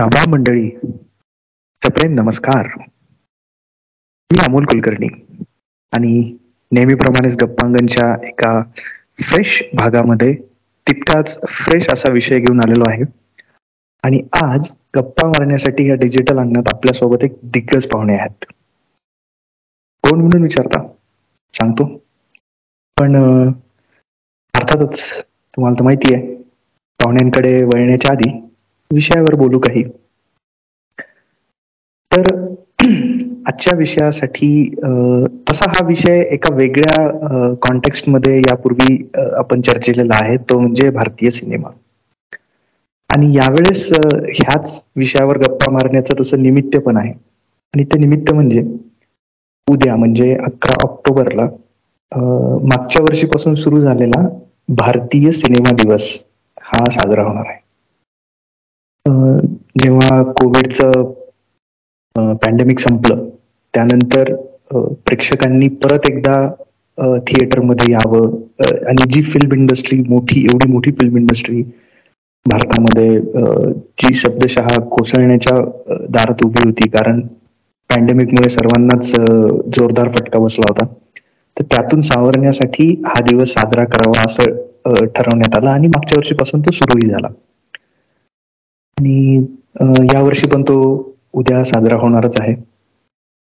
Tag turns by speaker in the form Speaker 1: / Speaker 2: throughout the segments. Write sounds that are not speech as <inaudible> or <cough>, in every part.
Speaker 1: रामा मंडळी सप्रेम नमस्कार. मी अमोल कुलकर्णी आणि नेहमीप्रमाणेच गप्पांगणच्या एका फ्रेश भागामध्ये तितकाच फ्रेश असा विषय घेऊन आलेलो आहे. आणि आज गप्पा मारण्यासाठी या डिजिटल अंगणात आपल्यासोबत एक दिग्गज पाहुणे आहेत. कोण म्हणून विचारता? सांगतो. पण अर्थातच तुम्हाला तर माहिती आहे पाहुण्यांकडे वळण्याच्या आधी विषयावर बोलू काही. तर <clears throat> आजच्या विषयासाठी तसा हा विषय एका वेगळ्या कॉन्टेक्स्टमध्ये यापूर्वी आपण चर्चेलेला आहे तो म्हणजे भारतीय सिनेमा. आणि यावेळेस ह्याच विषयावर गप्पा मारण्याचं तसं निमित्त पण आहे. आणि ते निमित्त म्हणजे उद्या म्हणजे अकरा ऑक्टोबरला मागच्या वर्षीपासून सुरू झालेला भारतीय सिनेमा दिवस हा साजरा होणार आहे. जेव्हा कोविडचं पॅन्डेमिक संपलं त्यानंतर प्रेक्षकांनी परत एकदा थिएटरमध्ये यावं. आणि जी फिल्म इंडस्ट्री मोठी एवढी मोठी फिल्म इंडस्ट्री भारतामध्ये जी शब्दशः कोसळण्याच्या दारात उभी होती कारण पॅन्डेमिकमुळे सर्वांनाच जोरदार फटका बसला होता. तर त्यातून सावरण्यासाठी हा दिवस साजरा करावा असं ठरवण्यात आलं आणि मागच्या वर्षीपासून तो सुरूही झाला. आणि यावर्षी पण तो उद्या साजरा होणारच आहे.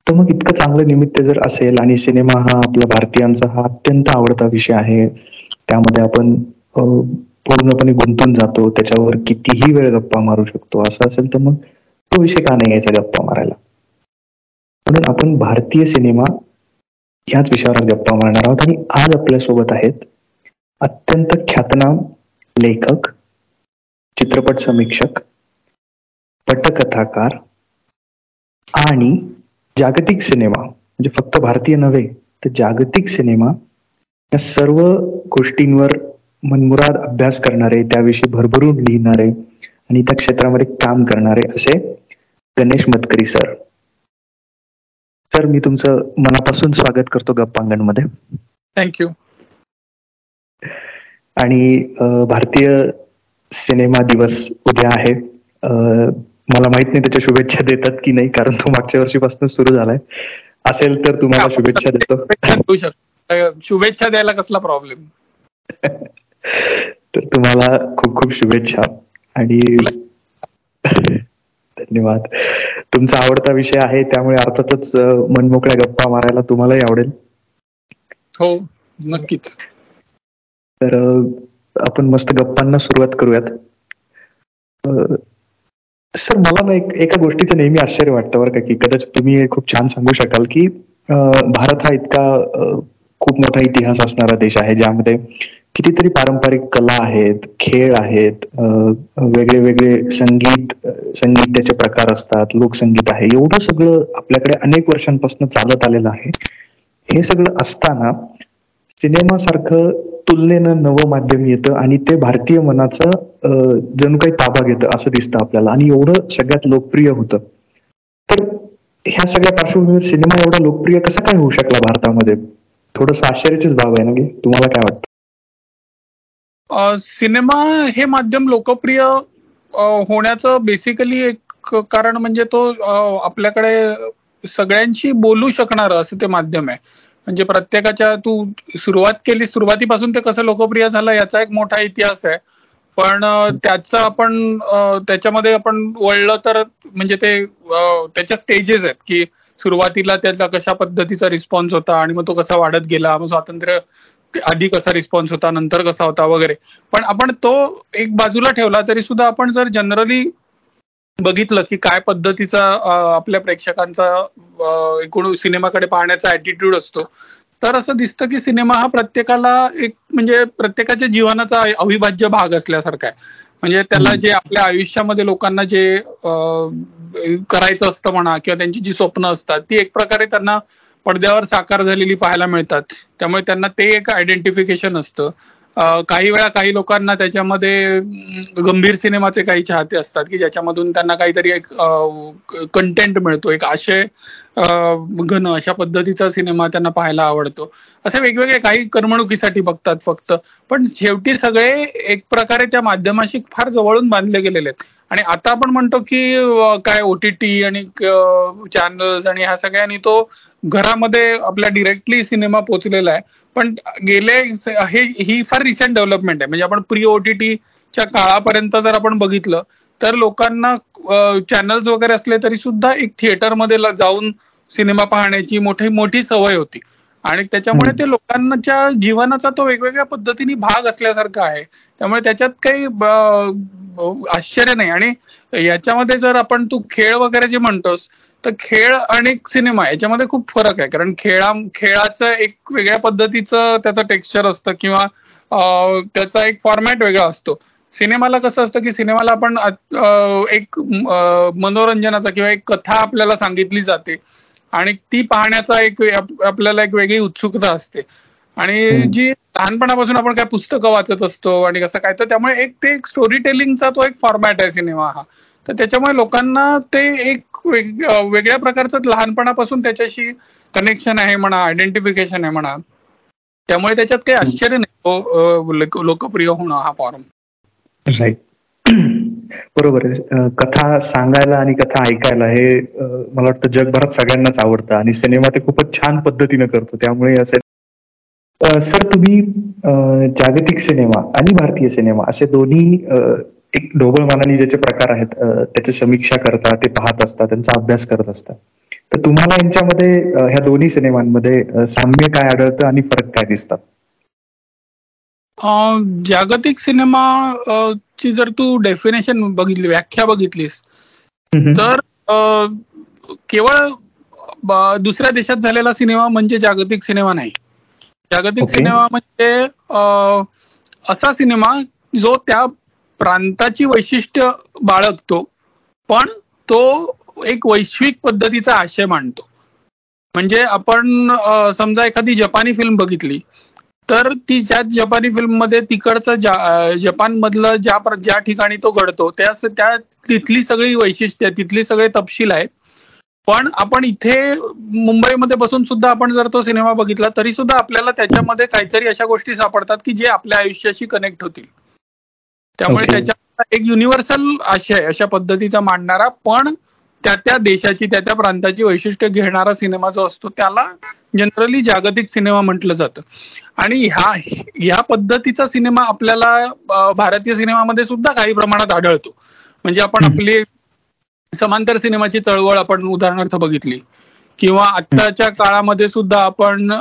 Speaker 1: तर मग इतकं चांगलं निमित्त जर असेल आणि सिनेमा हा आपल्या भारतीयांचा हा अत्यंत आवडता विषय आहे त्यामध्ये आपण पूर्णपणे गुंतून जातो त्याच्यावर कितीही वेळ गप्पा मारू शकतो असं असेल तर मग तो विषय का नाही यायचा गप्पा मारायला? म्हणून आपण भारतीय सिनेमा ह्याच विषयावर गप्पा मारणार आहोत आणि आज आपल्यासोबत आहेत अत्यंत ख्यातनाम लेखक चित्रपट समीक्षक पटकथाकार आणि जागतिक सिनेमा म्हणजे फक्त भारतीय नव्हे तर जागतिक सिनेमा या सर्व गोष्टींवर मनमुराद अभ्यास करणारे त्याविषयी भरभरून लिहिणारे आणि त्या क्षेत्रामध्ये काम करणारे असे गणेश मतकरी सर. सर मी तुमचं मनापासून स्वागत करतो गप्पांगणमध्ये
Speaker 2: थँक्यू
Speaker 1: आणि भारतीय सिनेमा दिवस उद्या आहे. मला माहीत नाही त्याच्या शुभेच्छा देतात की नाही कारण तो मागच्या वर्षीपासून सुरू झालाय. असेल तर तुम्हाला शुभेच्छा <laughs> देतो.
Speaker 2: शुभेच्छा द्यायला कसला प्रॉब्लेम <laughs>
Speaker 1: तर तुम्हाला खूप खूप शुभेच्छा आणि <laughs> धन्यवाद. तुमचा आवडता विषय आहे त्यामुळे अर्थातच मनमोकळ्या गप्पा मारायला तुम्हालाही आवडेल.
Speaker 2: हो नक्कीच.
Speaker 1: तर आपण मस्त गप्पांना सुरुवात करूयात. सर मला ना एक एका गोष्टीचं नेहमी आश्चर्य वाटतं बरं का की कदाचित तुम्ही खूप छान सांगू शकाल की भारत हा इतका खूप मोठा इतिहास असणारा देश आहे ज्यामध्ये कितीतरी पारंपरिक कला आहेत खेळ आहेत वेगळे वेगळे संगीत संगीताचे प्रकार असतात लोकसंगीत आहे एवढं सगळं आपल्याकडे अनेक वर्षांपासून चालत आलेलं आहे. हे सगळं असताना सिनेमा सारखं तुलनेनं नवं माध्यम येतं आणि ते भारतीय मनाचं जणू काही ताबा घेतं असं दिसतं आपल्याला. आणि एवढं सगळ्यात लोकप्रिय होतं. तर ह्या सगळ्या पार्श्वभूमीवर सिनेमा एवढा लोकप्रिय कसा काय होऊ शकला भारतामध्ये? थोडस आश्चर्याचीच बाब आहे ना तुम्हाला काय वाटतं?
Speaker 2: सिनेमा हे माध्यम लोकप्रिय होण्याचं बेसिकली एक कारण म्हणजे तो आपल्याकडे सगळ्यांशी बोलू शकणार असं ते माध्यम आहे. म्हणजे प्रत्येकाच्या तू सुरुवात केली सुरुवातीपासून ते कसं लोकप्रिय झालं याचा एक मोठा इतिहास आहे. पण त्याचं आपण त्याच्यामध्ये आपण वळलं तर म्हणजे ते त्याच्या स्टेजेस आहेत की सुरुवातीला त्याचा कशा पद्धतीचा रिस्पॉन्स होता आणि मग तो कसा वाढत गेला मग स्वातंत्र्य आधी कसा रिस्पॉन्स होता नंतर कसा होता वगैरे. पण आपण तो एक बाजूला ठेवला तरी सुद्धा आपण जर जनरली बघितलं की काय पद्धतीचा आपल्या प्रेक्षकांचा एकूण सिनेमाकडे पाहण्याचा ऍटिट्यूड असतो. तर असं दिसतं की सिनेमा हा प्रत्येकाला एक म्हणजे प्रत्येकाच्या जीवनाचा अविभाज्य भाग असल्यासारखा आहे. म्हणजे त्याला जे आपल्या आयुष्यामध्ये लोकांना जे करायचं असतं म्हणा किंवा त्यांची जी स्वप्न असतात ती एक प्रकारे त्यांना पडद्यावर साकार झालेली पाहायला मिळतात. त्यामुळे त्यांना ते एक आयडेंटिफिकेशन असतं. काही वेळा काही लोकांना त्याच्यामध्ये गंभीर सिनेमाचे काही चाहते असतात की ज्याच्यामधून त्यांना काहीतरी एक कंटेंट मिळतो. एक आशय घन अशा पद्धतीचा सिनेमा त्यांना पाहायला आवडतो. असे वेगवेगळे काही करमणुकीसाठी बघतात फक्त. पण शेवटी सगळे एक प्रकारे त्या माध्यमाशी फार जवळून बांधले गेलेले आहेत. आणि आता आपण म्हणतो की काय ओटीटी आणि चॅनल्स आणि ह्या सगळ्यांनी तो घरामध्ये आपल्या डिरेक्टली सिनेमा पोचलेला आहे. पण गेले हे ही फार रिसेंट डेव्हलपमेंट आहे. म्हणजे आपण प्री ओटीटीच्या काळापर्यंत जर आपण बघितलं तर लोकांना चॅनल्स वगैरे असले तरी सुद्धा एक थिएटरमध्ये जाऊन सिनेमा पाहण्याची मोठी मोठी सवय होती. आणि त्याच्यामुळे ते लोकांच्या जीवनाचा तो वेगवेगळ्या पद्धतीने भाग असल्यासारखा आहे. त्यामुळे त्याच्यात काही आश्चर्य नाही. आणि याच्यामध्ये जर आपण तू खेळ वगैरे जे म्हणतोस तर खेळ आणि सिनेमा याच्यामध्ये खूप फरक आहे. कारण खेळा खेळाचं एक वेगळ्या पद्धतीचं त्याचं टेक्स्चर असतं किंवा त्याचा एक फॉर्मॅट वेगळा असतो. सिनेमाला कसं असतं की सिनेमाला आपण एक मनोरंजनाचा किंवा एक कथा आपल्याला सांगितली जाते. आणि ती पाहण्याचा एक आपल्याला एक वेगळी उत्सुकता असते. आणि जी लहानपणापासून आपण काय पुस्तकं वाचत असतो आणि कसं काय तर त्यामुळे एक ते एक स्टोरी टेलिंगचा तो एक फॉर्मॅट आहे सिनेमा हा. तर त्याच्यामुळे लोकांना ते एक वेगळ्या प्रकारचं लहानपणापासून त्याच्याशी कनेक्शन आहे म्हणा आयडेंटिफिकेशन आहे म्हणा. त्यामुळे त्याच्यात काही आश्चर्य नाही. लोकप्रिय होणं हा फॉर्म
Speaker 1: राईट <clears throat> बरोबर आहे. कथा सांगायला आणि कथा ऐकायला हे मला वाटतं जगभरात सगळ्यांनाच आवडतं आणि सिनेमा ते खूपच छान पद्धतीने करतो. त्यामुळे असे सर तुम्ही जागतिक सिनेमा आणि भारतीय सिनेमा असे दोन्ही एक ढोबळ मानाने ज्याचे प्रकार आहेत त्याची समीक्षा करता ते पाहत असतात त्यांचा अभ्यास करत असतात. तर तुम्हाला यांच्यामध्ये ह्या दोन्ही सिनेमांमध्ये साम्य काय आढळतं आणि फरक काय दिसतात?
Speaker 2: जागतिक सिनेमा ची जर तू डेफिनेशन बघितली व्याख्या बघितलीस तर केवळ दुसऱ्या देशात झालेला सिनेमा म्हणजे जागतिक सिनेमा नाही. जागतिक सिनेमा म्हणजे असा सिनेमा जो त्या प्रांताची वैशिष्ट्य बाळगतो पण तो एक वैश्विक पद्धतीचा आशय मांडतो म्हणजे आपण समजा एखादी जपानी फिल्म बघितली तर ती ज्या जपानी फिल्ममध्ये तिकडचं जपान मधलं ज्या ज्या ठिकाणी तो घडतो त्या त्या तिथली सगळी वैशिष्ट्य तिथली सगळे तपशील आहेत. पण आपण इथे मुंबईमध्ये बसून सुद्धा आपण जर तो सिनेमा बघितला तरी सुद्धा आपल्याला त्याच्यामध्ये काहीतरी अशा गोष्टी सापडतात की जे आपल्या आयुष्याशी कनेक्ट होतील. त्यामुळे त्याच्या एक युनिव्हर्सल आशय अशा पद्धतीचा मांडणारा पण त्या त्या देशाची त्या त्या प्रांताची वैशिष्ट्य घेणारा सिनेमा जो असतो त्याला जनरली जागतिक सिनेमा म्हटलं जातं. आणि ह्या ह्या पद्धतीचा सिनेमा आपल्याला भारतीय सिनेमामध्ये सुद्धा काही प्रमाणात आढळतो. म्हणजे आपण आपली समांतर सिनेमाची चळवळ आपण उदाहरणार्थ बघितली. किंवा आत्ताच्या काळामध्ये सुद्धा आपण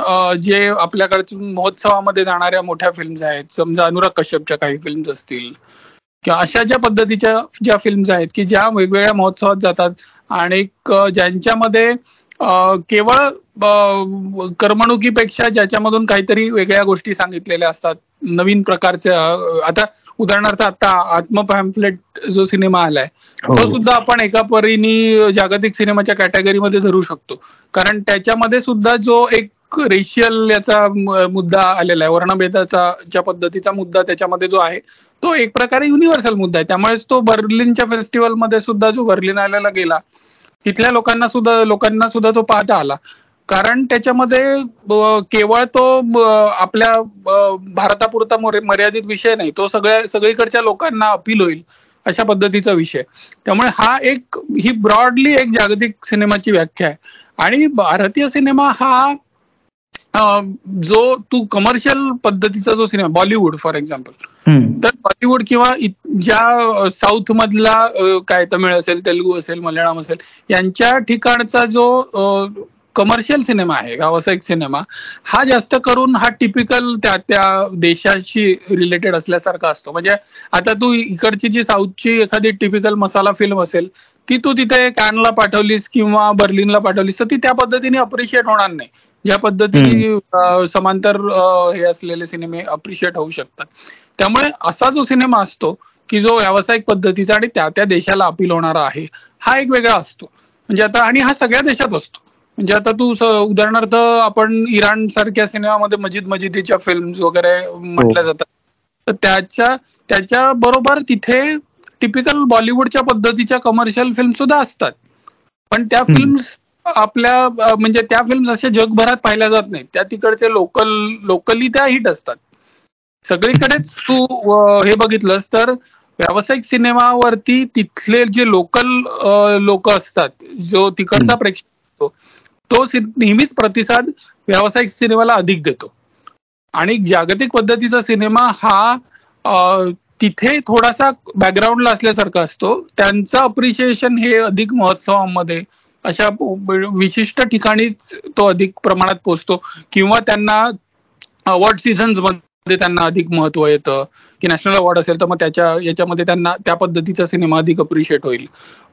Speaker 2: जे आपल्याकडे महोत्सवामध्ये जाणाऱ्या मोठ्या फिल्म्स आहेत समजा अनुराग कश्यपच्या काही फिल्म्स असतील किंवा अशा ज्या पद्धतीच्या ज्या फिल्म्स आहेत की ज्या वेगवेगळ्या महोत्सवात जातात. आणि ज्यांच्यामध्ये केवळ करमणुकीपेक्षा ज्याच्यामधून काहीतरी वेगळ्या गोष्टी सांगितलेल्या असतात. नवीन प्रकारच्या आता उदाहरणार्थ आता आत्म पॅम्फलेट जो सिनेमा आलाय हो. तो सुद्धा आपण एका परीने जागतिक सिनेमाच्या कॅटेगरीमध्ये धरू शकतो. कारण त्याच्यामध्ये सुद्धा जो एक रेशियल याचा मुद्दा आलेला आहे वर्णभेदाचा ज्या पद्धतीचा मुद्दा त्याच्यामध्ये जो आहे तो एक प्रकारे युनिव्हर्सल मुद्दा आहे. त्यामुळेच तो बर्लिनच्या फेस्टिवलमध्ये सुद्धा जो बर्लिन आलेला गेला तिथल्या लोकांना सुद्धा लोकांना सुद्धा तो पाहता आला. कारण त्याच्यामध्ये केवळ तो आपल्या भारतापुरता मर्यादित विषय नाही. तो सगळ्या सगळीकडच्या लोकांना अपील होईल अशा पद्धतीचा विषय. त्यामुळे हा एक ही ब्रॉडली एक जागतिक सिनेमाची व्याख्या आहे. आणि भारतीय सिनेमा हा जो तू कमर्शियल पद्धतीचा जो सिनेमा बॉलिवूड फॉर एक्झाम्पल तर बॉलिवूड किंवा ज्या साऊथ मधला काय तमिळ असेल तेलुगू असेल मल्याळम असेल यांच्या ठिकाणचा जो कमर्शियल सिनेमा आहे व्यावसायिक सिनेमा हा जास्त करून हा टिपिकल त्या त्या देशाशी रिलेटेड असल्यासारखा असतो. म्हणजे आता तू इकडची जी साऊथची एखादी टिपिकल मसाला फिल्म असेल ती तू तिथे कॅनला पाठवलीस किंवा बर्लिनला पाठवलीस तर ती त्या पद्धतीने अप्रिशिएट होणार नाही. ज्या पद्धतीने समांतर हे असलेले सिनेमे अप्रिशिएट होऊ शकतात. त्यामुळे असा जो सिनेमा असतो की जो व्यावसायिक पद्धतीचा आणि त्या त्या देशाला अपील होणारा आहे हा एक वेगळा असतो. म्हणजे आता आणि हा सगळ्या देशात असतो. म्हणजे आता तू उदाहरणार्थ आपण इराण सारख्या सिनेमामध्ये मजिद मजिदीच्या फिल्म वगैरे म्हटल्या हो. जातात. तर त्याच्या त्याच्या बरोबर तिथे टिपिकल बॉलिवूडच्या पद्धतीच्या कमर्शियल फिल्म सुद्धा असतात. पण त्या फिल्म्स आपल्या म्हणजे त्या फिल्म अशा जगभरात पाहिल्या जात नाहीत. त्या तिकडचे लोकल लोकली त्या हिट असतात. सगळीकडेच तू हे बघितलंस तर व्यावसायिक सिनेमावरती तिथले जे लोकल लोक असतात जो तिकडचा प्रेक्षक असतो तो नेहमीच प्रतिसाद व्यावसायिक सिनेमाला अधिक देतो. आणि जागतिक पद्धतीचा सिनेमा हा तिथे थोडासा बॅकग्राऊंडला असल्यासारखा असतो. त्यांचं अप्रिशिएशन हे अधिक महोत्सवामध्ये अशा विशिष्ट ठिकाणीच तो अधिक प्रमाणात पोचतो किंवा त्यांना अवॉर्ड सीझन्समध्ये त्यांना अधिक महत्त्व येतं. की नॅशनल अवॉर्ड असेल तर मग त्याच्या याच्यामध्ये त्यांना त्या पद्धतीचा सिनेमा अधिक अप्रिशिएट होईल.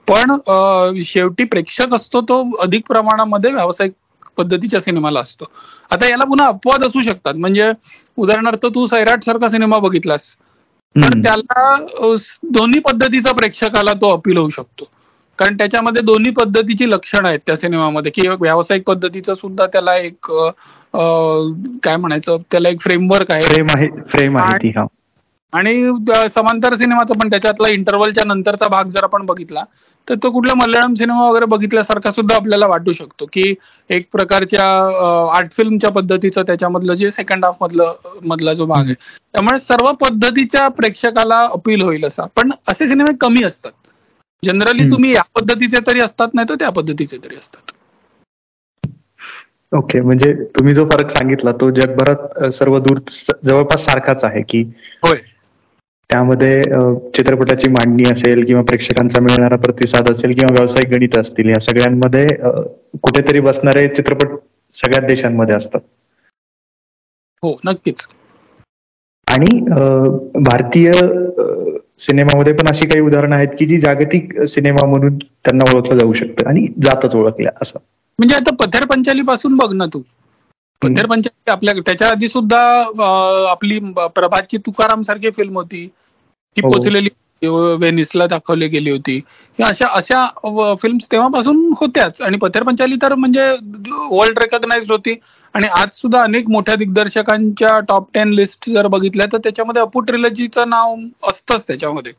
Speaker 2: पण शेवटी प्रेक्षक असतो तो अधिक प्रमाणामध्ये व्यावसायिक पद्धतीच्या सिनेमाला असतो. आता याला पुन्हा अपवाद असू शकतात. म्हणजे उदाहरणार्थ तू सैराट सारखा सिनेमा बघितलास. तर त्याला दोन्ही पद्धतीचा प्रेक्षकाला तो अपील होऊ शकतो. कारण त्याच्यामध्ये दोन्ही पद्धतीची लक्षणं आहेत त्या सिनेमामध्ये. की व्यावसायिक पद्धतीचं सुद्धा त्याला एक काय म्हणायचं? त्याला एक फ्रेमवर्क आहे.
Speaker 1: फ्रेम आहे फ्रेम आहे
Speaker 2: आणि समांतर सिनेमाचा पण त्याच्यातला इंटरव्हलच्या नंतरचा भाग जर आपण बघितला तर तो कुठला मल्याळम सिनेमा वगैरे बघितल्यासारखा सुद्धा आपल्याला वाटू शकतो. की एक प्रकारच्या आर्ट फिल्मच्या पद्धतीचं त्याच्यामधलं जे सेकंड हाफ मधलं मधला जो भाग आहे. त्यामुळे सर्व पद्धतीच्या प्रेक्षकाला अपील होईल असा. पण असे सिनेमे कमी असतात. जनरली तुम्ही या पद्धतीचे तरी असतात नाही तर त्या पद्धतीचे तरी असतात.
Speaker 1: ओके म्हणजे तुम्ही जो फरक सांगितला तो जगभरात सर्व दूर जवळपास सारखाच आहे की
Speaker 2: होय.
Speaker 1: त्यामध्ये चित्रपटाची मांडणी असेल किंवा प्रेक्षकांचा मिळणारा प्रतिसाद असेल किंवा व्यावसायिक गणित असतील या सगळ्यांमध्ये कुठेतरी बसणारे चित्रपट सगळ्याच देशांमध्ये असतात.
Speaker 2: हो नक्कीच.
Speaker 1: आणि भारतीय सिनेमामध्ये पण अशी काही उदाहरणं आहेत की जी जागतिक सिनेमा म्हणून त्यांना ओळखलं जाऊ शकतं आणि जातच ओळखल्या असं.
Speaker 2: म्हणजे आता पथर पंचाली पासून बघ ना तू. पथर पंचाली आपल्या त्याच्या आधी सुद्धा आपली प्रभातची तुकाराम सारखी फिल्म होती. ती हो. पोचलेली वेनिसला दाखवली गेली होती. अशा अशा फिल्म तेव्हापासून होत्याच. आणि पथर पंचाली तर म्हणजे वर्ल्ड रेकॉग्नाइज होती. आणि आज सुद्धा अनेक मोठ्या दिग्दर्शकांच्या टॉप टेन लिस्ट जर बघितल्या तर त्याच्यामध्ये अपू ट्रिलजीचं नाव असतंच त्याच्यामध्ये.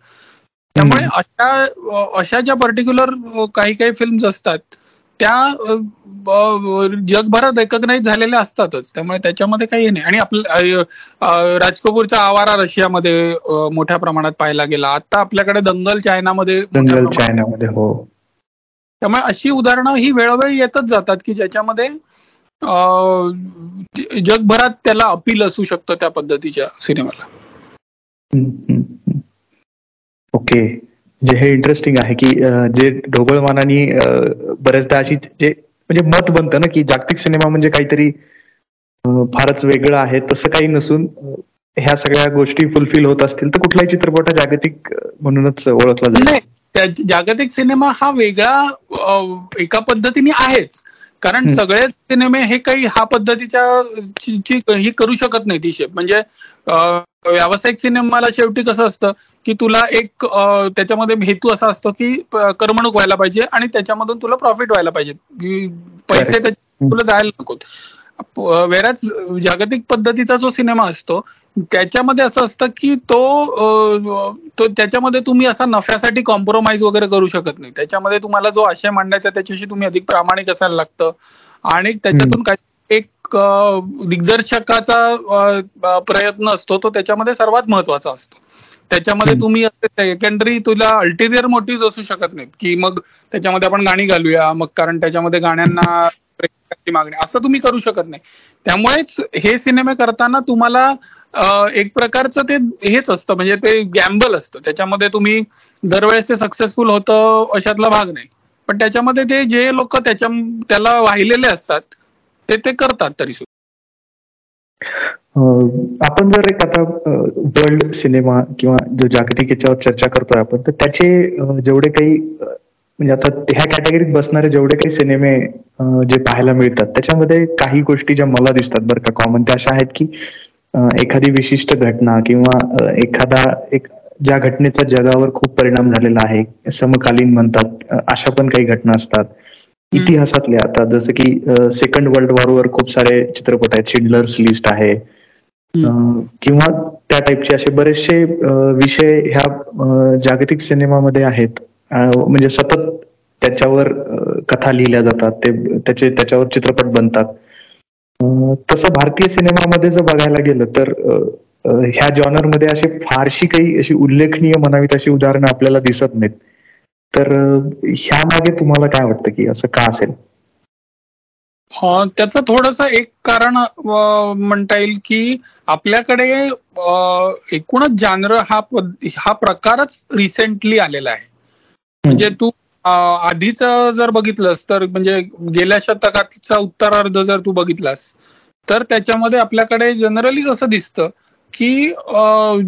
Speaker 2: त्यामुळे अशा अशा ज्या पर्टिक्युलर काही काही फिल्म्स असतात त्या जगभरात रेकग्नाईज झालेल्या असतातच. त्यामुळे त्याच्यामध्ये काही नाही. आणि आपल्या राजकपूरचा आवारा रशियामध्ये मोठ्या प्रमाणात पाहायला गेला. आता आपल्याकडे दंगल चायनामध्ये
Speaker 1: दंगल चायनामध्ये हो.
Speaker 2: त्यामुळे अशी उदाहरणं ही वेळोवेळी येतच जातात की ज्याच्यामध्ये जगभरात त्याला अपील असू शकतं त्या पद्धतीच्या सिनेमाला.
Speaker 1: ओके. जे हे इंटरेस्टिंग आहे की जे ढोबळमानानी बऱ्याचदा अशी जे म्हणजे मत बनतं ना की जागतिक सिनेमा म्हणजे काहीतरी फारच वेगळं आहे तसं काही नसून ह्या सगळ्या गोष्टी फुलफिल होत असतील तर कुठलाही चित्रपट जागतिक म्हणूनच ओळखला
Speaker 2: जाईल. जागतिक सिनेमा हा वेगळा एका पद्धतीने आहेच. कारण सगळे सिनेमे हे काही हा पद्धतीच्या ही करू शकत नाही ती शेप म्हणजे व्यावसायिक सिनेमाला शेवटी कसं असतं की तुला एक त्याच्यामध्ये हेतू असा असतो की करमणूक व्हायला पाहिजे आणि त्याच्यामधून तुला प्रॉफिट व्हायला पाहिजे. पैसे तुला जायला नको. वेराच जागतिक पद्धतीचा जो सिनेमा असतो त्याच्यामध्ये असं असतं की तो तो त्याच्यामध्ये तुम्ही असा नफ्यासाठी कॉम्प्रोमाइज वगैरे करू शकत नाही. त्याच्यामध्ये तुम्हाला जो आशय मांडायचा त्याच्याशी तुम्ही अधिक प्रामाणिक असायला लागतं. आणि त्याच्यातून काही एक दिग्दर्शकाचा प्रयत्न असतो तो त्याच्यामध्ये सर्वात महत्त्वाचा असतो. त्याच्यामध्ये तुम्ही सेकंडरी तुला अल्टिरियर मोटिव्ह असू शकत नाहीत की मग त्याच्यामध्ये आपण गाणी घालूया मग कारण त्याच्यामध्ये गाण्यांना मागणी असं तुम्ही करू शकत नाही. त्यामुळेच हे सिनेमे करताना तुम्हाला एक प्रकारचं ते हेच असतं म्हणजे ते गॅम्बल असतं. त्याच्यामध्ये तुम्ही दरवेळेस ते सक्सेसफुल होतं अशातला भाग नाही. पण त्याच्यामध्ये ते जे लोक त्याच्या त्याला वाहिलेले असतात ते ते करतात तरी सुद्धा.
Speaker 1: आपण जर एक आता वर्ल्ड सिनेमा किंवा जो जागतिक याच्यावर चर्चा करतोय आपण तर त्याचे जेवढे काही म्हणजे आता ह्या कॅटेगरीत बसणारे जेवढे काही सिनेमे जे पाहायला मिळतात त्याच्यामध्ये काही गोष्टी ज्या मला दिसतात बरं का कॉमन त्या अशा आहेत की एखादी विशिष्ट घटना किंवा एखादा एक ज्या घटनेचा जगावर खूप परिणाम झालेला आहे समकालीन म्हणतात अशा पण काही घटना असतात. इतिहासातल्या आता. जसं की सेकंड वर्ल्ड वॉरवर खूप सारे चित्रपट आहेत. शिंडलर्स लिस्ट आहे. किंवा त्या टाईपचे असे बरेचसे विषय ह्या जागतिक सिनेमामध्ये आहेत. म्हणजे सतत त्याच्यावर कथा लिहिल्या जातात. ते त्याचे त्याच्यावर चित्रपट बनतात. तसं भारतीय सिनेमामध्ये जर बघायला गेलं तर ह्या जॉनरमध्ये असे फारशी काही अशी उल्लेखनीय म्हणावीत अशी उदाहरणं आपल्याला दिसत नाहीत. तर ह्या मागे तुम्हाला काय वाटतं की असं का असेल?
Speaker 2: त्याचं थोडस एक कारण म्हणता येईल की आपल्याकडे एकूणच जानर हा हा प्रकारच रिसेंटली आलेला आहे. म्हणजे तू आधीच जर बघितलंस तर म्हणजे गेल्या शतकाचा उत्तरार्ध जर तू बघितलास तर त्याच्यामध्ये आपल्याकडे जनरली कसं दिसतं की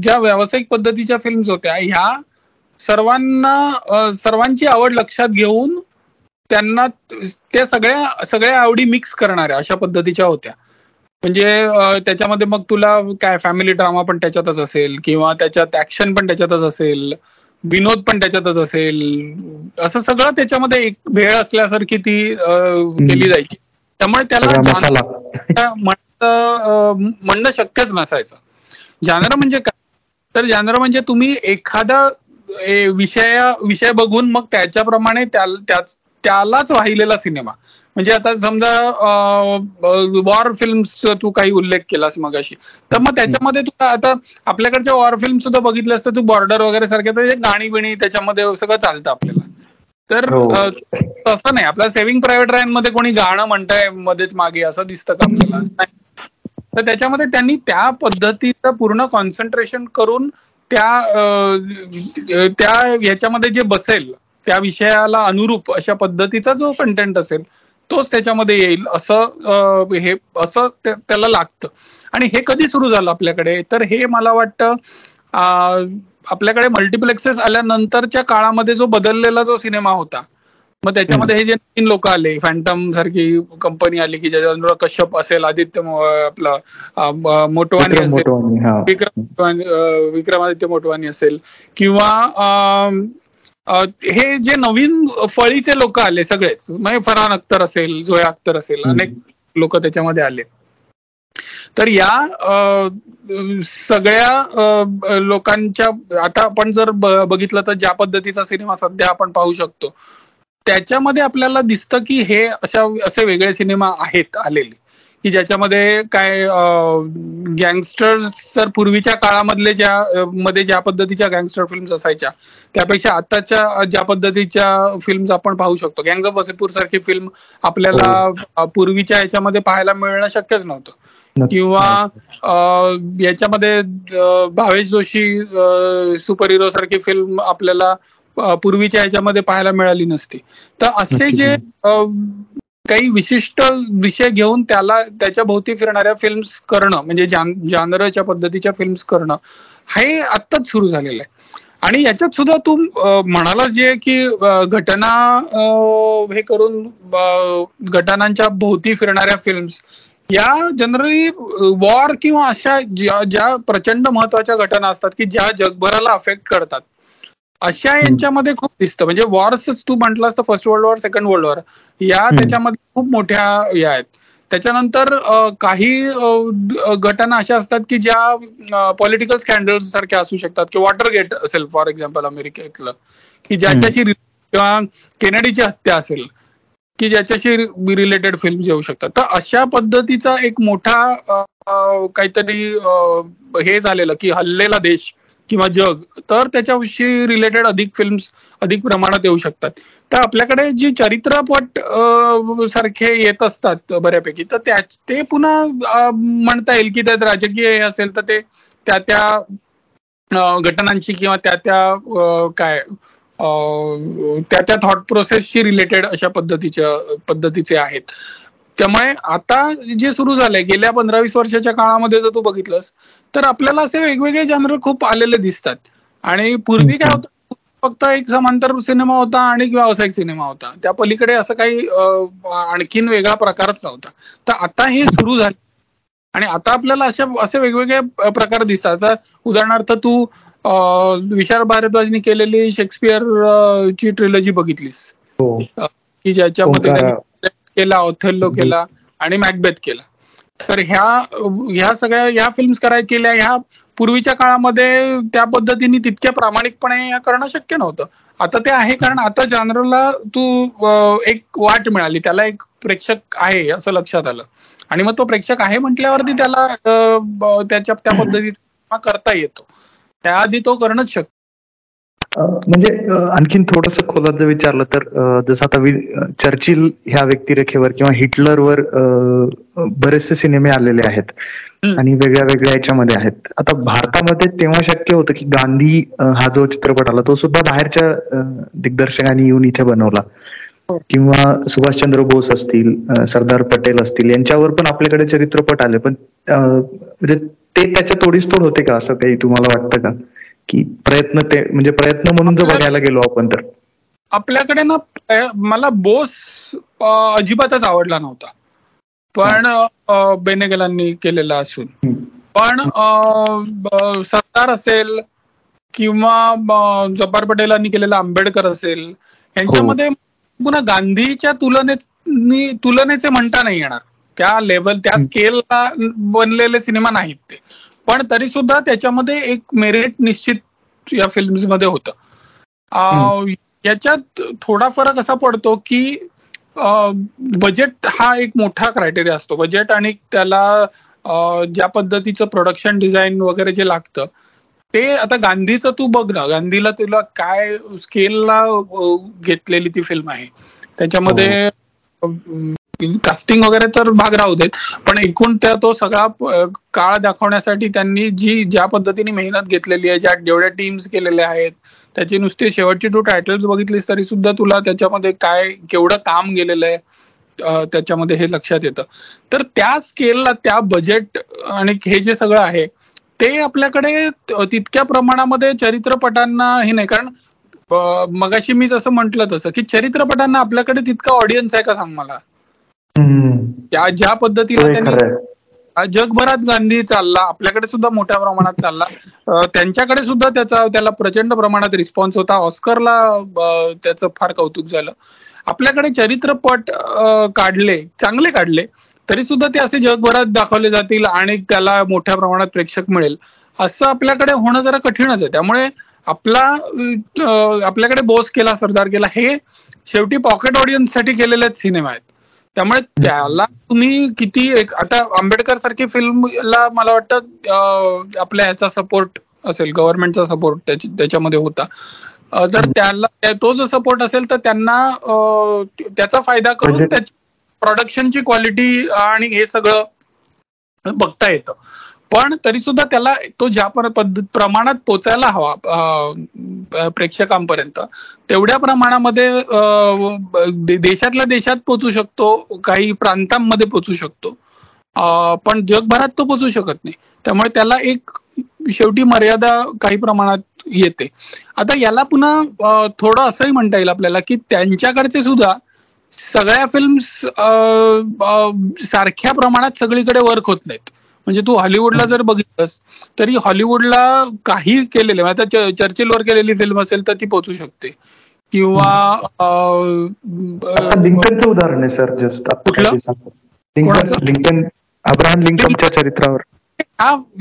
Speaker 2: ज्या व्यावसायिक पद्धतीच्या फिल्म्स होत्या ह्या सर्वांना सर्वांची आवड लक्षात घेऊन त्यांना त्या सगळ्या सगळ्या आवडी मिक्स करणाऱ्या अशा पद्धतीच्या होत्या. म्हणजे त्याच्यामध्ये मग तुला काय फॅमिली ड्रामा पण त्याच्यातच असेल किंवा त्याच्यात ऍक्शन पण त्याच्यातच असेल विनोद पण त्याच्यातच असेल असं सगळं त्याच्यामध्ये एक भेळ असल्यासारखी ती केली जायची. त्यामुळे त्याला म्हणणं शक्यच नसायचं. जानर म्हणजे काय? तर जानर म्हणजे तुम्ही एखादा विषया विषय बघून मग त्याच्याप्रमाणे त्याच त्यालाच वाहिलेला सिनेमा. म्हणजे आता समजा वॉर फिल्म तू काही उल्लेख केलास मगाशी. तर मग त्याच्यामध्ये तू आता आपल्याकडच्या वॉर फिल्म सुद्धा बघितल्यास तर तू बॉर्डर वगैरे सारखे तर गाणी बिणी त्याच्यामध्ये सगळं चालतं आपल्याला. तर हो. तसं नाही आपल्या सेव्हिंग प्रायव्हेट राईन मध्ये कोणी गाणं म्हणताय मध्येच मागे असं दिसतं का आपल्याला? तर त्याच्यामध्ये त्यांनी त्या पद्धतीचं पूर्ण कॉन्सन्ट्रेशन करून त्या त्या ह्याच्यामध्ये जे बसेल त्या विषयाला अनुरूप अशा पद्धतीचा जो कंटेंट असेल तोच त्याच्यामध्ये येईल असं हे असं त्याला लागतं. आणि हे कधी सुरू झालं आपल्याकडे? तर हे मला वाटतं आपल्याकडे मल्टिप्लेक्सेस आल्यानंतरच्या काळामध्ये जो बदललेला जो सिनेमा होता मग त्याच्यामध्ये हे जे तीन लोक आले फॅन्टम सारखी कंपनी आली की ज्याच्यावर कश्यप असेल आदित्य आपलं मोटवानी असेल विक्रम विक्रमादित्य मोटवानी असेल किंवा हे जे नवीन फळीचे लोक आले सगळेच म्हणजे फरहान अख्तर असेल जोया अख्तर असेल अनेक लोक त्याच्यामध्ये आले. तर या सगळ्या लोकांच्या आता आपण जर बघितलं तर ज्या पद्धतीचा सिनेमा सध्या आपण पाहू शकतो त्याच्यामध्ये आपल्याला दिसतं की हे अशा असे वेगळे सिनेमा आहेत आलेले. की ज्याच्यामध्ये काय गँगस्टर्स तर पूर्वीच्या काळामधले ज्या मध्ये ज्या पद्धतीच्या गँगस्टर फिल्म्स असायच्या त्यापेक्षा आताच्या ज्या पद्धतीच्या फिल्म्स आपण पाहू शकतो. गँग्स ऑफ वसेपूर सारखी फिल्म आपल्याला. पूर्वीच्या याच्यामध्ये पाहायला मिळणं शक्यच नव्हतं. किंवा याच्यामध्ये भावेश जोशी सुपर हिरो सारखी फिल्म आपल्याला पूर्वीच्या याच्यामध्ये पाहायला मिळाली नसती. तर असे जे काही विशिष्ट विषय घेऊन त्याला त्याच्या भोवती फिरणाऱ्या फिल्म्स करणं म्हणजे जानरच्या पद्धतीच्या फिल्म्स करणं हे आत्ताच सुरू झालेलं आहे. आणि याच्यात सुद्धा तू म्हणाला जे की घटना हे करून घटनांच्या भोवती फिरणाऱ्या फिल्म्स या जनरली वॉर किंवा अशा ज्या ज्या प्रचंड महत्त्वाच्या घटना असतात की ज्या जगभराला अफेक्ट करतात. अशा यांच्यामध्ये खूप दिसतं. म्हणजे वॉर्स तू म्हटलास तर first world war second world war या त्याच्यामध्ये खूप मोठ्या या आहेत. त्याच्यानंतर काही घटना अशा असतात की ज्या पॉलिटिकल स्कॅन्डल सारख्या असू शकतात. की वॉटर गेट असेल फॉर एक्झाम्पल अमेरिकेतलं. की ज्याच्याशी किंवा केनेडीची हत्या असेल की ज्याच्याशी रिलेटेड फिल्म येऊ शकतात. तर अशा पद्धतीचा एक मोठा काहीतरी हे झालेलं की हल्लेला देश किंवा जग तर त्याच्याविषयी रिलेटेड अधिक फिल्म्स अधिक प्रमाणात येऊ शकतात. तर आपल्याकडे जी चरित्रपट सारखे येत असतात बऱ्यापैकी तर त्या ते पुन्हा म्हणता येईल की त्यात राजकीय असेल तर ते त्या त्या घटनांशी किंवा त्या त्या काय त्या त्या थॉट प्रोसेसशी रिलेटेड अशा पद्धतीच्या पद्धतीचे आहेत. त्यामुळे आता जे सुरू झालंय गेल्या पंधरा वीस वर्षाच्या काळामध्ये जर तू बघितलंस तर आपल्याला असे वेगवेगळे जनर खूप आलेले दिसतात. आणि पूर्वी काय होतं फक्त एक समांतर सिनेमा होता आणि व्यावसायिक सिनेमा होता. त्या पलीकडे असं काही आणखीन वेगळा प्रकारच नव्हता. तर आता हे सुरू झाले. आणि आता आपल्याला अशा असे वेगवेगळे प्रकार दिसतात. उदाहरणार्थ तू विशाल भारद्वाजनी केलेली शेक्सपियर ची ट्रिलॉजी बघितलीस. हो. की ज्याच्यामध्ये केला ओथेल्लो केला आणि मॅकबेथ केला. तर ह्या ह्या सगळ्या ह्या फिल्म्स कराय केल्या. ह्या पूर्वीच्या काळामध्ये त्या पद्धतीने तितक्या प्रामाणिकपणे करणं शक्य नव्हतं. आता ते आहे कारण आता जनरलला तू एक वाट मिळाली. त्याला एक प्रेक्षक आहे असं लक्षात आलं. आणि मग तो प्रेक्षक आहे म्हटल्यावरती त्याला त्याच्या त्या पद्धतीत करता येतो. त्याआधी तो करणंच शक्य
Speaker 1: म्हणजे आणखीन थोडस खोलात जर विचारलं तर जसं आता चर्चिल ह्या व्यक्तिरेखेवर किंवा हिटलरवर बरेचसे सिनेमे आलेले आहेत आणि वेगळ्या वेगळ्या याच्यामध्ये आहेत. आता भारतामध्ये तेव्हा शक्य होतं की गांधी हा जो चित्रपट आला तो सुद्धा बाहेरच्या दिग्दर्शकांनी येऊन इथे बनवला. हो. किंवा सुभाषचंद्र बोस असतील सरदार पटेल असतील यांच्यावर पण आपल्याकडे चित्रपट आले. पण म्हणजे ते त्याच्या तोडीस तोड होते का असं काही तुम्हाला वाटतं का? की प्रयत्न ते म्हणजे प्रयत्न म्हणून जर बघायला गेलो आपण तर.
Speaker 2: आपल्याकडे ना मला बोस अजिबातच आवडला नव्हता. पण बेनेगलांनी केलेला असून. पण सरदार असेल किंवा जब्बार पटेलांनी केलेला आंबेडकर असेल यांच्यामध्ये पुन्हा गांधीच्या तुलनेत तुलनेचे म्हणता नाही येणार. त्या लेवल त्या स्केलला बनलेले सिनेमा नाहीत ते. पण तरी सुद्धा त्याच्यामध्ये एक मेरिट निश्चित या फिल्म्समध्ये होतं याच्यात थोडा फरक असा पडतो की बजेट हा एक मोठा क्रायटेरिया असतो. बजेट आणि त्याला ज्या पद्धतीचं प्रोडक्शन डिझाईन वगैरे जे लागतं ते आता गांधीचं तू बघ ना. गांधीला तुला काय स्केलला घेतलेली ती फिल्म आहे. त्याच्यामध्ये हो. कास्टिंग वगैरे तर भाग राहू देत पण एकूण त्या तो सगळा काळ दाखवण्यासाठी त्यांनी जी ज्या पद्धतीने मेहनत घेतलेली आहे ज्या जेवढ्या टीम्स केलेल्या आहेत त्याची नुसती शेवटची टू टायटल्स बघितलीस तरी सुद्धा तुला त्याच्यामध्ये काय केवढं काम गेलेलं आहे त्याच्यामध्ये हे लक्षात येतं. तर त्या स्केलला त्या बजेट आणि हे जे सगळं आहे ते आपल्याकडे तितक्या प्रमाणामध्ये चरित्रपटांना हे नाही कारण मगाशी मी जसं म्हंटल तसं की चरित्रपटांना आपल्याकडे तितका ऑडियन्स आहे का सांग मला? त्या ज्या पद्धतीने त्यांनी जगभरात गांधी चालला आपल्याकडे सुद्धा मोठ्या प्रमाणात चालला. त्यांच्याकडे सुद्धा त्याचा त्याला प्रचंड प्रमाणात रिस्पॉन्स होता. ऑस्करला त्याचं फार कौतुक झालं. आपल्याकडे चरित्रपट काढले चांगले काढले तरी सुद्धा ते असे जगभरात दाखवले जातील आणि त्याला मोठ्या प्रमाणात प्रेक्षक मिळेल. असं आपल्याकडे होणं जरा कठीणच आहे. त्यामुळे आपला आपल्याकडे बोस केला सरदार केला हे शेवटी पॉकेट ऑडियन्ससाठी केलेलेच सिनेमा आहेत. त्यामुळे त्याला तुम्ही किती एक आता आंबेडकर सारखी फिल्मला मला वाटतं आपल्या ह्याचा सपोर्ट असेल गव्हर्नमेंटचा सपोर्ट त्याच्यामध्ये होता. जर त्याला तो जो सपोर्ट असेल तर त्यांना त्याचा फायदा करून त्याची प्रोडक्शनची क्वालिटी आणि हे सगळं बघता येतं. पण तरी सुद्धा त्याला तो ज्या प्रमाणात पोचायला हवा प्रेक्षकांपर्यंत तेवढ्या प्रमाणामध्ये देशातल्या देशात पोचू शकतो काही प्रांतांमध्ये पोचू शकतो. पण जगभरात तो पोचू शकत नाही. त्यामुळे त्याला एक शेवटी मर्यादा काही प्रमाणात येते. आता याला पुन्हा थोडं असंही म्हणता येईल आपल्याला की त्यांच्याकडचे सुद्धा सगळ्या फिल्म्स सारख्या प्रमाणात सगळीकडे वर्क होत नाहीत. म्हणजे तू हॉलिवूडला जर बघितलंस तरी हॉलिवूडला काही केलेले आता चर्चिलवर केलेली फिल्म असेल तर ती पोचू शकते. किंवा
Speaker 1: लिंकनचं उदाहरण आहे सर जस्ट कुठलं? लिंकन अब्राहम लिंकनच्या चरित्रावर.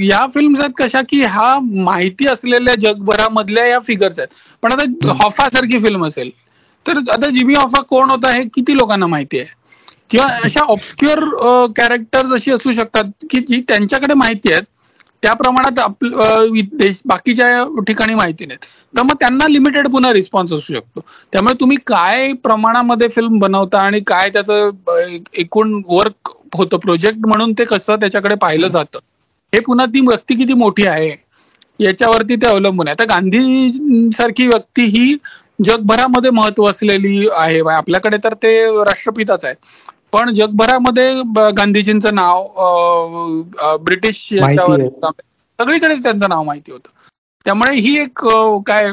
Speaker 2: या फिल्म्स आहेत कशा की हा माहिती असलेल्या जगभरामधल्या या फिगर्स आहेत. पण आता हॉफा सारखी फिल्म असेल. तर आता जिमी हॉफा कोण होता हे किती लोकांना माहिती आहे? किंवा अशा ऑब्स्क्युअर कॅरेक्टर्स अशी असू शकतात की जी त्यांच्याकडे माहिती आहेत. त्या प्रमाणात देश बाकीच्या ठिकाणी माहिती नाहीत. तर मग त्यांना लिमिटेड पुन्हा रिस्पॉन्स असू शकतो. त्यामुळे तुम्ही काय प्रमाणामध्ये फिल्म बनवता आणि काय त्याचं एकूण वर्क होतं प्रोजेक्ट म्हणून ते कसं त्याच्याकडे पाहिलं जातं हे पुन्हा ती व्यक्ती किती मोठी आहे याच्यावरती ते अवलंबून आहे. आता गांधी सारखी व्यक्ती ही जगभरामध्ये महत्त्व असलेली आहे. आपल्याकडे तर ते राष्ट्रपिताच आहे पण जगभरामध्ये गांधीजींचं नाव ब्रिटिश याच्यावर सगळीकडेच त्यांचं नाव माहिती होतं. त्यामुळे ही एक काय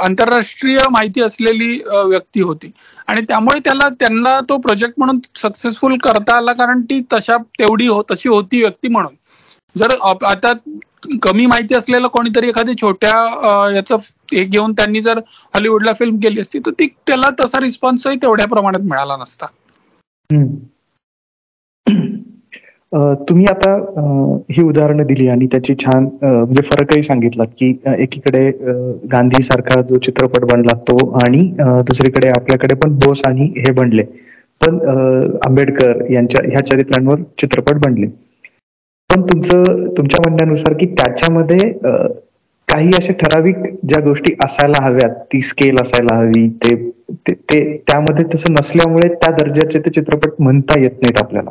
Speaker 2: आंतरराष्ट्रीय माहिती असलेली व्यक्ती होती. आणि त्यामुळे त्याला त्यांना तो प्रोजेक्ट म्हणून सक्सेसफुल करता आला कारण ती तशा तेवढी हो तशी होती व्यक्ती म्हणून. जर आता कमी माहिती असलेलं कोणीतरी एखादी छोट्या याचं हे घेऊन त्यांनी जर हॉलिवूडला फिल्म केली असती तर ती त्याला तसा रिस्पॉन्सही तेवढ्या प्रमाणात मिळाला नसता.
Speaker 1: तुम्ही आता ही उदाहरणं दिली आणि त्याची छान म्हणजे फरकही सांगितलात की एकीकडे गांधी सारखा जो चित्रपट बनला तो आणि दुसरीकडे आपल्याकडे पण बोस आणि हे बनले. पण आंबेडकर यांच्या ह्या चरित्रांवर चित्रपट बनले. पण तुमचं तुमच्या म्हणण्यानुसार की त्याच्यामध्ये काही अशा ठराविक ज्या गोष्टी असायला हव्यात ती स्केल असायला हवी ते ते त्यामध्ये तसं नसल्यामुळे त्या दर्जाचे ते चित्रपट म्हणता येत नाहीत आपल्याला.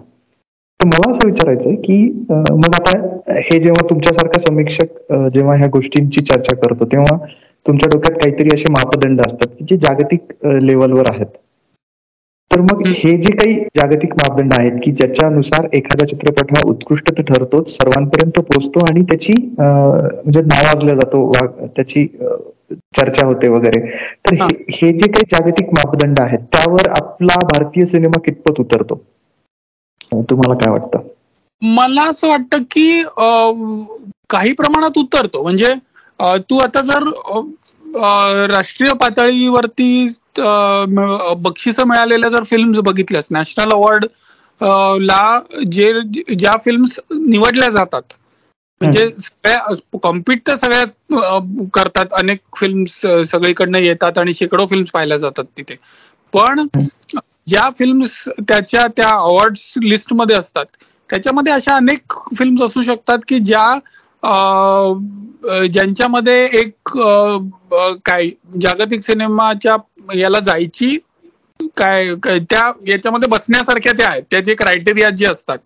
Speaker 1: तर मला असं विचारायचंय की मग आता हे जेव्हा तुमच्यासारखा समीक्षक जेव्हा ह्या गोष्टींची चर्चा करतो तेव्हा तुमच्या डोक्यात काहीतरी असे मापदंड असतात की जे जागतिक लेवलवर आहेत. तर मग हे जे काही जागतिक मापदंड आहेत की ज्याच्यानुसार एखादा चित्रपट हा उत्कृष्ट तर ठरतोच सर्वांपर्यंत पोहोचतो आणि त्याची म्हणजे नावाजला जातो त्याची चर्चा होते वगैरे. तर हे जे काही जागतिक मापदंड आहेत त्यावर आपला भारतीय सिनेमा कितपत उतरतो? तुम्हाला काय वाटतं?
Speaker 2: मला असं वाटतं की काही प्रमाणात उतरतो. म्हणजे तू आता जर राष्ट्रीय पातळीवरती बक्षिस मिळालेल्या जर फिल्म बघितल्यास नॅशनल अवॉर्ड ला जे ज्या फिल्म्स निवडल्या जातात म्हणजे सगळ्या कॉम्पिट तर सगळ्या करतात. अनेक फिल्म्स सगळीकडनं येतात आणि शेकडो फिल्म्स पाहिल्या जातात तिथे. पण ज्या फिल्म्स त्याच्या त्या अवॉर्ड लिस्टमध्ये असतात त्याच्यामध्ये अशा अनेक फिल्म्स असू शकतात की ज्या ज्यांच्यामध्ये एक काय जागतिक सिनेमाच्या याला जायची काय त्या याच्यामध्ये बसण्यासारख्या त्या आहेत त्याचे क्रायटेरिया जे असतात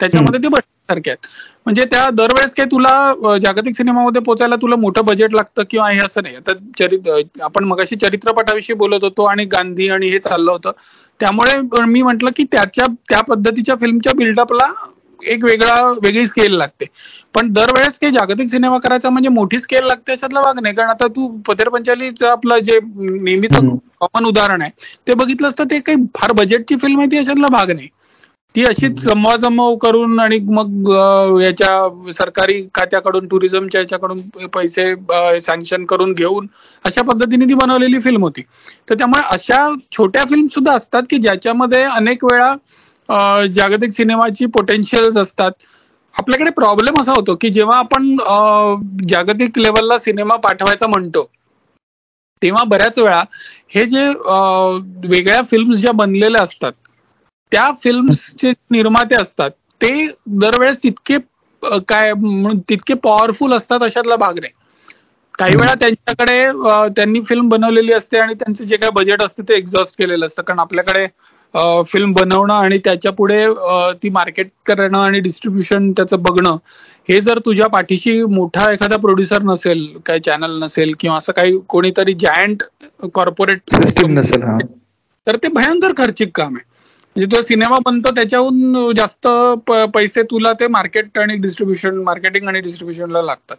Speaker 2: त्याच्यामध्ये ते बसण्यासारखे आहेत. म्हणजे त्या दरवेळेस काही तुला जागतिक सिनेमामध्ये पोचायला तुला मोठं बजेट लागतं किंवा हे असं नाही. आता चरित्र आपण मगाशी चरित्रपटाविषयी बोलत होतो आणि गांधी आणि हे चाललं होतं. त्यामुळे मी म्हंटल की त्याच्या त्या पद्धतीच्या फिल्मच्या बिल्डअपला एक वेगळा वेगळी स्केल लागते. पण दरवेळेस काही जागतिक सिनेमा करायचा म्हणजे मोठी स्केल लागते अशातला भाग नाही. कारण आता तू पतेर पंचालीचं आपलं जे नेहमीच कॉमन उदाहरण आहे ते बघितलं असतं ते काही फार बजेटची फिल्म आहे ती अशातला भाग नाही. ती अशीच जमवाजमव करून आणि मग याच्या सरकारी खात्याकडून टुरिझमच्या याच्याकडून पैसे सँक्शन करून घेऊन अशा पद्धतीने ती बनवलेली फिल्म होती. तर त्यामुळे अशा छोट्या फिल्म सुद्धा असतात की ज्याच्यामध्ये अनेक वेळा जागतिक सिनेमाची पोटेन्शियल्स असतात. आपल्याकडे प्रॉब्लेम असा होतो की जेव्हा आपण जागतिक लेवलला सिनेमा पाठवायचा म्हणतो तेव्हा बऱ्याच वेळा हे जे वेगळ्या फिल्म्स ज्या बनलेल्या असतात त्या फिल्म्सचे निर्माते असतात ते दरवेळेस तितके काय तितके पॉवरफुल असतात अशातला भाग नाही. काही वेळा त्यांच्याकडे त्यांनी फिल्म बनवलेली असते आणि त्यांचं जे काही बजेट असते ते एक्झॉस्ट केलेलं असतं. कारण आपल्याकडे फिल्म बनवणं आणि त्याच्या पुढे ती मार्केट करणं आणि डिस्ट्रीब्युशन त्याचं बघणं हे जर तुझ्या पाठीशी मोठा एखादा प्रोड्युसर नसेल काही चॅनल नसेल किंवा असं काही कोणीतरी जायंट कॉर्पोरेट
Speaker 1: सिस्टीम नसेल
Speaker 2: तर ते भयंकर खर्चिक काम आहे. म्हणजे तो सिनेमा बनतो त्याच्याहून जास्त पैसे तुला ते मार्केट आणि डिस्ट्रीब्युशन मार्केटिंग आणि डिस्ट्रीब्युशनला लागतात.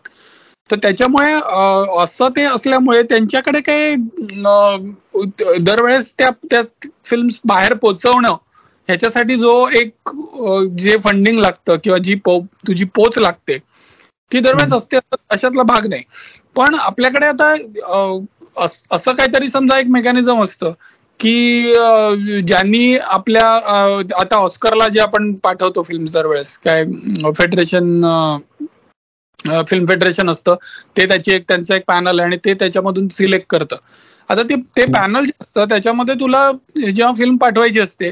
Speaker 2: तर त्याच्यामुळे असं ते असल्यामुळे त्यांच्याकडे काही दरवेळेस त्या त्या फिल्म बाहेर पोचवणं ह्याच्यासाठी जो एक जे फंडिंग लागतं किंवा जी पो तुझी पोच लागते ती दरवेळेस असते अशातला भाग नाही. पण आपल्याकडे आता असं काहीतरी समजा एक मेकॅनिझम असतं की ज्यांनी आपल्या आता ऑस्करला जे आपण पाठवतो फिल्म दरवेळेस काय फेडरेशन फिल्म फेडरेशन असतं. ते त्याची एक त्यांचं एक पॅनल आहे आणि ते त्याच्यामधून सिलेक्ट करतं. आता ते ते पॅनल जे असतं त्याच्यामध्ये तुला जेव्हा फिल्म पाठवायची असते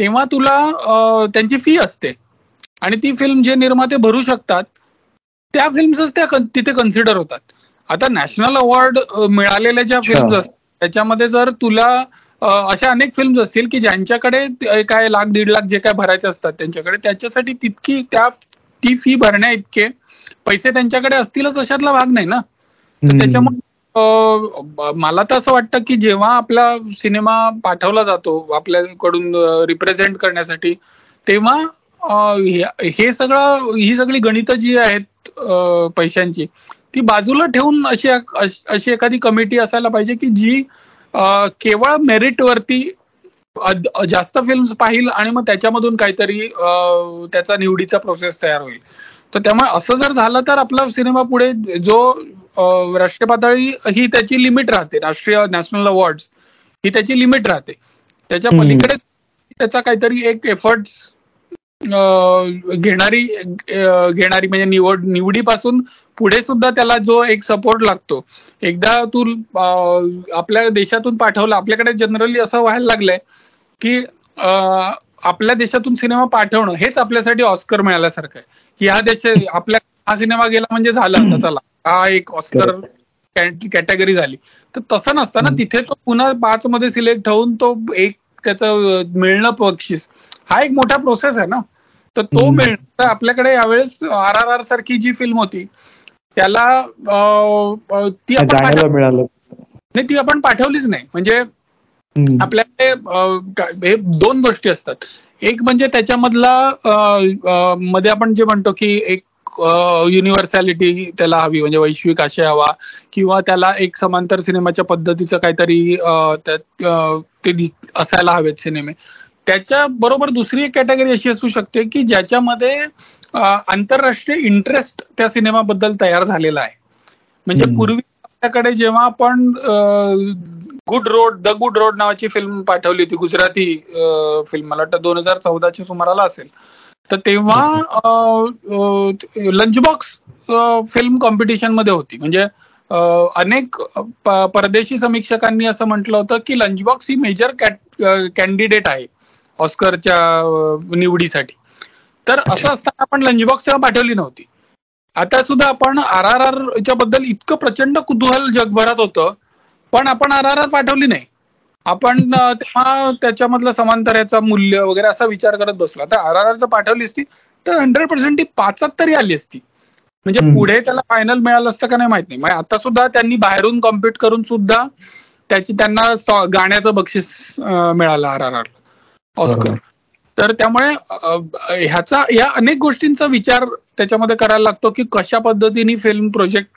Speaker 2: तेव्हा तुला त्यांची फी असते. आणि ती फिल्म जे निर्माते भरू शकतात त्या फिल्म्सच त्या तिथे कन्सिडर होतात. आता नॅशनल अवॉर्ड मिळालेल्या ज्या फिल्म्स असतात त्याच्यामध्ये जर तुला अशा अनेक फिल्म्स असतील की ज्यांच्याकडे काय लाख दीड लाख जे काय भरायचे असतात त्यांच्याकडे त्याच्यासाठी तितकी त्या ती फी भरण्या इतके पैसे त्यांच्याकडे असतीलच अशातला भाग नाही ना. तर त्याच्यामुळे मला तर असं वाटतं की जेव्हा आपला सिनेमा पाठवला जातो आपल्याकडून रिप्रेझेंट करण्यासाठी तेव्हा हे सगळं ही सगळी गणित जी आहेत पैशांची ती बाजूला ठेवून अशी अशी एखादी कमिटी असायला पाहिजे की जी केवळ मेरिट वरती जास्त फिल्म्स पाहिल आणि मग त्याच्यामधून काहीतरी त्याचा निवडीचा प्रोसेस तयार होईल. तर त्यामुळे असं जर झालं तर आपला सिनेमा पुढे जो राष्ट्रीय पातळी ही त्याची लिमिट राहते. राष्ट्रीय नॅशनल अवॉर्ड ही त्याची लिमिट राहते. त्याच्या पलीकडे त्याचा काहीतरी एक एफर्ट्स घेणारी घेणारी म्हणजे निवड निवडीपासून पुढे सुद्धा त्याला जो एक सपोर्ट लागतो. एकदा तू आपल्या देशातून पाठवलं आपल्याकडे जनरली असं व्हायला लागलंय की आपल्या देशातून सिनेमा पाठवणं हेच आपल्यासाठी ऑस्कर मिळाल्यासारखं आहे. की ह्या देश आपल्या हा सिनेमा गेला म्हणजे झाला आता चला. हा एक ऑस्कर कॅटेगरी झाली. तर तसं नसतं ना तिथे तो पुन्हा पाच मध्ये सिलेक्ट होऊन तो एक त्याचं मिळणं बक्षीस. हा एक मोठा प्रोसेस आहे ना. तर तो मिळणं आपल्याकडे यावेळेस आर आर आर सारखी जी फिल्म होती त्याला ती आपण मिळालं. नाही ती आपण पाठवलीच नाही. म्हणजे आपल्याकडे हे दोन गोष्टी असतात. एक म्हणजे त्याच्यामधला मध्ये आपण जे म्हणतो की एक युनिव्हर्सॅलिटी त्याला हवी म्हणजे वैश्विक आशय हवा किंवा त्याला एक समांतर सिनेमाच्या पद्धतीचं काहीतरी ते असायला हवेत सिनेमे. त्याच्या बरोबर दुसरी एक कॅटेगरी अशी असू शकते की ज्याच्यामध्ये आंतरराष्ट्रीय इंटरेस्ट त्या सिनेमाबद्दल तयार झालेला आहे. म्हणजे पूर्वी आपल्याकडे जेव्हा आपण good road the good road नावाची फिल्म पाठवली होती गुजराती फिल्म मला वाटतं दोन हजार चौदाच्या सुमाराला असेल. तर तेव्हा लंच बॉक्स फिल्म कॉम्पिटिशनमध्ये होती. म्हणजे अनेक परदेशी समीक्षकांनी असं म्हटलं होतं की लंच बॉक्स ही मेजर कॅन्डिडेट आहे ऑस्करच्या निवडीसाठी. तर असं असताना आपण लंच बॉक्स तेव्हा पाठवली नव्हती. आता सुद्धा आपण आर आर आरबद्दल इतकं प्रचंड कुतूहल जगभरात होतं पण आपण आर आर आर पाठवली नाही. आपण तेव्हा त्याच्यामधलं समांतराचं मूल्य वगैरे असा विचार करत बसलो. आता आर आर आर पाठवली असती तर हंड्रेड पर्सेंट ती पाचात तरी आली असती. म्हणजे पुढे त्याला फायनल मिळालं असतं का नाही माहीत नाही. म्हणजे आता सुद्धा त्यांनी बाहेरून कॉम्पिट करून सुद्धा त्याची त्यांना गाण्याचं बक्षीस मिळालं आर आर आर ऑस्कर तर त्यामुळे ह्याचा या अनेक गोष्टींचा विचार त्याच्यामध्ये करायला लागतो की कशा पद्धतीने फिल्म प्रोजेक्ट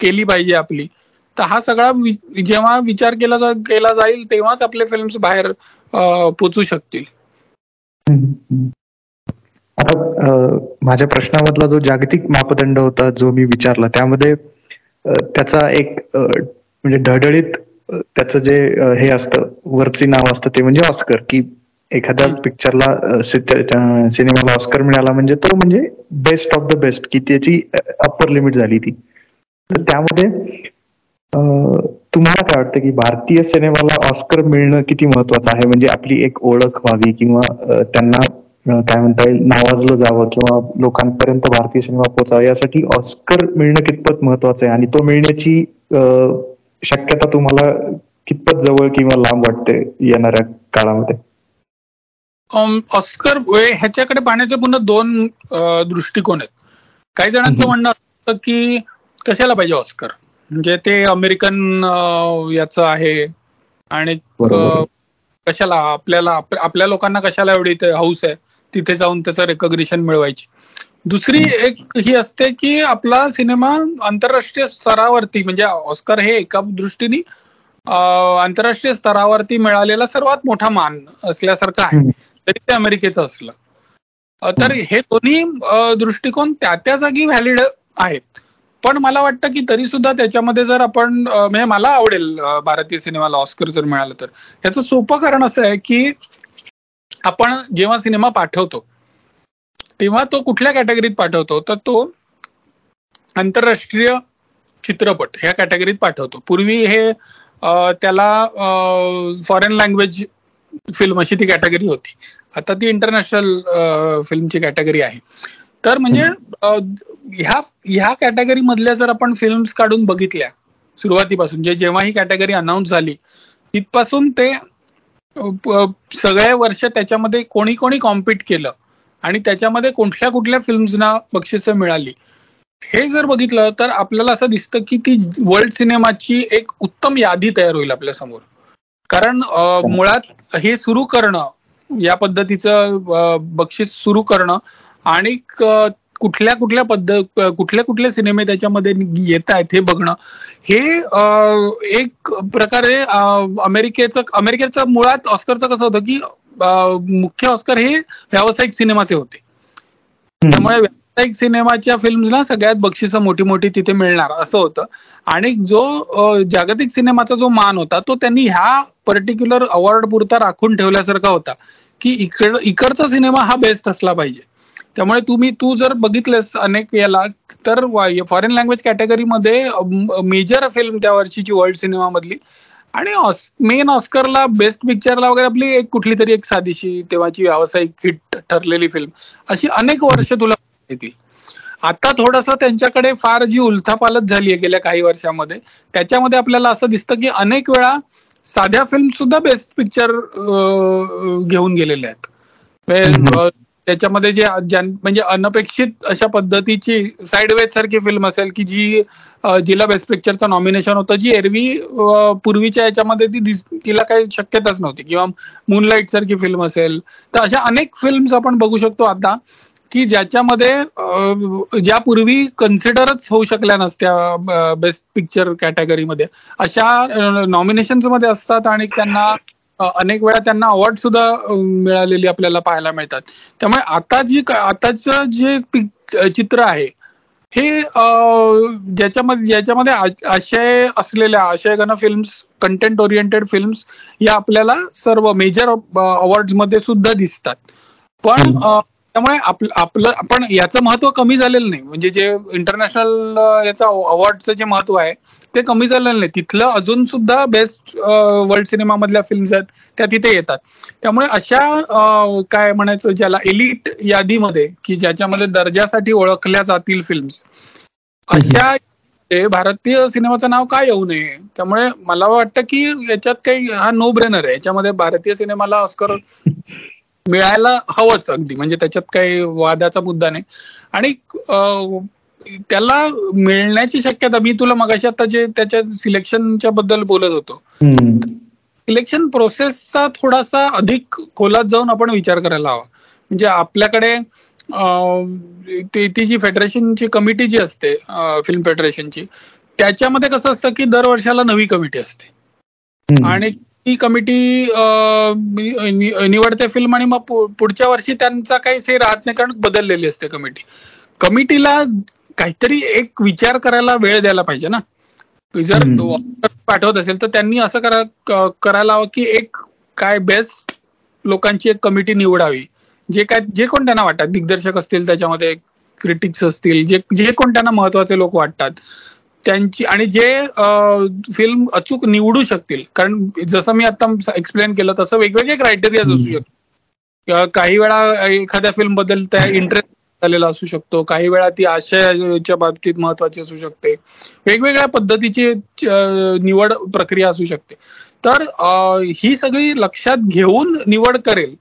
Speaker 2: केली पाहिजे आपली. तर हा सगळा जेव्हा विचार केला जा, केला जाईल तेव्हाच आपले फिल्म्स बाहेर पोचू शकतील.
Speaker 1: आता माझ्या प्रश्नामधला जो जागतिक मापदंड होता जो मी विचारला त्यामध्ये त्याचा एक म्हणजे ढळढळीत त्याचं जे हे असतं वरची नाव असतं ते म्हणजे ऑस्कर की एखाद्या पिक्चरला सिनेमाला ऑस्कर मिळाला म्हणजे तो म्हणजे बेस्ट ऑफ द बेस्ट की त्याची अप्पर लिमिट झाली ती. तर त्यामध्ये तुम्हाला काय वाटतं की भारतीय सिनेमाला ऑस्कर मिळणं किती महत्वाचं आहे? म्हणजे आपली एक ओळख व्हावी किंवा त्यांना काय म्हणता येईल नावाजलं जावं किंवा लोकांपर्यंत भारतीय सिनेमा पोहोचावा यासाठी ऑस्कर मिळणं कितपत महत्वाचं आहे? आणि तो मिळण्याची शक्यता तुम्हाला कितपत जवळ किंवा लांब वाटते येणाऱ्या काळामध्ये?
Speaker 2: ऑस्कर ह्याच्याकडे पाहण्याचे पुन्हा दोन दृष्टिकोन आहेत. काही जणांचं म्हणणं असतं की कशाला पाहिजे ऑस्कर? म्हणजे ते अमेरिकन याचं आहे. आणि कशाला? आपल्याला आपल्या लोकांना कशाला एवढी हाऊस आहे? तिथे जाऊन त्याचं रेकॉग्निशन मिळवायची. दुसरी एक ही असते की आपला सिनेमा आंतरराष्ट्रीय स्तरावरती म्हणजे ऑस्कर हे एका दृष्टीने आंतरराष्ट्रीय स्तरावरती मिळालेला सर्वात मोठा मान असल्यासारखं आहे. तरी ते अमेरिकेचं असलं. तर हे दोन्ही दृष्टिकोन त्या त्या जागी व्हॅलिड आहेत. पण मला वाटतं की तरी सुद्धा त्याच्यामध्ये जर आपण म्हणजे मला आवडेल भारतीय सिनेमाला ऑस्कर जर मिळालं तर. याचं सोपं कारण असं आहे की आपण जेव्हा सिनेमा पाठवतो तेव्हा तो कुठल्या कॅटेगरीत पाठवतो? तर तो आंतरराष्ट्रीय चित्रपट ह्या कॅटेगरीत पाठवतो. पूर्वी हे त्याला फॉरेन लँग्वेज फिल्म अशी ती कॅटेगरी होती. आता ती इंटरनॅशनल फिल्मची कॅटेगरी आहे. तर म्हणजे ह्या ह्या कॅटेगरी मधल्या जर आपण फिल्म्स काढून बघितल्या सुरुवातीपासून जे जेव्हा ही कॅटेगरी अनाऊन्स झाली तिथपासून ते सगळ्या वर्ष त्याच्यामध्ये कोणी कोणी कॉम्पिट केलं आणि त्याच्यामध्ये कुठल्या कुठल्या फिल्म्सना बक्षिसं मिळाली. हे जर बघितलं तर आपल्याला असं दिसतं की ती वर्ल्ड सिनेमाची एक उत्तम यादी तयार होईल आपल्यासमोर. कारण मुळात हे सुरू करणं या पद्धतीचं बक्षीस सुरू करणं आणि कुठल्या कुठल्या पद्धत कुठले कुठले सिनेमे त्याच्यामध्ये येत आहेत हे बघणं हे एक प्रकारे अमेरिकेचं अमेरिकेचं मुळात ऑस्करचं कसं होतं की मुख्य ऑस्कर हे व्यावसायिक सिनेमाचे होते. त्यामुळे व्यावसायिक सिनेमाच्या फिल्म्सला सगळ्यात बक्षिस मोठी मोठी तिथे मिळणार असं होतं. आणि जो जागतिक सिनेमाचा जो मान होता तो त्यांनी ह्या पर्टिक्युलर अवॉर्ड पुरता राखून ठेवल्यासारखा होता की इकड इकडचा सिनेमा हा बेस्ट असला पाहिजे. त्यामुळे तुम्ही तू जर बघितलंस अनेक याला तर फॉरेन लँग्वेज कॅटेगरीमध्ये मेजर फिल्म त्या वर्षीची वर्ल्ड सिनेमा मधली. आणि मेन ऑस्करला बेस्ट पिक्चरला वगैरे आपली एक कुठली तरी एक साधीशी तेव्हाची व्यावसायिक हिट ठरलेली फिल्म अशी अनेक वर्ष तुला येतील. आता थोडस त्यांच्याकडे फार जी उलथापालत झाली आहे गेल्या काही वर्षामध्ये त्याच्यामध्ये आपल्याला असं दिसतं की अनेक वेळा साध्या फिल्म सुद्धा बेस्ट पिक्चर घेऊन गेलेले आहेत. त्याच्यामध्ये जे म्हणजे अनपेक्षित अशा पद्धतीची साईडवेज सारखी फिल्म असेल की जी जिला बेस्ट पिक्चरचं नॉमिनेशन होतं जी एरवी पूर्वीच्या याच्यामध्ये ती तिला काही शक्यताच नव्हती. किंवा मूनलाईट सारखी फिल्म असेल. तर अशा अनेक फिल्म्स आपण बघू शकतो आता. की ज्याच्यामध्ये ज्या पूर्वी कन्सिडरच होऊ शकल्या नसत्या बेस्ट पिक्चर कॅटेगरीमध्ये अशा नॉमिनेशनमध्ये असतात आणि त्यांना अनेक वेळा त्यांना अवॉर्ड सुद्धा मिळालेली आपल्याला पाहायला मिळतात. त्यामुळे आता जी आताचं जे चित्र आहे हे ज्याच्यामध्ये ज्याच्यामध्ये आशय असलेल्या आशयगण फिल्म्स कंटेंट ओरिएंटेड फिल्म्स या आपल्याला सर्व मेजर अवॉर्डमध्ये सुद्धा दिसतात. पण त्यामुळे आपलं आपण याचं महत्त्व कमी झालेलं नाही. म्हणजे जे इंटरनॅशनल याचं अवॉर्डचं जे महत्त्व आहे ते कमी झालेलं नाही. तिथलं अजून सुद्धा बेस्ट वर्ल्ड सिनेमा मधल्या फिल्म्स आहेत त्या तिथे येतात. त्यामुळे अशा काय म्हणायचं ज्याला एलिट यादीमध्ये की ज्याच्यामध्ये दर्जासाठी ओळखल्या जातील फिल्म्स अशा भारतीय सिनेमाचं नाव काय येऊ नये? त्यामुळे मला वाटतं की याच्यात काही हा नो ब्रेनर आहे. याच्यामध्ये भारतीय सिनेमाला ऑस्कर मिळायला हवंच अगदी. म्हणजे त्याच्यात काही वादाचा मुद्दा नाही. आणि त्याला मिळण्याची शक्यता मी तुला मगाशी आता जे त्याच्या सिलेक्शनच्या बद्दल बोलत होतो. सिलेक्शन प्रोसेसचा थोडासा अधिक खोलात जाऊन आपण विचार करायला हवा. म्हणजे आपल्याकडे ती जी फेडरेशनची कमिटी जी असते फिल्म फेडरेशनची त्याच्यामध्ये कसं असतं की दर वर्षाला नवी कमिटी असते. आणि ती कमिटी निवडते फिल्म आणि मग पुढच्या वर्षी त्यांचा काही से राहत नाही कारण बदललेली असते कमिटी कमिटीला काहीतरी एक विचार करायला वेळ द्यायला पाहिजे ना. जर पाठवत असेल तर त्यांनी असं करा करायला हवं की एक काय बेस्ट लोकांची एक कमिटी निवडावी. जे काय जे कोण त्यांना वाटतात दिग्दर्शक असतील त्याच्यामध्ये क्रिटिक्स असतील जे जे कोण त्यांना महत्त्वाचे लोक वाटतात. त्यांची आणि जे फिल्म अचूक निवडू शकतील. कारण जसं मी आता एक्सप्लेन केलं तसं वेगवेगळे क्रायटेरिया असू शकतो काही वेळा एखाद्या फिल्मबद्दल त्या इंटरेस्ट झालेला असू शकतो. काही वेळा ती आशयाच्या बाबतीत महत्वाची असू शकते. वेगवेगळ्या पद्धतीची निवड प्रक्रिया असू शकते. तर ही सगळी लक्षात घेऊन निवड करेल.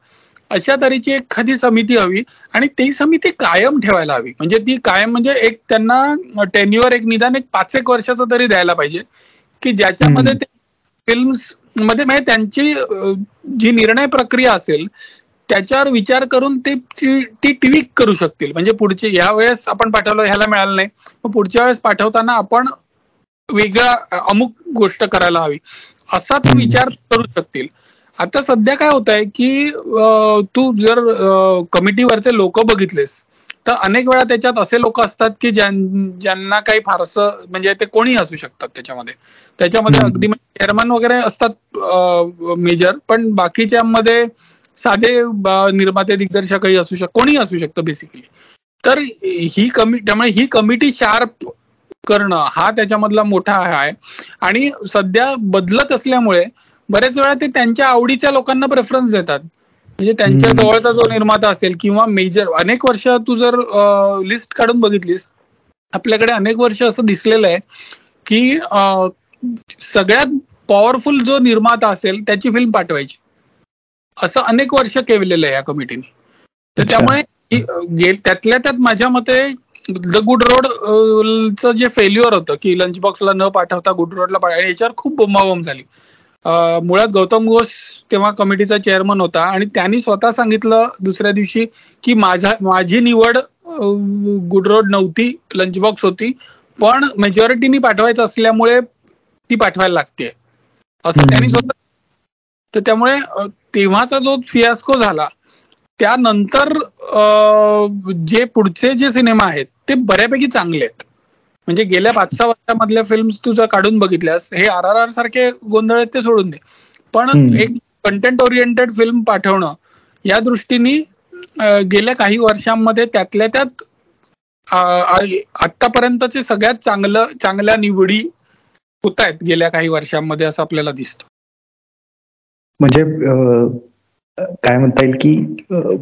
Speaker 2: अशा तऱ्हेची एखादी समिती हवी आणि ती समिती कायम ठेवायला हवी. म्हणजे ती कायम म्हणजे एक त्यांना टेन्युअर एक निदान एक पाच एक वर्षाचं तरी द्यायला पाहिजे. की ज्याच्यामध्ये ते फिल्म्समध्ये म्हणजे त्यांची जी निर्णय प्रक्रिया असेल त्याच्यावर विचार करून ते ती ट्विक करू शकतील. म्हणजे पुढचे ह्या वेळेस आपण पाठवलं ह्याला मिळालं नाही. मग पुढच्या वेळेस पाठवताना आपण वेगळा अमुक गोष्ट करायला हवी. असा ते विचार करू शकतील. आता सध्या काय होत आहे की तू जर कमिटीवरचे लोक बघितलेस तर अनेक वेळा त्याच्यात असे लोक असतात की ज्यांना काही फारसं म्हणजे ते कोणी असू शकतात त्याच्यामध्ये. त्याच्यामध्ये अगदी चेअरमन वगैरे असतात मेजर पण बाकीच्या साधे निर्माते दिग्दर्शकही असू शकत कोणी असू शकतं बेसिकली तर ही कमी त्यामुळे ही कमिटी शार्प करणं हा त्याच्यामधला मोठा आहे. आणि सध्या बदलत असल्यामुळे बरेच वेळा ते त्यांच्या आवडीच्या लोकांना प्रेफरन्स देतात. म्हणजे त्यांच्या जवळचा जो निर्माता असेल किंवा मेजर अनेक वर्ष तू जर लिस्ट काढून बघितलीस आपल्याकडे अनेक वर्ष असं दिसलेलं आहे की सगळ्यात पॉवरफुल जो निर्माता असेल त्याची फिल्म पाठवायची. असं अनेक वर्ष केलेलं आहे या कमिटीने तर त्यामुळे त्यातल्या त्यात माझ्या मते द गुड रोड चं जे फेल्युअर होतं की लंच बॉक्सला न पाठवता गुड रोडला याच्यावर खूप बोंबाबोंब झाली. मुळात गौतम घोष तेव्हा कमिटीचा चेअरमन होता आणि त्यांनी स्वतः सांगितलं दुसऱ्या दिवशी की माझा माझी निवड गुड रोड नव्हती लंच बॉक्स होती पण मेजॉरिटीनी पाठवायचं असल्यामुळे ती पाठवायला लागते. असं त्यांनी स्वतः तर त्यामुळे तेव्हाचा जो फियास्को झाला त्यानंतर जे पुढचे जे सिनेमा आहेत ते बऱ्यापैकी चांगले आहेत. म्हणजे गेल्या पाच सहा वर्षामधल्या फिल्म तू जर काढून बघितल्यास हे आर आर आर सारखे गोंधळ आहेत ते सोडून दे. पण एक कंटेंट ओरिएंटेड फिल्म पाठवणं या दृष्टीने गेल्या काही वर्षांमध्ये त्यातल्या त्यात आतापर्यंतचे सगळ्यात चांगलं चांगल्या निवडी होत आहेत गेल्या काही वर्षांमध्ये असं आपल्याला दिसतं.
Speaker 1: म्हणजे काय म्हणता येईल की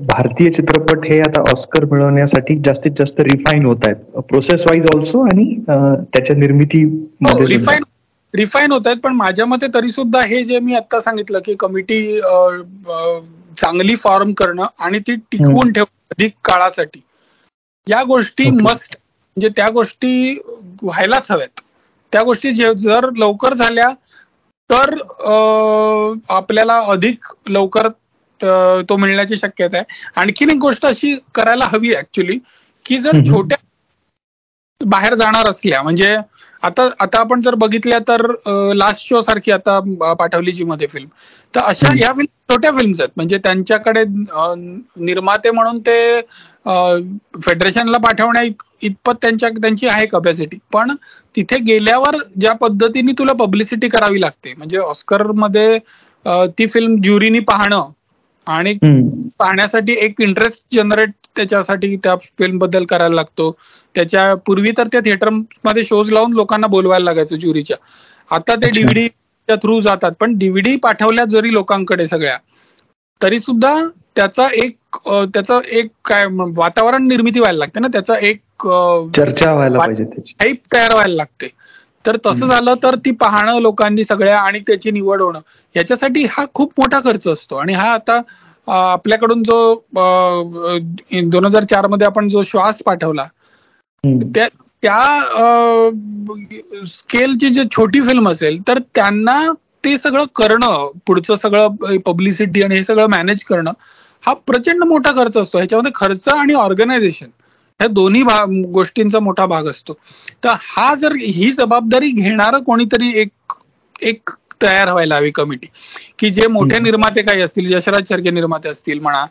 Speaker 1: भारतीय चित्रपट हे आता ऑस्कर मिळवण्यासाठी जास्तीत जास्त रिफाईन होत आहेत. प्रोसेस वाईज ऑल्सो आणि त्याच्या निर्मिती
Speaker 2: रिफाईन रिफाईन होत आहेत पण माझ्या मते तरी सुद्धा हे जे मी आता सांगितलं की कमिटी चांगली फॉर्म करणं आणि ती टिकवून ठेवणं अधिक काळासाठी या गोष्टी मस्ट म्हणजे त्या गोष्टी व्हायलाच हव्यात. त्या गोष्टी जर लवकर झाल्या तर आपल्याला अधिक लवकर तो मिळण्याची शक्यता आहे. आणखीन एक गोष्ट अशी करायला हवी ऍक्च्युली की जर छोट्या बाहेर जाणार असल्या म्हणजे आता आता आपण जर बघितल्या तर लास्ट शो सारखी आता पाठवली जी मध्ये फिल्म तर अशा या फिल्म छोट्या फिल्म्स आहेत. म्हणजे त्यांच्याकडे निर्माते म्हणून ते फेडरेशनला पाठवण्या इतपत त्यांच्या त्यांची आहे कपॅसिटी पण तिथे गेल्यावर ज्या पद्धतीने तुला पब्लिसिटी करावी लागते म्हणजे ऑस्करमध्ये ती फिल्म ज्युरीनी पाहणं आणि पाहण्यासाठी एक इंटरेस्ट जनरेट त्याच्यासाठी त्या फिल्मबद्दल करायला लागतो. त्याच्या पूर्वी तर त्या थिएटरमध्ये शोज लावून लोकांना बोलवायला लागायचं ज्युरीच्या आता ते डीव्हीडी थ्रू जातात पण डीव्हीडी पाठवल्या जरी लोकांकडे सगळ्या तरी सुद्धा त्याचा एक त्याचं एक काय वातावरण निर्मिती व्हायला लागते ना त्याचा एक
Speaker 1: चर्चा व्हायला पाहिजे
Speaker 2: तयार व्हायला लागते. तर तसं झालं तर ती पाहणं लोकांनी सगळ्या आणि त्याची निवड होणं. याच्यासाठी हा खूप मोठा खर्च असतो. आणि हा आता आपल्याकडून जो दोन हजार चारमध्ये आपण जो श्वास पाठवला त्या त्या स्केलची जी छोटी फिल्म असेल तर त्यांना ते सगळं करणं पुढचं सगळं पब्लिसिटी आणि हे सगळं मॅनेज करणं हा प्रचंड मोठा खर्च असतो. ह्याच्यामध्ये खर्च आणि ऑर्गनायझेशन. ह्या दोन्ही गोष्टींचा मोठा भाग असतो. तर हा जर ही जबाबदारी घेणार कोणीतरी एक एक तयार व्हायला हवी कमिटी की जे मोठे निर्माते काही असतील यशराज सारखे निर्माते असतील म्हणा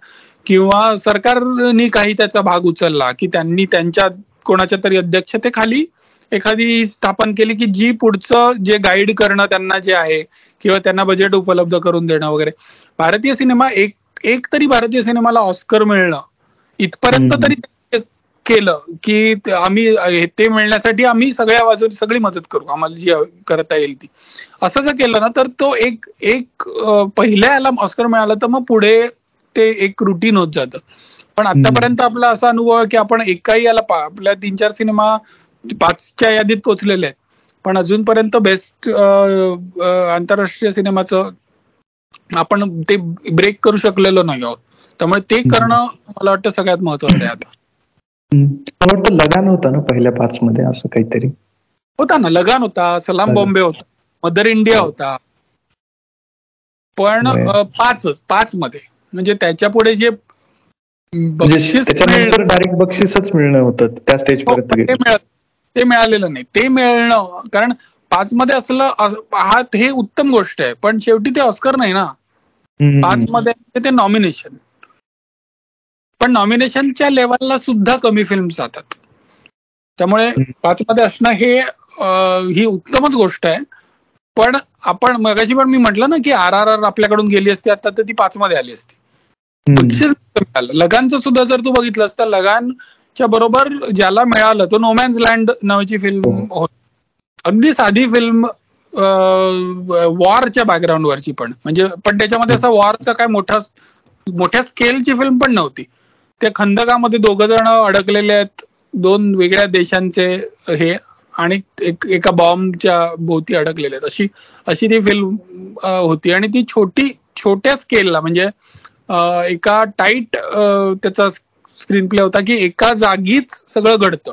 Speaker 2: किंवा सरकारनी काही त्याचा भाग उचलला की त्यांनी त्यांच्या कोणाच्या तरी अध्यक्षतेखाली एखादी स्थापन केली की जी पुढचं जे गाईड करणं त्यांना जे आहे किंवा त्यांना बजेट उपलब्ध करून देणं वगैरे. भारतीय सिनेमा एक एक तरी भारतीय सिनेमाला ऑस्कर मिळणं इथपर्यंत तरी केलं की आम्ही ते मिळण्यासाठी आम्ही सगळ्या बाजू सगळी मदत करू. आम्हाला जी करता येईल ती. असं जर केलं ना तर तो एक एक पहिल्या याला ऑस्कर मिळाला तर मग पुढे ते एक रुटीन होत जातं. पण आतापर्यंत आपला असा अनुभव आहे की आपण एकाही याला आपल्या तीन चार सिनेमा पाचच्या यादीत पोहोचलेले आहेत. पण अजूनपर्यंत बेस्ट आंतरराष्ट्रीय सिनेमाचं आपण ते ब्रेक करू शकलेलो नाही आहोत. त्यामुळे ते करणं मला वाटतं सगळ्यात महत्वाचं आहे आता.
Speaker 1: मला वाटतं लगान होता ना पहिल्या पाच मध्ये असं काहीतरी.
Speaker 2: होता ना लगान होता सलाम बॉम्बे होता मदर इंडिया होता. पण पाच पाच मध्ये. म्हणजे त्याच्या पुढे जे
Speaker 1: म्हणजे बक्षीस डायरेक्ट बक्षीसच मिळणं होतं त्या स्टेज हो,
Speaker 2: ते मिळालेलं नाही. ते मिळणं कारण पाच मध्ये असलं हा हे उत्तम गोष्ट आहे. पण शेवटी ते ऑस्कर नाही ना. पाच मध्ये ते नॉमिनेशन पण नॉमिनेशनच्या लेवलला सुद्धा कमी फिल्म जातात. त्यामुळे पाच मध्ये असणं हे ही उत्तमच गोष्ट आहे. पण आपण मगाशी पण मी म्हटलं ना की आर आर आर आपल्याकडून गेली असती आता तर ती पाच मध्ये आली असती. लगानचं सुद्धा जर तू बघितलंस तर लगानच्या बरोबर ज्याला मिळालं तो नोमॅन्स लँड नावाची फिल्म हो. अगदी साधी फिल्म वॉरच्या बॅकग्राऊंडवरची पण. म्हणजे पण त्याच्यामध्ये असा वॉरचा काय मोठा मोठ्या स्केलची फिल्म पण नव्हती. त्या खंदकामध्ये दोघ जण अडकलेले आहेत. दोन वेगळ्या देशांचे हे आणि एक एका बॉम्बच्या भोवती अडकलेले आहेत. अशी अशी ती फिल्म होती. आणि ती छोटी छोट्या स्केलला म्हणजे एका टाईट त्याचा स्क्रीन प्ले होता की एका जागीच सगळं घडतं.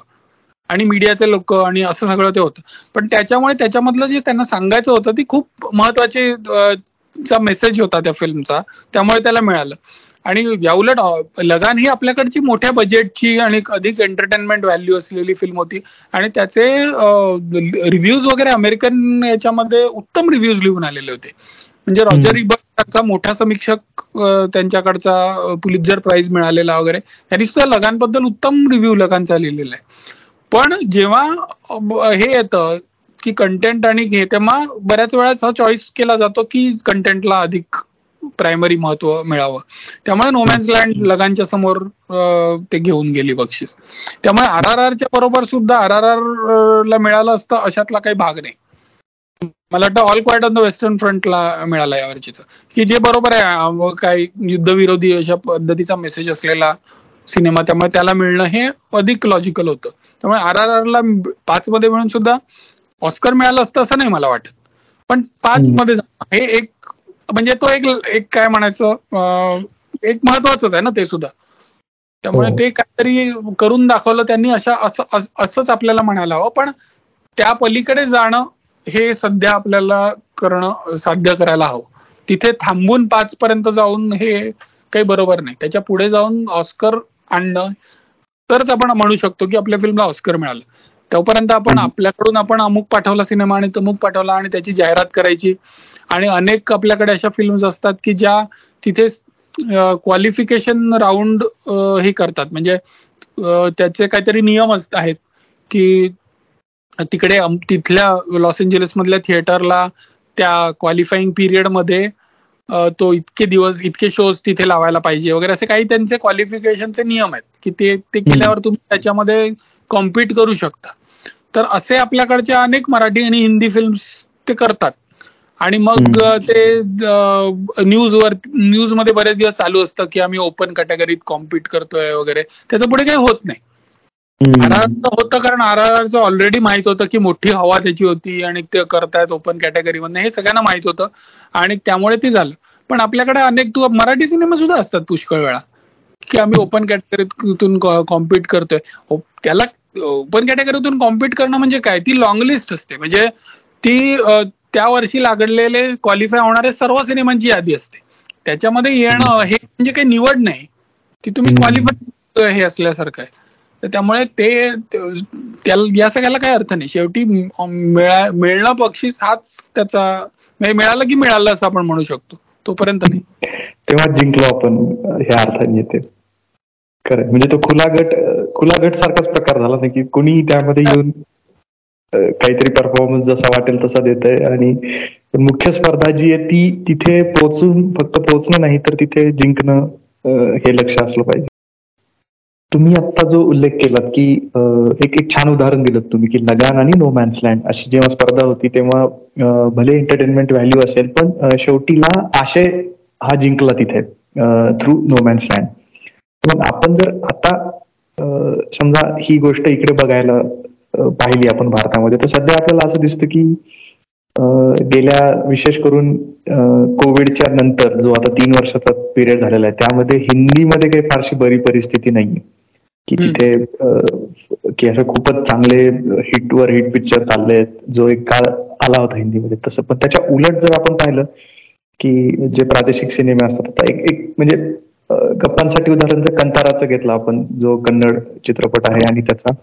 Speaker 2: आणि मीडियाचे लोक आणि असं सगळं ते होतं. पण त्याच्यामुळे त्याच्यामधलं जे त्यांना सांगायचं होतं ती खूप महत्वाची चा मेसेज होता त्या फिल्मचा त्यामुळे त्याला मिळालं. आणि याउलट लगान ही आपल्याकडची मोठ्या बजेटची आणि अधिक एंटरटेनमेंट व्हॅल्यू असलेली फिल्म होती. आणि त्याचे रिव्ह्यूज वगैरे अमेरिकन याच्यामध्ये उत्तम रिव्ह्यूज लिहून आलेले होते. म्हणजे रॉजर इबर सारखा मोठा समीक्षक त्यांच्याकडचा पुलिजर प्राइज मिळालेला वगैरे त्यांनी सुद्धा लगानबद्दल उत्तम रिव्ह्यू लगानचा लिहिलेला आहे. पण जेव्हा हे येतं की कंटेंट आणि घे तेव्हा बऱ्याच वेळा हा चॉईस केला जातो की कंटेंटला अधिक प्रायमरी महत्त्व मिळावं. त्यामुळे नोमॅन्स लँड लगांच्या समोर ते घेऊन गेली बक्षीस. त्यामुळे आर आर आरच्या बरोबर सुद्धा आर आर आर ला मिळालं असतं अशातला काही भाग नाही. मला वाटतं all quiet on the western फ्रंटला मिळाला यावर्षीच की जे बरोबर आहे काही युद्धविरोधी अशा पद्धतीचा मेसेज असलेला सिनेमा त्यामुळे त्याला मिळणं हे अधिक लॉजिकल होतं. त्यामुळे आर आर आरला पाच मध्ये मिळून सुद्धा ऑस्कर मिळालं असतं असं नाही मला वाटत. पण पाच मध्ये हे एक म्हणजे तो एक एक काय म्हणायचं एक महत्वाचंच आहे ना ते सुद्धा. त्यामुळे हो. ते काहीतरी करून दाखवलं त्यांनी अशा असं असंच आपल्याला म्हणायला हवं. पण त्या पलीकडे जाणं हे सध्या आपल्याला करणं साध्य करायला हवं. तिथे थांबून पाच पर्यंत जाऊन हे काही बरोबर नाही. त्याच्या पुढे जाऊन ऑस्कर आणणं तरच आपण म्हणू शकतो की आपल्या फिल्मला ऑस्कर मिळालं. तोपर्यंत आपण आपल्याकडून आपण अमुक पाठवला सिनेमा आणि तमुक पाठवला आणि त्याची जाहिरात करायची. आणि अनेक आपल्याकडे अशा फिल्म्स असतात की ज्या तिथे क्वालिफिकेशन राऊंड हे करतात. म्हणजे त्याचे काहीतरी नियम आहेत की तिकडे तिथल्या लॉस एंजलिस मधल्या थिएटरला त्या क्वालिफाईंग पिरियडमध्ये तो इतके दिवस इतके शोज तिथे लावायला पाहिजे वगैरे असे काही त्यांचे क्वालिफिकेशनचे नियम आहेत. की ते ते केल्यावर तुम्ही त्याच्यामध्ये कॉम्पिट करू शकता. तर असे आपल्याकडच्या अनेक मराठी आणि हिंदी फिल्म्स ते करतात. आणि मग ते न्यूजवर न्यूजमध्ये बरेच दिवस चालू असतं की आम्ही ओपन कॅटेगरीत कॉम्पिट करतोय वगैरे. त्याचं पुढे काही होत नाही. आर आर होतं कारण आर आर ऑलरेडी माहीत होतं की मोठी हवा त्याची होती आणि ते करतायत ओपन कॅटेगरी मध्ये हे सगळ्यांना माहीत होतं आणि त्यामुळे ते झालं. पण आपल्याकडे अनेक तू मराठी सिनेमा सुद्धा असतात पुष्कळ वेळा. की आम्ही ओपन कॅटेगरीतून कॉम्पिट करतोय. त्याला ओपन कॅटेगरीतून कॉम्पिट करणं म्हणजे काय? ती लॉंग लिस्ट असते. म्हणजे ती त्या वर्षी लागलेले क्वालिफाय होणारे सर्व सिनेमांची यादी असते. त्याच्यामध्ये येणं हे म्हणजे काही निवड नाही. ती तुम्ही क्वालिफाय हे असल्यासारखं आहे. तर त्यामुळे ते या सगळ्याला काही अर्थ नाही. शेवटी मिळणं बक्षीस हाच त्याचा म्हणजे मिळालं की मिळालं असं आपण म्हणू शकतो. तोपर्यंत नाही.
Speaker 1: तेव्हा जिंकलो आपण ह्या अर्थाने येते खरं म्हणजे तो खुला गट खुला गट सारखाच प्रकार झाला नाही की कुणी त्यामध्ये येऊन काहीतरी परफॉर्मन्स जसा वाटेल तसा देत आहे आणि मुख्य स्पर्धा जी आहे ती तिथे पोहोचून फक्त पोहोचणं नाही तर तिथे जिंकणं हे लक्ष असलं पाहिजे. तुम्ही आता जो उल्लेख केलात की एक एक छान उदाहरण दिलं तुम्ही की लगान आणि नो मॅन्स लँड अशी जेव्हा स्पर्धा होती तेव्हा भले एंटरटेनमेंट व्हॅल्यू असेल पण शेवटीला आशय हा जिंकला तिथे थ्रू नो मॅन्स लँड मग आपण जर आता समजा ही गोष्ट इकडे बघायला पाहिली आपण भारतामध्ये तर सध्या आपल्याला असं दिसतं की गेल्या विशेष करून कोविडच्या नंतर जो आता तीन वर्षाचा पिरियड झालेला आहे त्यामध्ये हिंदीमध्ये काही फारशी बरी परिस्थिती नाहीये. की तिथे की असं खूपच चांगले हिटवर हिट पिक्चर चालले जो एक काळ आला होता हिंदीमध्ये तसं. पण त्याच्या उलट जर आपण पाहिलं की जे प्रादेशिक सिनेमे असतात आता एक एक म्हणजे गप्पांसाठी उदाहरण जर कंताराचं घेतलं आपण जो कन्नड चित्रपट आहे आणि त्याचा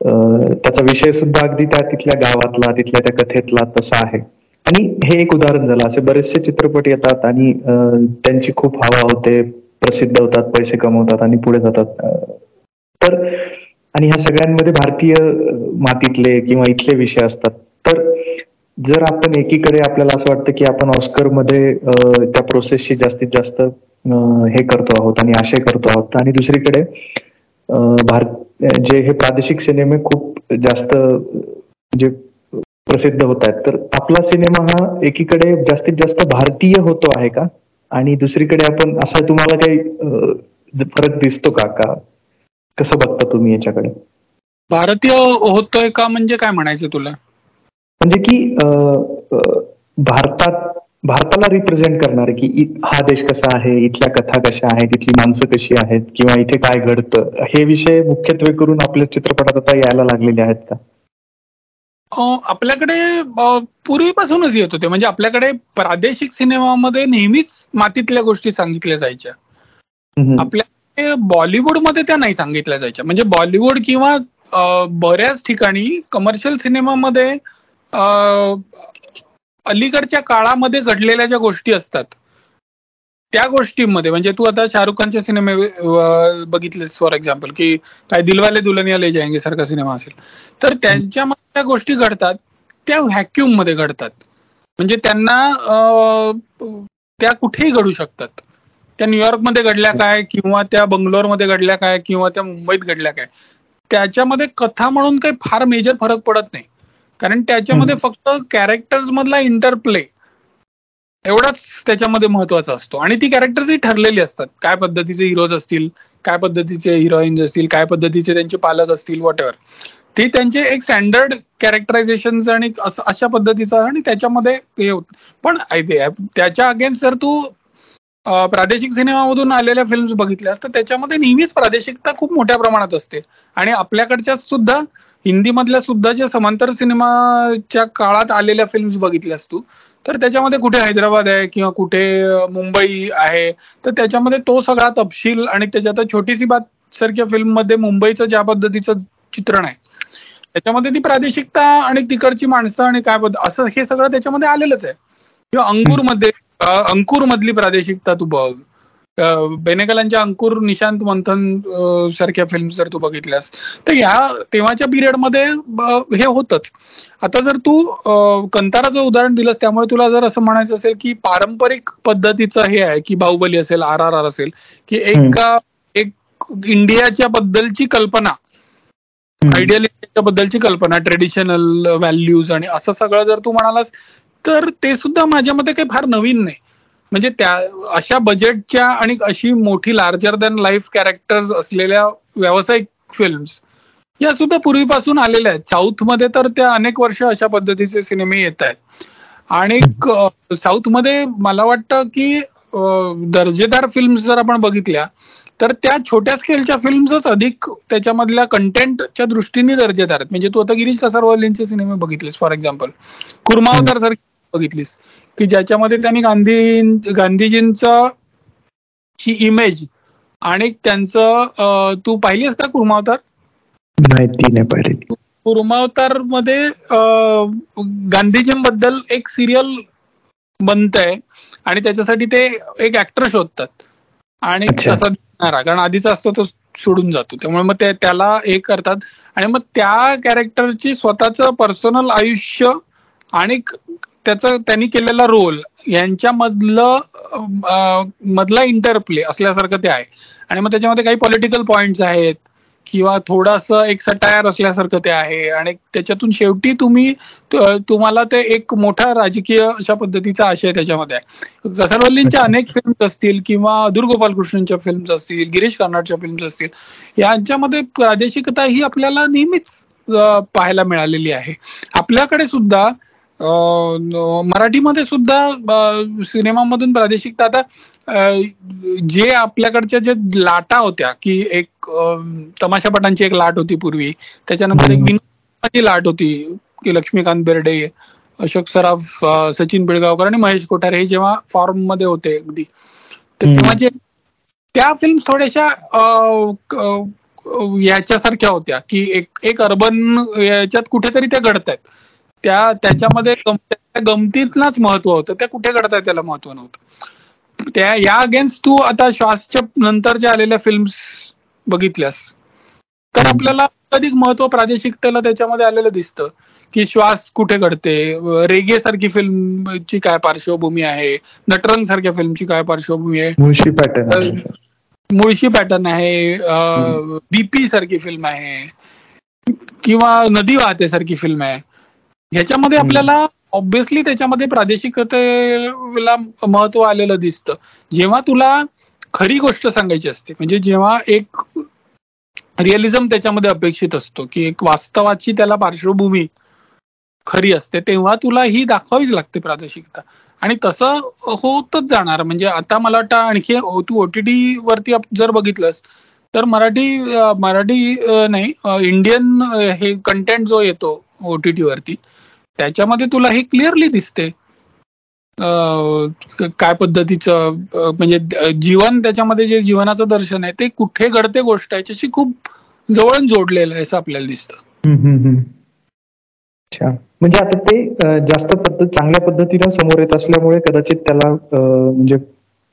Speaker 1: त्याचा विषय सुद्धा अगदी त्या तिथल्या गावातला तिथल्या त्या कथेतला तसा आहे. आणि हे एक उदाहरण झालं असे बरेचसे चित्रपट येतात आणि त्यांची खूप हवा होते प्रसिद्ध होतात पैसे कमवतात आणि पुढे जातात तर आणि ह्या सगळ्यांमध्ये भारतीय मातीतले किंवा इथले विषय असतात जर आपण एकीकडे आपल्याला असं वाटतं की आपण ऑस्करमध्ये त्या प्रोसेसशी जास्तीत जास्त हे करतो आहोत आणि आशय करतो आहोत आणि दुसरीकडे भारत जे हे प्रादेशिक सिनेमे खूप जास्त जे प्रसिद्ध होत आहेत. तर आपला सिनेमा हा एकीकडे जास्तीत जास्त भारतीय होतो आहे का? आणि दुसरीकडे आपण असा तुम्हाला काही फरक दिसतो का? का कसं बघता तुम्ही याच्याकडे?
Speaker 2: भारतीय होतोय का म्हणजे काय म्हणायचं तुला?
Speaker 1: म्हणजे की भारतात भारताला रिप्रेझेंट करणार की हा देश कसा आहे इथल्या कथा कशा आहेत इथली माणसं कशी आहेत किंवा इथे काय घडतं हे विषय मुख्यत्वे करून आपल्या चित्रपटात आता यायला लागलेले आहेत का?
Speaker 2: आपल्याकडे पूर्वीपासूनच येत होते. म्हणजे आपल्याकडे प्रादेशिक सिनेमामध्ये नेहमीच मातीतल्या गोष्टी सांगितल्या जायच्या. आपल्या बॉलिवूडमध्ये त्या नाही सांगितल्या जायच्या. म्हणजे बॉलिवूड किंवा बऱ्याच ठिकाणी कमर्शियल सिनेमामध्ये अलीकडच्या काळामध्ये घडलेल्या ज्या गोष्टी असतात त्या गोष्टींमध्ये म्हणजे तू आता शाहरुख खानचे सिनेमे बघितलेस फॉर एक्झाम्पल की काय दिलवाले दुलनिया ले जायंगे सारखा सिनेमा असेल. तर त्यांच्यामध्ये त्या गोष्टी घडतात त्या व्हॅक्युममध्ये घडतात. म्हणजे त्यांना त्या कुठेही घडू शकतात. त्या न्यूयॉर्कमध्ये घडल्या काय किंवा त्या बंगलोरमध्ये घडल्या काय किंवा त्या मुंबईत घडल्या काय. त्याच्यामध्ये कथा म्हणून काही फार मेजर फरक पडत नाही. कारण त्याच्यामध्ये फक्त कॅरेक्टर्स मधला इंटरप्ले एवढाच त्याच्यामध्ये महत्त्वाचा असतो. आणि ती कॅरेक्टर्सही ठरलेली असतात. काय पद्धतीचे हिरोज असतील काय पद्धतीचे हिरोईन्स असतील काय पद्धतीचे त्यांचे पालक असतील वॉट एव्हर ते त्यांचे एक स्टँडर्ड कॅरेक्टरायझेशन आणि अशा पद्धतीचं आणि त्याच्यामध्ये हे होत. पण त्याच्या अगेन्स्ट जर तू प्रादेशिक सिनेमामधून आलेल्या फिल्म्स बघितल्यास तर त्याच्यामध्ये नेहमीच प्रादेशिकता खूप मोठ्या प्रमाणात असते. आणि आपल्याकडच्या सुद्धा हिंदी मधल्या सुद्धा ज्या समांतर सिनेमाच्या काळात आलेल्या फिल्म्स बघितल्यास तू तर त्याच्यामध्ये कुठे हैदराबाद आहे किंवा कुठे मुंबई आहे तर त्याच्यामध्ये तो सगळा तपशील आणि त्याच्यात छोटीशी बात सारख्या फिल्ममध्ये मुंबईचं ज्या पद्धतीचं चित्रण आहे त्याच्यामध्ये ती प्रादेशिकता आणि तिकडची माणसं आणि काय असं हे सगळं त्याच्यामध्ये आलेलंच आहे. किंवा अंगूरमध्ये अंकुर मधली प्रादेशिकता तू बघ. बेनेकलांच्या अंकुर निशांत मंथन सारख्या फिल्म जर तू बघितल्यास तर या तेव्हाच्या पिरियडमध्ये हे होतच. आता जर तू कंताराचं उदाहरण दिलंस त्यामुळे तुला जर असं म्हणायचं असेल की पारंपरिक पद्धतीचं हे आहे की बाहुबली असेल आर आर आर असेल की एक एक इंडियाच्या बद्दलची कल्पना आयडियल बद्दलची कल्पना ट्रेडिशनल व्हॅल्यूज आणि असं सगळं जर तू म्हणालास तर ते सुद्धा माझ्या मते काही फार नवीन नाही. म्हणजे त्या अशा बजेटच्या आणि अशी मोठी लार्जर दॅन लाईफ कॅरेक्टर्स असलेल्या व्यावसायिक फिल्म्स या सुद्धा पूर्वीपासून आलेल्या आहेत. साऊथमध्ये तर त्या अनेक वर्ष अशा पद्धतीचे सिनेमे येत आहेत. आणि साऊथमध्ये मला वाटतं की दर्जेदार फिल्म्स जर आपण बघितल्या तर त्या छोट्या स्केलच्या फिल्म्सच अधिक त्याच्यामधल्या कंटेंटच्या दृष्टीने दर्जेदार आहेत. म्हणजे तू आता गिरीश कसरवालींचे सिनेमे बघितलेस फॉर एक्झाम्पल कुर्मावतार सारखे बघितलीस. की ज्याच्यामध्ये त्यांनी गांधी गांधीजींचा ची इमेज आणि त्यांचं तू पाहिलीस का कुर्मावतार?
Speaker 1: माहिती नाही पाहिली.
Speaker 2: कुर्मावतारमध्ये गांधीजींबद्दल एक सिरियल बनत आहे आणि त्याच्यासाठी ते एक ऍक्टर शोधतात. आणि तसा दिसणारा कारण आधीचा असतो तो सोडून जातो. त्यामुळे मग ते त्याला हे करतात. आणि मग त्या कॅरेक्टरची स्वतःच पर्सनल आयुष्य आणि त्याचा त्यांनी केलेला रोल यांच्यामधलं मधला इंटरप्ले असल्यासारखं ते आहे. आणि मग त्याच्यामध्ये काही पॉलिटिकल पॉइंट्स आहेत किंवा थोडस एक सटायर असल्यासारखं ते आहे. आणि त्याच्यातून शेवटी तुम्ही तुम्हाला ते एक मोठा राजकीय अशा पद्धतीचा आशय त्याच्यामध्ये आहे. कसरवल्लींच्या अनेक फिल्म्स असतील किंवा दुर्गोपाल कृष्णच्या फिल्म्स असतील गिरीश कर्नाडच्या फिल्म्स असतील यांच्यामध्ये प्रादेशिकता ही आपल्याला नेहमीच पाहायला मिळालेली आहे. आपल्याकडे सुद्धा मराठीमध्ये सुद्धा सिनेमामधून प्रादेशिकता आता जे आपल्याकडच्या जे लाटा होत्या की एक तमाशापटांची एक लाट होती पूर्वी त्याच्यानंतर एक विनोदाची लाट होती की लक्ष्मीकांत बेर्डे अशोक सराफ सचिन पिळगावकर आणि महेश कोठारे हे जेव्हा फॉर्ममध्ये होते अगदी तेव्हा जे त्या फिल्म थोड्याशा याच्यासारख्या होत्या की एक एक अर्बन याच्यात कुठेतरी त्या घडत आहेत त्या त्याच्यामध्ये गमतीतलाच महत्त्व होतं. त्या कुठे घडताय त्याला महत्त्व नव्हतं. त्या या अगेन्स्ट तू आता श्वासच्या नंतरच्या आलेल्या फिल्म्स बघितल्यास तर आपल्याला अधिक महत्त्व प्रादेशिकतेला त्याच्यामध्ये आलेलं दिसतं की श्वास कुठे घडते रेगे सारखी फिल्मची काय पार्श्वभूमी आहे नटरंग सारख्या फिल्मची काय पार्श्वभूमी आहे.
Speaker 1: मुळशी पॅटर्न
Speaker 2: मुळशी पॅटर्न आहे बीपी सारखी फिल्म आहे किंवा नदी वाहते सारखी फिल्म आहे. ह्याच्यामध्ये आपल्याला ऑब्विसली त्याच्यामध्ये प्रादेशिकतेला महत्त्व आलेलं दिसतं. जेव्हा तुला खरी गोष्ट सांगायची असते म्हणजे जेव्हा एक रिअलिझम त्याच्यामध्ये अपेक्षित असतो की एक वास्तवाची त्याला पार्श्वभूमी खरी असते तेव्हा तुला ही दाखवावीच लागते प्रादेशिकता. आणि तसं होतच जाणार. म्हणजे आता मला वाटतं आणखी तू ओटीटी वरती जर बघितलंस तर मराठी मराठी नाही इंडियन हे कंटेंट जो येतो ओटीटी वरती त्याच्यामध्ये तुला हे क्लिअरली दिसते काय पद्धतीचं म्हणजे जीवन त्याच्यामध्ये जे जीवनाचं दर्शन आहे ते कुठे घडते गोष्ट आहे त्याची खूप जवळ जोडलेलं आहे असं आपल्याला दिसतं.
Speaker 1: अच्छा. म्हणजे आता ते जास्त पद्धत चांगल्या पद्धतीनं समोर येत असल्यामुळे कदाचित त्याला म्हणजे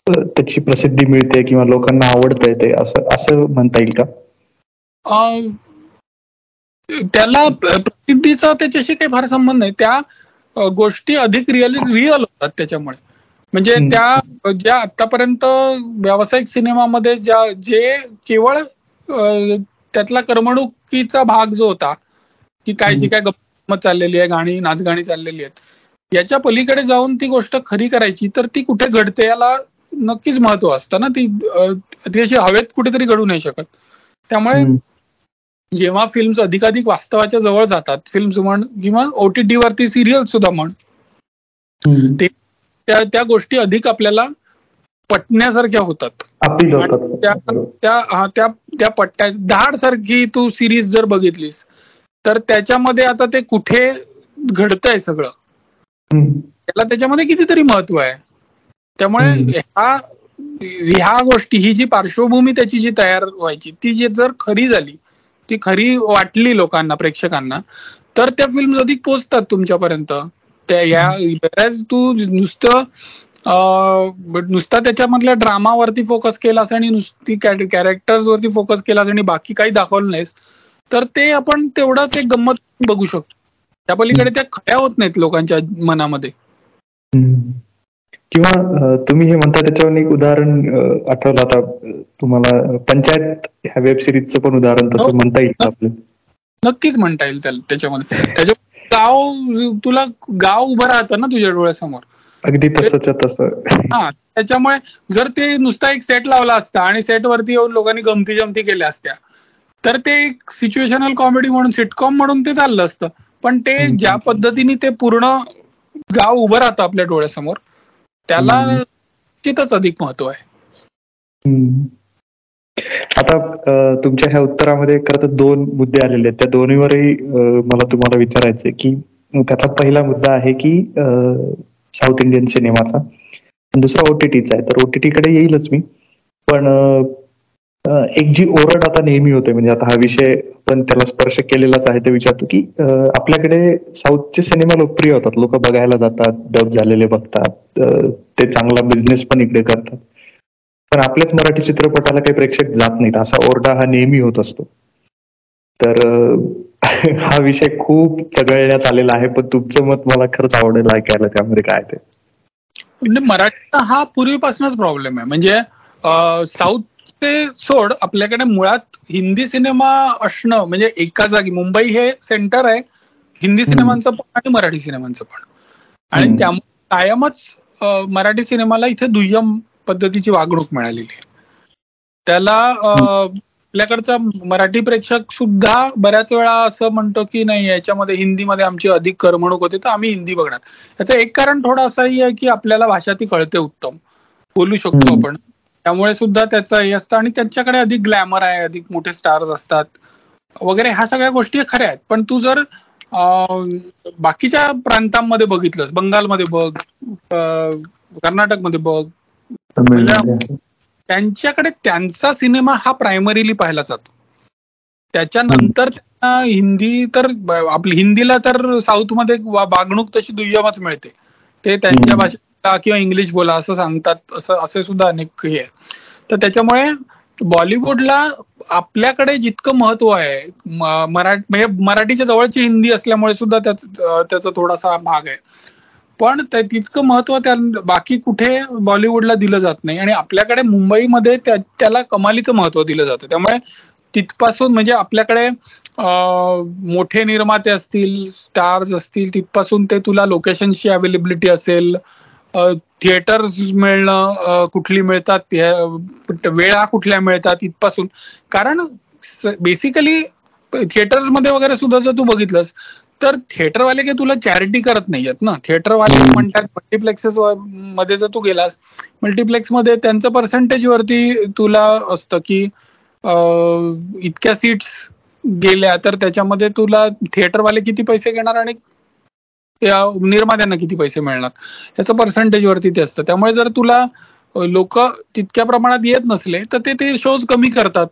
Speaker 1: त्याची प्रसिद्धी मिळते किंवा लोकांना आवडता येते असं असं म्हणता येईल का?
Speaker 2: त्याला प्रसिद्धीचा त्याच्याशी काही फार संबंध नाही. त्या गोष्टी अधिक रिअली रिअल होतात त्याच्यामुळे. म्हणजे त्या ज्या आतापर्यंत व्यावसायिक सिनेमामध्ये ज्या जे केवळ त्यातला करमणुकीचा भाग जो होता की काय जे काय गंमत चाललेली आहे गाणी नाचगाणी चाललेली आहेत याच्या पलीकडे जाऊन ती गोष्ट खरी करायची तर ती कुठे घडते याला नक्कीच महत्त्व असतं ना. ती अशी हवेत कुठेतरी घडू नाही शकत. त्यामुळे जेव्हा फिल्म्स अधिकाधिक वास्तवाच्या जवळ जातात फिल्म्स म्हण किंवा ओटीटी वरती सिरियल सुद्धा म्हण ते त्या त्या गोष्टी अधिक आपल्याला पटण्यासारख्या होतात. त्या त्या त्या पट्ट्या दहाड सारखी तू सिरीज जर बघितलीस तर त्याच्यामध्ये आता ते कुठे घडतंय सगळं? त्याला त्याच्यामध्ये कितीतरी महत्त्व आहे. त्यामुळे ह्या ह्या गोष्टी ही जी पार्श्वभूमी त्याची जी तयार व्हायची ती जी जर खरी झाली ती खरी वाटली लोकांना प्रेक्षकांना. तर त्या फिल्म अधिक पोचतात तुमच्यापर्यंत. त्या या बऱ्याच तू नुसतं नुसता त्याच्यामधल्या ड्रामावरती फोकस केलास आणि नुसती कॅरेक्टर्स वरती फोकस केलास आणि बाकी काही दाखवलं नाहीस तर ते आपण तेवढाच एक गंमत बघू शकतो. त्या पलीकडे त्या खऱ्या होत नाहीत लोकांच्या मनामध्ये.
Speaker 1: किंवा तुम्ही हे म्हणता त्याच्यावर एक उदाहरण आठवलं आता तुम्हाला पंचायत ह्या वेब सिरीजचं पण उदाहरण तसं हो. म्हणता येईल आपलं.
Speaker 2: नक्कीच म्हणता येईल त्याच्यामध्ये. त्याच्या गाव तुला गाव उभं राहतं ना तुझ्या डोळ्यासमोर.
Speaker 1: अगदी तसंच तसं.
Speaker 2: हा त्याच्यामुळे जर ते नुसता एक सेट लावला असता आणि सेट वरती येऊन लोकांनी गमती जमती केल्या असत्या तर ते एक सिच्युएशनल कॉमेडी म्हणून सिटकॉम म्हणून ते चाललं असतं. पण ते ज्या पद्धतीने ते पूर्ण गाव उभं राहतं आपल्या डोळ्यासमोर त्याला निश्चितच अधिक महत्त्व आहे.
Speaker 1: आता तुमच्या ह्या उत्तरामध्ये खरं तर दोन मुद्दे आलेले आहेत. त्या दोन्हीवरही मला तुम्हाला विचारायचंय की त्याचा पहिला मुद्दा आहे की साऊथ इंडियन सिनेमाचा दुसरा ओटीटीचा आहे. तर ओटीटी कडे येईलच मी. पण एक जी ओरड आता नेहमी होते. म्हणजे आता हा विषय पण त्याला स्पर्श केलेलाच आहे ते विचारतो की आपल्याकडे साऊथचे सिनेमा लोकप्रिय होतात. लोक बघायला जातात डब झालेले बघतात ते चांगला बिझनेस पण इकडे करतात. पण आपल्याच मराठी चित्रपटाला काही प्रेक्षक जात नाहीत. असा ओरडा हा नेहमी होत असतो. तर <laughs> हा विषय खूप चघळण्यात आलेला आहे पण तुमचं मत मला खरंच आवडेल ऐकायला त्यामध्ये काय ते.
Speaker 2: म्हणजे मराठा हा पूर्वीपासूनच प्रॉब्लेम आहे. म्हणजे साऊथ ते सोड आपल्याकडे मुळात हिंदी सिनेमा असणं म्हणजे एका जागी मुंबई हे सेंटर आहे हिंदी सिनेमांचं पण आणि मराठी सिनेमांचं पण. आणि त्यामुळे कायमच मराठी सिनेमाला इथे दुय्यम पद्धतीची वागणूक मिळालेली आहे. त्याला आपल्याकडचा मराठी प्रेक्षक सुद्धा बऱ्याच वेळा असं म्हणतो की नाही याच्यामध्ये हिंदीमध्ये आमची अधिक करमणूक होते तर आम्ही हिंदी बघणार. याचं एक कारण थोडं असंही आहे की आपल्याला भाषा ती कळते उत्तम. बोलू शकतो आपण. त्यामुळे सुद्धा त्याचं हे असतं आणि त्यांच्याकडे अधिक ग्लॅमर आहे अधिक मोठे स्टार्स असतात. वगैरे ह्या सगळ्या गोष्टी खऱ्या आहेत. पण तू जर बाकीच्या प्रांतांमध्ये बघितलंस बंगालमध्ये बघ कर्नाटकमध्ये बघ त्यांच्याकडे त्यांचा सिनेमा हा प्रायमरीली पाहिला जातो. त्याच्यानंतर त्यांना हिंदी तर आपली हिंदीला तर साऊथमध्ये वागणूक तशी दुय्यमच मिळते. ते त्यांच्या भाषेत किंवा इंग्लिश बोला असं सांगतात असं असे सुद्धा अनेक हे आहेत. तर त्याच्यामुळे बॉलिवूडला आपल्याकडे जितकं महत्त्व आहे मराठी म्हणजे मराठीच्या जवळची हिंदी असल्यामुळे सुद्धा त्याचा थोडासा भाग आहे. पण तितकं महत्त्व त्या बाकी कुठे बॉलिवूडला दिलं जात नाही. आणि आपल्याकडे मुंबईमध्ये त्याला कमालीचं महत्त्व दिलं जातं. त्यामुळे तिथपासून म्हणजे आपल्याकडे मोठे निर्माते असतील स्टार्स असतील तिथपासून ते तुला लोकेशनची अवेलेबिलिटी असेल थिएटर्स मिळणं कुठली मिळतात वेळा कुठल्या मिळतात इथपासून? कारण बेसिकली थिएटर्समध्ये वगैरे सुद्धा जर तू बघितलंस तर थिएटरवाले काही तुला चॅरिटी करत नाहीयेत ना? थिएटरवाले म्हणतात मल्टिप्लेक्सेस मध्ये जर तू गेलास मल्टिप्लेक्समध्ये त्यांचं पर्सेंटेज वरती तुला असतं की इतक्या सीट्स गेल्या तर त्याच्यामध्ये तुला थिएटरवाले किती पैसे घेणार आणि निर्मात्यांना किती पैसे मिळणार? याचं पर्सेंटेज वरती ते असतं. त्यामुळे जर तुला लोक तितक्या प्रमाणात येत नसले तर ते ते शोज कमी करतात.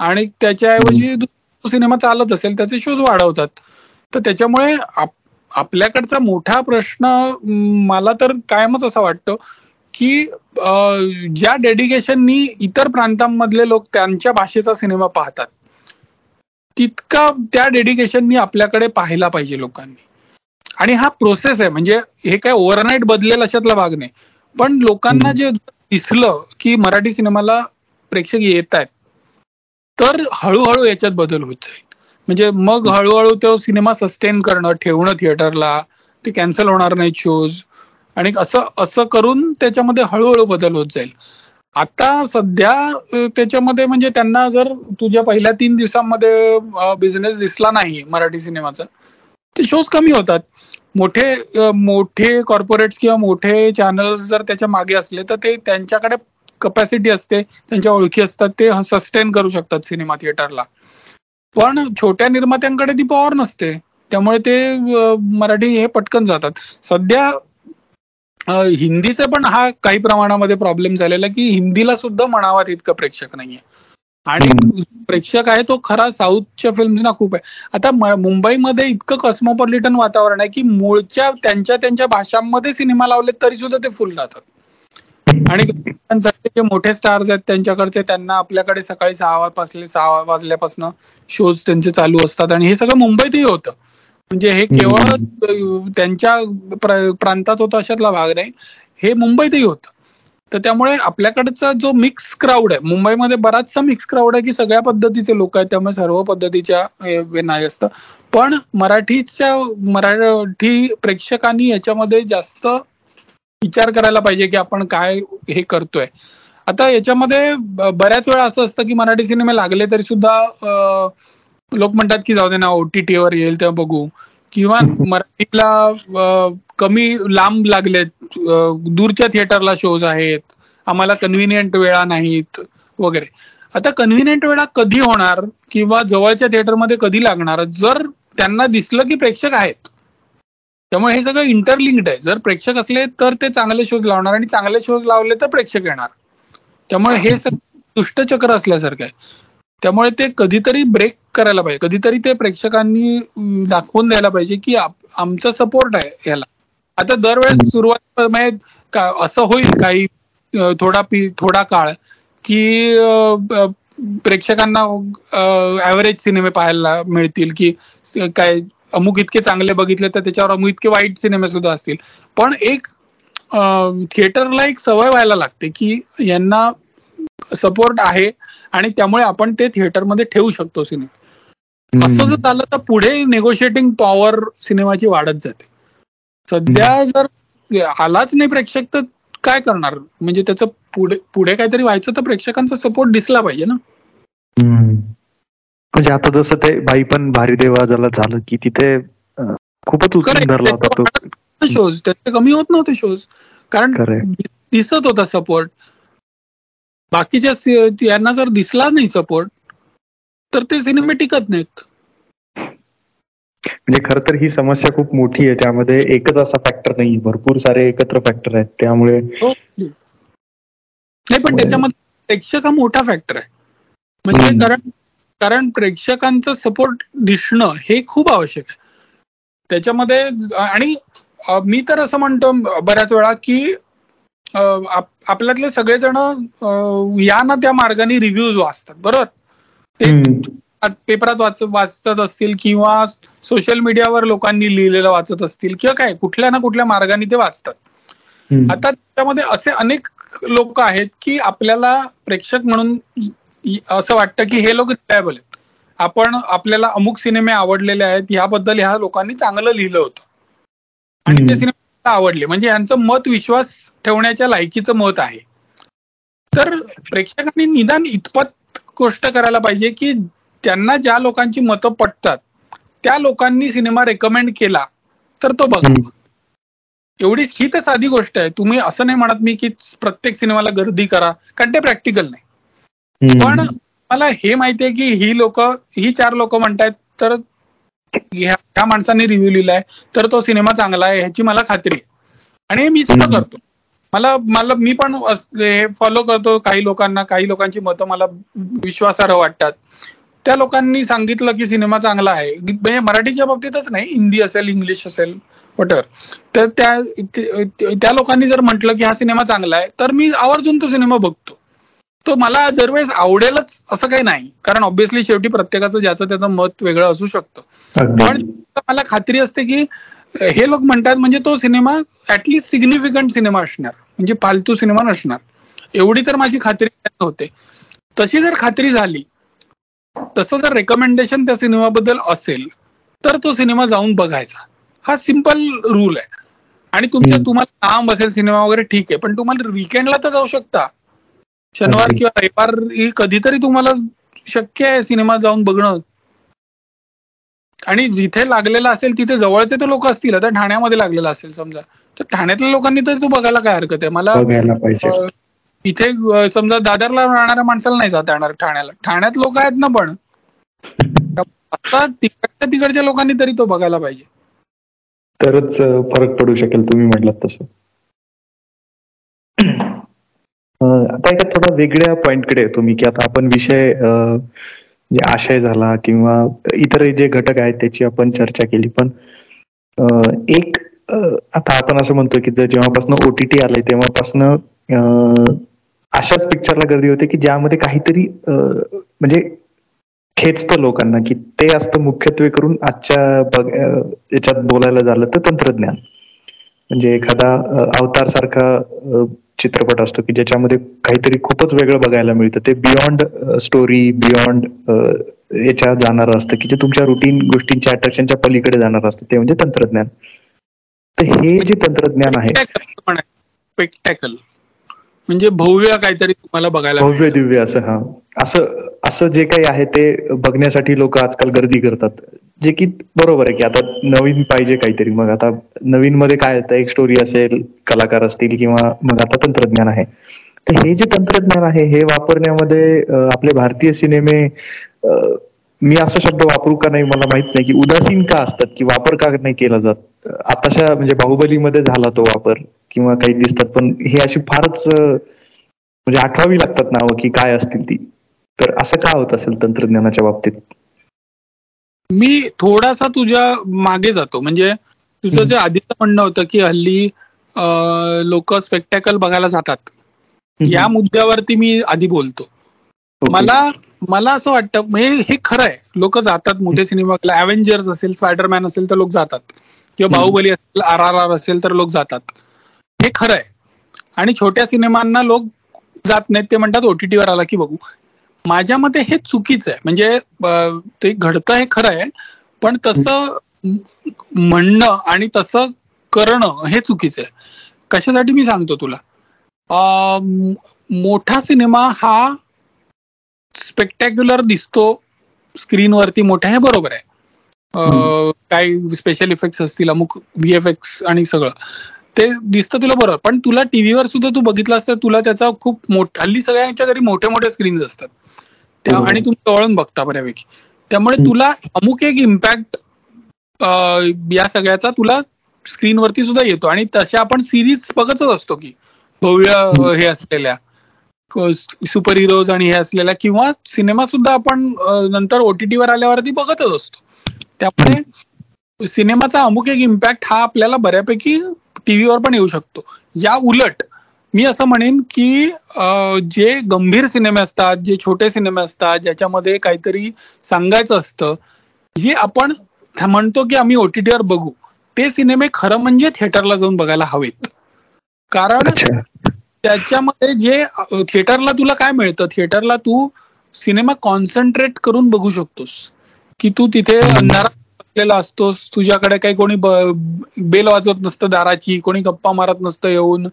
Speaker 2: आणि त्याच्याऐवजी सिनेमा चालत असेल त्याचे शोज वाढवतात. तर त्याच्यामुळे आपल्याकडचा मोठा प्रश्न मला तर कायमच असं वाटतं की ज्या डेडिकेशननी इतर प्रांतांमधले लोक त्यांच्या भाषेचा सिनेमा पाहतात तितका त्या डेडिकेशननी आपल्याकडे पाहायला पाहिजे लोकांनी. आणि हा प्रोसेस आहे. म्हणजे हे काय ओव्हरनाईट बदलेल अशातला भाग नाही. पण लोकांना जे दिसलं की मराठी सिनेमाला प्रेक्षक येत आहेत तर हळूहळू याच्यात बदल होत जाईल. म्हणजे मग हळूहळू तो सिनेमा सस्टेन करणं ठेवणं थिएटरला ते कॅन्सल होणार नाहीत शोज आणि असं असं करून त्याच्यामध्ये हळूहळू बदल होत जाईल. आता सध्या त्याच्यामध्ये म्हणजे त्यांना जर तुझ्या पहिल्या तीन दिवसांमध्ये बिझनेस दिसला नाही मराठी सिनेमाचा ते शोज कमी होतात. मोठे मोठे कॉर्पोरेट्स किंवा मोठे चॅनल्स जर त्याच्यामागे असले तर ते त्यांच्याकडे कपॅसिटी असते त्यांच्या ओळखी असतात ते सस्टेन करू शकतात सिनेमा थिएटरला पण छोट्या निर्मात्यांकडे ती पॉवर नसते. त्यामुळे ते मराठी हे पटकन जातात. सध्या हिंदीचा पण हा काही प्रमाणामध्ये प्रॉब्लेम झालेला की हिंदीला सुद्धा म्हणावा तितका प्रेक्षक नाहीये. आणि प्रेक्षक आहे तो खरा साऊथच्या फिल्मना खूप आहे. आता मुंबईमध्ये इतकं कॉस्मोपॉलिटन वातावरण आहे की मूळच्या त्यांच्या त्यांच्या भाषांमध्ये सिनेमा लावले तरी सुद्धा ते फुल राहतात आणि जे मोठे स्टार्स आहेत त्यांच्याकडचे त्यांना आपल्याकडे सकाळी सहा वाजले सहा वाजल्यापासून शोज त्यांचे चालू असतात आणि हे सगळं मुंबईतही होतं. म्हणजे हे केवळ त्यांच्या प्रांतात होतं अशातला भाग नाही. हे मुंबईतही होतं. तर त्यामुळे आपल्याकडचा जो मिक्स क्राऊड आहे मुंबईमध्ये बराचसा मिक्स क्राऊड आहे की सगळ्या पद्धतीचे लोक आहेत त्यामुळे सर्व पद्धतीच्या नाही असतं. पण मराठीच्या मराठी प्रेक्षकांनी याच्यामध्ये जास्त विचार करायला पाहिजे की आपण काय हे करतोय. आता याच्यामध्ये बऱ्याच वेळा असं असतं की मराठी सिनेमे लागले तरी सुद्धा लोक म्हणतात की जाऊ दे ना ओटीटीवर येईल तेव्हा बघू. किंवा मराठीला कमी लांब लागलेत दूरच्या थिएटरला शोज आहेत आम्हाला कन्व्हिनियंट वेळा नाहीत वगैरे. आता कन्व्हिनियंट वेळा कधी होणार किंवा जवळच्या थिएटरमध्ये कधी लागणार जर त्यांना दिसलं की प्रेक्षक आहेत. त्यामुळे हे सगळं इंटरलिंक्ड आहे. जर प्रेक्षक असले तर ते चांगले शोज लावणार आणि चांगले शोज लावले तर प्रेक्षक येणार. त्यामुळे हे सगळं दुष्टचक्र असल्यासारखं आहे. त्यामुळे ते कधीतरी ब्रेक करायला पाहिजे. कधीतरी ते प्रेक्षकांनी दाखवून द्यायला पाहिजे की आमचा सपोर्ट आहे याला आता दरवेळेस सुरुवात असं होईल काही थोडा पी थोडा काळ की प्रेक्षकांना ऍव्हरेज सिनेमे पाहायला मिळतील की काय अमुक इतके चांगले बघितले तर त्याच्यावर अमुक इतके वाईट सिनेमे सुद्धा असतील. पण एक थिएटरला एक सवय व्हायला लागते की यांना सपोर्ट आहे आणि त्यामुळे आपण ते थिएटरमध्ये ठेवू शकतो सिनेमा असं जर झालं तर पुढे नेगोशिएटिंग पॉवर सिनेमाची वाढत जाते. सध्या जर आलाच नाही प्रेक्षक तर काय करणार? म्हणजे त्याचं पुढे पुढे काहीतरी व्हायचं तर प्रेक्षकांचा सपोर्ट दिसला पाहिजे ना.
Speaker 1: म्हणजे आता जसं ते बाई पण भारी देवा झाला झालं की तिथे खूपच उचलून धरला होता
Speaker 2: तो. शोज त्याचे कमी होत नव्हते शोज कारण दिसत होता सपोर्ट बाकीच्या यांना जर दिसला नाही सपोर्ट तर ते सिनेमे टिकत नाहीत.
Speaker 1: म्हणजे खर तर ही समस्या खूप मोठी आहे. त्यामध्ये एकच असा फॅक्टर नाही भरपूर सारे एकत्र फॅक्टर आहेत. त्यामुळे
Speaker 2: हो. नाही पण त्याच्यामध्ये प्रेक्षक हा मोठा फॅक्टर आहे. म्हणजे कारण कारण प्रेक्षकांचं सपोर्ट दिसणं हे खूप आवश्यक आहे. त्याच्यामध्ये आणि मी तर असं म्हणतो बऱ्याच वेळा की आपल्यातले सगळेजण या ना त्या मार्गाने रिव्ह्यूज वाचतात. बरोबर? ते पेपरात वाच वाचत असतील किंवा सोशल मीडियावर लोकांनी लिहिलेलं वाचत असतील किंवा काय कुठल्या ना कुठल्या मार्गाने ते वाचतात. आता त्यामध्ये असे अनेक लोक आहेत की आपल्याला प्रेक्षक म्हणून असं वाटतं की हे लोक रिलायबल आहेत. आपण आपल्याला अमुक सिनेमे आवडलेले आहेत ह्याबद्दल ह्या लोकांनी चांगलं लिहिलं होतं. आणि ते सिनेमे आवडले. म्हणजे यांचं मत विश्वास ठेवण्याच्या लायकीचं मत आहे. तर प्रेक्षकांनी निदान इतपत गोष्ट करायला पाहिजे की त्यांना ज्या लोकांची मतं पटतात त्या लोकांनी सिनेमा रेकमेंड केला तर तो बघा. एवढीच ही तर साधी गोष्ट आहे. तुम्ही असं नाही म्हणत मी की प्रत्येक सिनेमाला गर्दी करा कारण ते प्रॅक्टिकल नाही. पण मला हे माहितीये की ही लोक ही चार लोक म्हणतायत तर ह्या माणसांनी रिव्ह्यू लिहिलाय तर तो सिनेमा चांगला आहे ह्याची मला खात्री आहे. आणि मी सुद्धा करतो. मला मला मी पण हे फॉलो करतो काही लोकांना काही लोकांची मतं मला विश्वासार्ह वाटतात. त्या लोकांनी सांगितलं की सिनेमा चांगला आहे. म्हणजे मराठीच्या बाबतीतच नाही हिंदी असेल इंग्लिश असेल वटर तर त्या त्या लोकांनी जर म्हटलं की हा सिनेमा चांगला आहे तर मी आवर्जून तो सिनेमा बघतो. तो मला दरवेळेस आवडेलच असं काही नाही. कारण ऑब्व्हियसली शेवटी प्रत्येकाचं ज्याचं त्याचं मत वेगळं असू शकतं. पण मला खात्री असते की हे लोक म्हणतात म्हणजे तो सिनेमा ऍटलिस्ट सिग्निफिकंट सिनेमा असणार. म्हणजे पालतू सिनेमा नसणार. एवढी तर माझी खात्री होते. तशी जर खात्री झाली तसं जर रेकमेंडेशन त्या सिनेमाबद्दल असेल तर तो सिनेमा जाऊन बघायचा. हा सिंपल रूल आहे. आणि तुमच्या तुम्हाला काम असेल सिनेमा वगैरे ठीक आहे पण तुम्हाला विकेंडला तर जाऊ शकता. शनिवार किंवा रविवार ही कधीतरी तुम्हाला शक्य आहे सिनेमा जाऊन बघणं. आणि जिथे लागलेला असेल तिथे जवळचे तर लोक असतील. आता ठाण्यामध्ये लागलेला असेल समजा. तर ठाण्यातल्या लोकांनी तर तू बघायला काय हरकत आहे? मला इथे समजा दादरला राहणाऱ्या माणसाला नाही जाता येणार ठाण्याला. ठाण्यात लोक आहेत ना पण. आता तिकडच्या तिकडच्या लोकांनी तरी तो बघायला पाहिजे.
Speaker 1: तरच फरक पडू शकेल. तुम्ही म्हटलात तसं. आता एका थोडा वेगळ्या पॉइंटकडे तुम्ही की आता आपण विषय जे आशय झाला किंवा इतर जे घटक आहेत त्याची आपण चर्चा केली. पण एक आता आपण असं म्हणतो की जेव्हापासून ओटीटी आलंय तेव्हापासून अशाच पिक्चरला गर्दी होते की ज्यामध्ये काहीतरी म्हणजे खेचतं लोकांना की ते असतं मुख्यत्वे करून आजच्या याच्यात बोलायला झालं तर तंत्रज्ञान. म्हणजे एखादा अवतार सारखा चित्रपट असतो की ज्याच्यामध्ये काहीतरी खूपच वेगळं बघायला मिळतं. ते बियॉन्ड स्टोरी बियॉन्ड याच्या जाणार असतं की जे तुमच्या रुटीन गोष्टींच्या अट्रॅक्शनच्या पलीकडे जाणार असतं. ते म्हणजे तंत्रज्ञान. तर हे जे तंत्रज्ञान आहे
Speaker 2: स्पेक्टॅकल म्हणजे भव्य काहीतरी तुम्हाला बघायला
Speaker 1: भव्य दिव्य असं हा. असं असं जे काही आहे ते बघण्यासाठी लोक आजकाल गर्दी करतात. जे की बरोबर आहे की आता नवीन पाहिजे काहीतरी. मग आता नवीन मध्ये काय होतं एक स्टोरी असेल कलाकार असतील किंवा मग आता तंत्रज्ञान आहे. तर हे जे तंत्रज्ञान आहे हे वापरण्यामध्ये आपले भारतीय सिनेमे मी असा शब्द वापरू का नाही मला माहीत नाही की उदासीन का असतात की वापर का नाही केला जात? आताशा म्हणजे बाहुबलीमध्ये झाला तो वापर किंवा काही दिसतात पण हे अशी फारच म्हणजे आठवावी लागतात नावं की काय असतील ती. तर असं का होत असेल तंत्रज्ञानाच्या बाबतीत?
Speaker 2: मी थोडासा तुझ्या मागे जातो. म्हणजे तुझं जे आधीचं म्हणणं होतं की हल्ली लोक स्पेक्टॅकल बघायला जातात. या मुद्द्यावरती मी आधी बोलतो. मला मला असं वाटतं म्हणजे हे खरं आहे. लोक जातात मोठे सिनेमा अव्हेंजर्स असेल स्पायडरमॅन असेल तर लोक जातात. किंवा बाहुबली असेल आर आर आर असेल तर लोक जातात. हे खरं आहे. आणि छोट्या सिनेमांना लोक जात नाहीत ते म्हणतात ओटीटीवर आला की बघू. माझ्या मते हे चुकीचं आहे. म्हणजे ते घडतं हे खरं आहे पण तसं म्हणणं आणि तसं करणं हे चुकीचं आहे. कशासाठी मी सांगतो तुला? मोठा सिनेमा हा स्पेक्टॅक्युलर दिसतो स्क्रीनवरती मोठ्या हे बरोबर आहे. काही स्पेशल इफेक्ट्स असतील अमुक व्हीएफएक्स आणि सगळं. ते दिसतं तुला बरोबर पण तुला टीव्हीवर सुद्धा तू बघितलं असतं तुला त्याचा खूप मोठ हल्ली सगळ्यांच्या घरी मोठे मोठे स्क्रीन्स असतात. त्या आणि तुम्ही जवळून बघता बऱ्यापैकी. त्यामुळे तुला अमुक एक इम्पॅक्ट या सगळ्याचा तुला स्क्रीनवरती सुद्धा येतो. आणि तसे आपण सिरीज बघतच असतो की भव्य हे असलेल्या सुपर हिरोज आणि हे असलेल्या किंवा सिनेमा सुद्धा आपण नंतर ओटीटीवर आल्यावरती बघतच असतो. त्यामुळे सिनेमाचा अमुक एक इम्पॅक्ट हा आपल्याला बऱ्यापैकी टीव्हीवर पण येऊ शकतो. या उलट मी असं म्हणेन की जे गंभीर सिनेमे असतात जे छोटे सिनेमे असतात ज्याच्यामध्ये काहीतरी सांगायचं असतं जे आपण म्हणतो की आम्ही ओटीटीवर बघू ते सिनेमे खरं म्हणजे थिएटरला जाऊन बघायला हवेत. कारण त्याच्यामध्ये जे थिएटरला तुला काय मिळतं? थिएटरला तू सिनेमा कॉन्सन्ट्रेट करून बघू शकतोस. की तू तिथे अंधारात बसलेला असतोस तुझ्याकडे काही कोणी बेल वाजवत नसतं दाराची कोणी गप्पा मारत नसतं येऊन.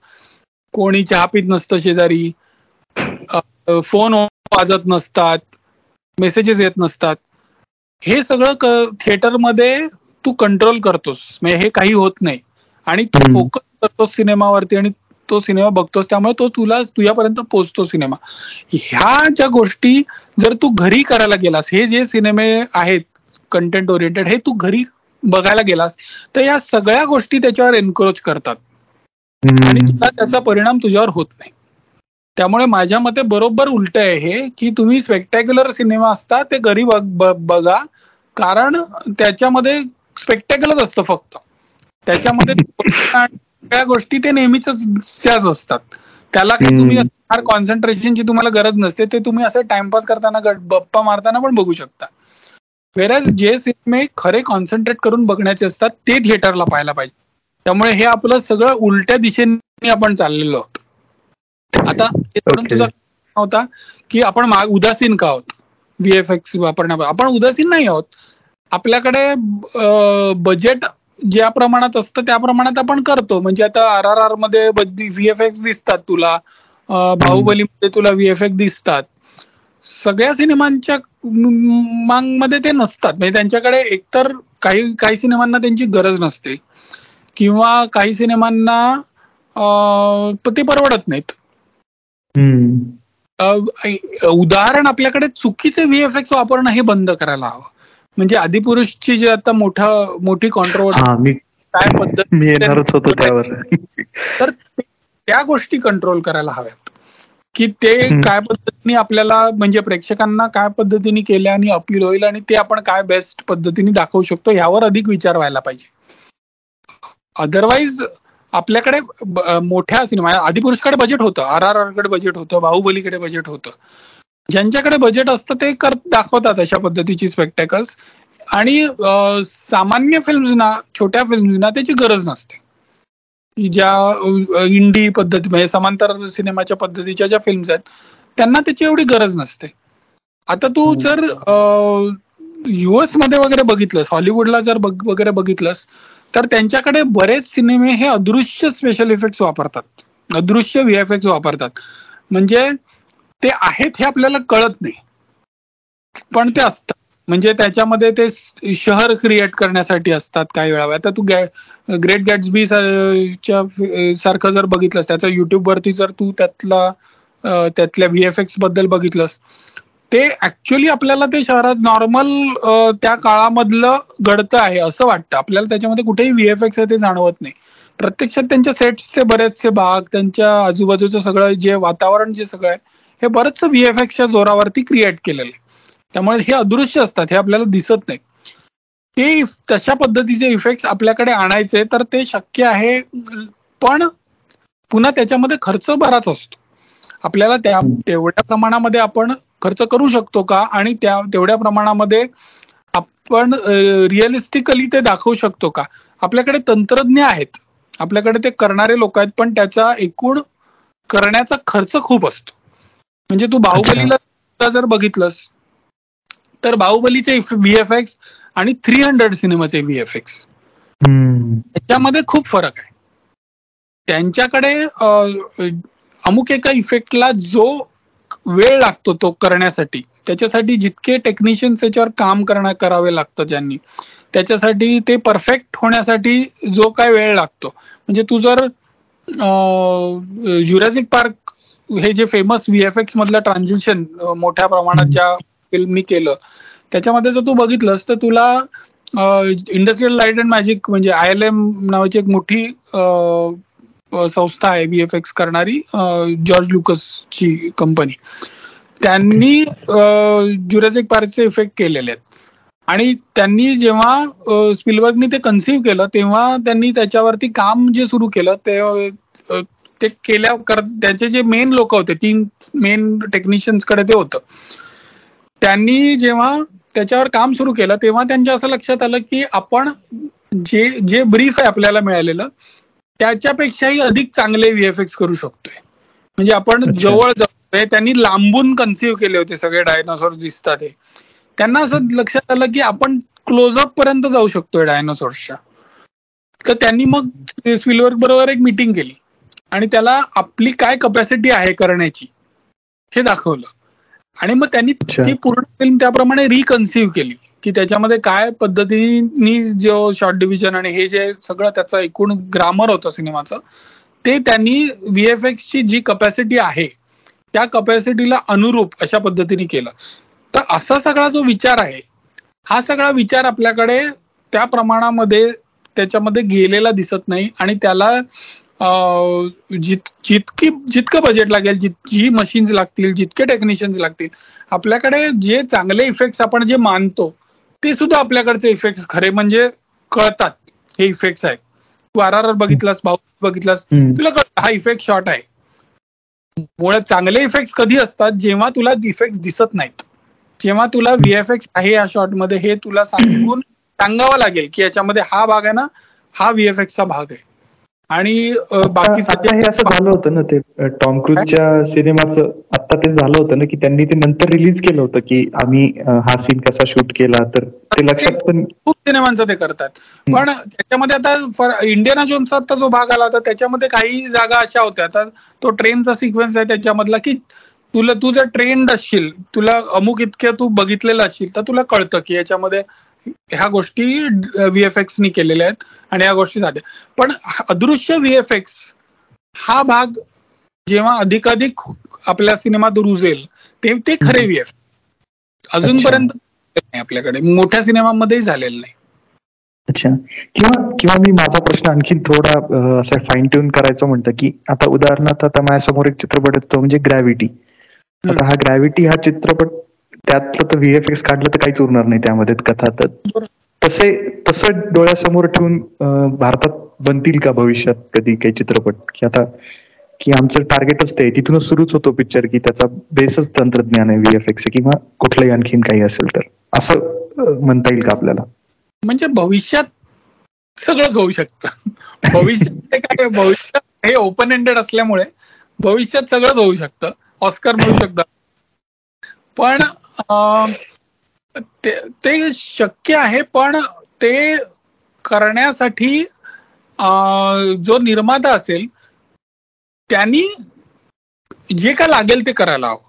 Speaker 2: कोणी चहा पित नसतं शेजारी. फोन वाजत नसतात. मेसेजेस येत नसतात. हे सगळं थिएटरमध्ये तू कंट्रोल करतोस. म्हणजे हे काही होत नाही. आणि तू फोकस करतोस सिनेमावरती आणि तो सिनेमा बघतोस. त्यामुळे तो तुला तुझ्यापर्यंत पोहोचतो सिनेमा. ह्या ज्या गोष्टी जर तू घरी करायला गेलास हे जे सिनेमे आहेत कंटेंट ओरिएंटेड हे तू घरी बघायला गेलास तर या सगळ्या गोष्टी त्याच्यावर एनक्रोच करतात. आणि तुला त्याचा परिणाम तुझ्यावर होत नाही. त्यामुळे माझ्या मते बरोबर उलट आहे हे की तुम्ही स्पेक्टॅक्युलर सिनेमा असता ते घरी बघा कारण त्याच्यामध्ये स्पेक्टॅक्युलरच असतं फक्त. त्याच्यामध्ये <laughs> सगळ्या गोष्टी ते नेहमीच असतात. त्याला काही तुम्ही फार कॉन्सन्ट्रेशनची तुम्हाला गरज नसते ते तुम्ही असं टाइमपास करताना गप्पा मारताना पण बघू शकता. वेरॅज जे सिनेमे खरे कॉन्सन्ट्रेट करून बघण्याचे असतात ते थिएटरला पाहायला पाहिजे. त्यामुळे हे आपलं सगळं उलट्या दिशेने आपण चाललेलो आहोत. आता तुझा होता की आपण उदासीन का आहोत? व्हीएफएक्स वापरण्या आपण उदासीन नाही आहोत. आपल्याकडे बजेट ज्या प्रमाणात असतं त्या प्रमाणात आपण करतो. म्हणजे आता आर आर आरमध्ये व्हीएफएक्स दिसतात तुला. बाहुबलीमध्ये तुला व्हीएफएक्स दिसतात. सगळ्या सिनेमांच्या मध्ये ते नसतात. म्हणजे त्यांच्याकडे एकतर काही काही सिनेमांना त्यांची गरज नसते. किंवा काही सिनेमांना ते परवडत नाहीत. उदाहरण आपल्याकडे चुकीचे व्हीएफएक्स वापरणं हे बंद करायला हवं. म्हणजे आदिपुरुषची जे आता मोठा मोठी कॉन्ट्रोवर्सी
Speaker 1: काय पद्धत त्यावर.
Speaker 2: तर त्या गोष्टी कंट्रोल करायला हव्यात. की ते काय पद्धतीने आपल्याला म्हणजे प्रेक्षकांना काय पद्धतीने केल्या आणि अपील होईल आणि ते आपण काय बेस्ट पद्धतीने दाखवू शकतो यावर अधिक विचार व्हायला पाहिजे. अदरवाईज आपल्याकडे मोठ्या सिनेमा आदिपुरुषकडे बजेट होतं आर आर आरकडे बजेट होतं बाहुबलीकडे बजेट होतं. ज्यांच्याकडे बजेट असतं ते कर दाखवतात अशा पद्धतीची स्पेक्टेकल्स आणि सामान्य फिल्म्सना छोट्या फिल्म्सना त्याची गरज नसते. ज्या इंडी पद्धती म्हणजे समांतर सिनेमाच्या पद्धतीच्या ज्या फिल्म्स आहेत त्यांना त्याची एवढी गरज नसते. आता तू जर युएसमध्ये वगैरे बघितलंस हॉलिवूडला जर वगैरे बघितलंस तर त्यांच्याकडे बरेच सिनेमे हे अदृश्य स्पेशल इफेक्ट्स वापरतात. अदृश्य व्हीएफएक्स वापरतात. म्हणजे ते आहेत हे आपल्याला कळत नाही. पण ते असतात. म्हणजे त्याच्यामध्ये ते शहर क्रिएट करण्यासाठी असतात काही वेळा. आता तू ग्रेट गॅट्सबी सारखं जर बघितलंस त्याचा युट्यूबवरती जर तू त्यातला त्यातल्या व्हीएफएक्सबद्दल बघितलंस ते ऍक्च्युली आपल्याला ते शहरात नॉर्मल त्या काळामधलं घडतं आहे असं वाटतं. आपल्याला त्याच्यामध्ये कुठेही व्हीएफएक्स आहे ते जाणवत नाही. प्रत्यक्षात त्यांच्या सेट्सचे बरेचसे भाग त्यांच्या आजूबाजूचं सगळं जे वातावरण जे सगळं आहे हे बरंच व्हीएफएक्सच्या जोरावरती क्रिएट केलेलं आहे. त्यामुळे हे अदृश्य असतात हे आपल्याला दिसत नाही. ते तशा पद्धतीचे इफेक्ट आपल्याकडे आणायचे तर ते शक्य आहे पण पुन्हा त्याच्यामध्ये खर्च बराच असतो. आपल्याला त्या तेवढ्या प्रमाणामध्ये आपण खर्च करू शकतो का? आणि त्या तेवढ्या प्रमाणामध्ये आपण रिअलिस्टिकली ते दाखवू शकतो का? आपल्याकडे तंत्रज्ञ आहेत. आपल्याकडे ते करणारे लोक आहेत पण त्याचा एकूण करण्याचा खर्च खूप असतो. म्हणजे तू बाहुबलीला जर बघितलंस तर बाहुबलीचे व्हीएफएक्स आणि थ्री हंड्रेड सिनेमाचे व्हीएफएक्स त्याच्यामध्ये खूप फरक आहे. त्यांच्याकडे अमुक एका इफेक्टला जो वेळ लागतो तो करण्यासाठी. त्याच्यासाठी जितके टेक्निशियन्स त्याच्यावर काम करणं करावे लागतं ज्यांनी त्याच्यासाठी ते परफेक्ट होण्यासाठी जो काय वेळ लागतो. म्हणजे तू जर ज्युरॅसिक पार्क हे जे फेमस व्हीएफएक्स मधलं ट्रान्झिशन मोठ्या प्रमाणात ज्या फिल्मनी केलं त्याच्यामध्ये जर तू बघितलंस तर तुला इंडस्ट्रियल लाइट अँड मॅजिक म्हणजे आय एल एम नावाची एक मोठी संस्था आहे व्ही एफ एक्स करणारी जॉर्ज लुकसची कंपनी. त्यांनी ज्युरेसिक पार्कचे इफेक्ट केलेले आहेत. आणि त्यांनी जेव्हा स्पिलवर्गनी ते कन्सिव्ह केलं तेव्हा त्यांनी त्याच्यावरती काम जे सुरू केलं ते ते केल्या त्याचे जे मेन लोक होते तीन मेन टेक्निशियन्सकडे ते होतं. त्यांनी जेव्हा त्याच्यावर काम सुरू केलं तेव्हा त्यांच्या असं लक्षात आलं की आपण जे जे ब्रीफ आहे आपल्याला मिळालेलं त्याच्यापेक्षाही अधिक चांगले व्हीएफएक्स करू शकतोय. म्हणजे आपण जवळ जातोय त्यांनी लांबून कन्सिव्ह केले होते सगळे डायनोसॉर दिसतात हे. त्यांना असं लक्षात आलं की आपण क्लोजअप पर्यंत जाऊ शकतोय डायनोसॉर्सच्या तर त्यांनी मग स्पिलवर्क बरोबर एक मिटिंग केली. आणि त्याला आपली काय कपॅसिटी आहे करण्याची हे दाखवलं. आणि मग त्यांनी ती पूर्ण फिल्म त्याप्रमाणे रिकन्सिव्ह केली. की त्याच्यामध्ये काय पद्धतीने जो शॉर्ट डिव्हिजन आणि हे जे सगळं त्याचं एकूण ग्रामर होतं सिनेमाचं ते त्यांनी व्हीएफएक्स ची जी कपॅसिटी आहे त्या कपॅसिटीला अनुरूप अशा पद्धतीने केलं. तर असा सगळा जो विचार आहे हा सगळा विचार आपल्याकडे त्या प्रमाणामध्ये त्याच्यामध्ये गेलेला दिसत नाही आणि त्याला जित जितकी जितकं बजेट लागेल जी मशीन्स लागतील जितके टेक्निशियन्स लागतील आपल्याकडे जे चांगले इफेक्ट्स आपण जे मानतो ते सुद्धा आपल्याकडचे इफेक्ट्स खरे म्हणजे कळतात. हे इफेक्ट्स आहेत. तू आर आर बघितलास भाऊ बघितलास तुला कळत हा इफेक्ट शॉर्ट आहे. मुळे चांगले इफेक्ट्स कधी असतात? जेव्हा तुला इफेक्ट दिसत नाहीत. जेव्हा तुला व्हीएफएक्स आहे या शॉर्टमध्ये हे तुला सांगून <clears throat> सांगावं लागेल की याच्यामध्ये हा भाग आहे ना हा व्हीएफएक्सचा भाग आहे. आणि बाकी
Speaker 1: हे असं झालं होतं ना ते टॉम क्रूजच्या सिनेमाचं आता ते झालं होतं ना की त्यांनी ते नंतर रिलीज केलं होतं की आम्ही हा सीन कसा शूट केला तर ते लक्षात पण
Speaker 2: खूप सिनेमांचं ते करतात. पण त्याच्यामध्ये आता इंडियन जोन्सचा आता जो भाग आला होता त्याच्यामध्ये काही जागा अशा होत्या. आता तो ट्रेनचा सिक्वेन्स आहे त्याच्यामधला की तुला तू जर ट्रेंड असशील तुला अमुक इतक्या तू बघितलेलं असशील तर तुला कळतं की याच्यामध्ये ह्या गोष्टी व्हीएफएक्सनी केलेल्या आहेत आणि या गोष्टी झाल्या. पण अदृश्य व्हीएफएक्स हा भाग जेव्हा अधिकाधिक आपल्या सिनेमात रुजेल ते ते खरे व्हीएफ अजूनपर्यंत आपल्याकडे. मोठ्या सिनेमामध्येही झालेलं नाही.
Speaker 1: अच्छा. किंवा किंवा मी माझा प्रश्न आणखी थोडा असा फाईन ट्यून करायचं म्हणतं की आता उदाहरणार्थ आता माझ्यासमोर एक चित्रपट येतो म्हणजे ग्रॅव्हिटी आता हा ग्रॅव्हिटी हा चित्रपट त्यातलं तर व्हीएफएक्स काढलं तर काहीच उरणार नाही त्यामध्ये कथा तर. तसे तसं डोळ्यासमोर ठेवून भारतात बनतील का भविष्यात कधी काही चित्रपट? की आता की आमचं टार्गेटच ते तिथूनच सुरूच होतो पिक्चर की त्याचा बेसच तंत्रज्ञान आहे व्हीएफएक्स किंवा कुठलंही आणखीन काही असेल तर. असं म्हणता येईल का आपल्याला?
Speaker 2: म्हणजे भविष्यात सगळंच होऊ शकतं. <laughs> भविष्यात काय भविष्यात हे ओपन एंडेड असल्यामुळे भविष्यात सगळंच होऊ शकतं. ऑस्कर मिळू शकतं. पण ते शक्य आहे पण ते करण्यासाठी जो निर्माता असेल त्यांनी जे काय लागेल ते करायला हवं.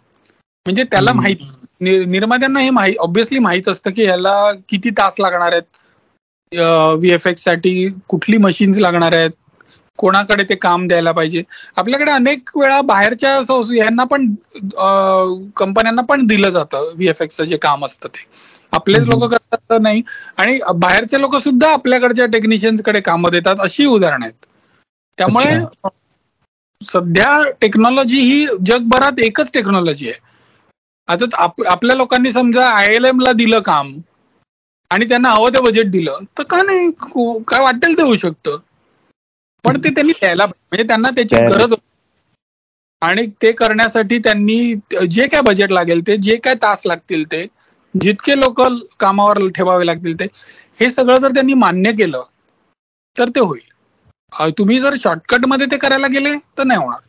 Speaker 2: म्हणजे त्याला माहीत निर्मात्यांना हे माहीत ऑब्विसली माहीत असतं की ह्याला किती तास लागणार आहेत. व्हीएफएक्ससाठी कुठली मशीन्स लागणार आहेत. कोणाकडे ते काम द्यायला पाहिजे? आपल्याकडे अनेक वेळा बाहेरच्या यांना पण कंपन्यांना पण दिलं जातं व्हीएफएक्सचं जे काम असतं ते. आपलेच लोक करतात नाही. आणि बाहेरचे लोक सुद्धा आपल्याकडच्या टेक्निशियन्सकडे कामं देतात अशी उदाहरणं आहेत. त्यामुळे सध्या टेक्नॉलॉजी ही जगभरात एकच टेक्नॉलॉजी आहे. आता आपल्या लोकांनी समजा आय एल एम ला दिलं काम आणि त्यांना हवं ते बजेट दिलं तर का नाही? काय वाटेल ते होऊ शकतं? पण ते त्यांनी द्यायला म्हणजे त्यांना त्याची गरज आणि ते करण्यासाठी त्यांनी जे काय बजेट लागेल ते जे काय तास लागतील ते जितके लोक कामावर ठेवावे लागतील ते हे सगळं जर त्यांनी मान्य केलं तर ते होईल. तुम्ही जर शॉर्टकटमध्ये ते करायला गेले तर नाही होणार.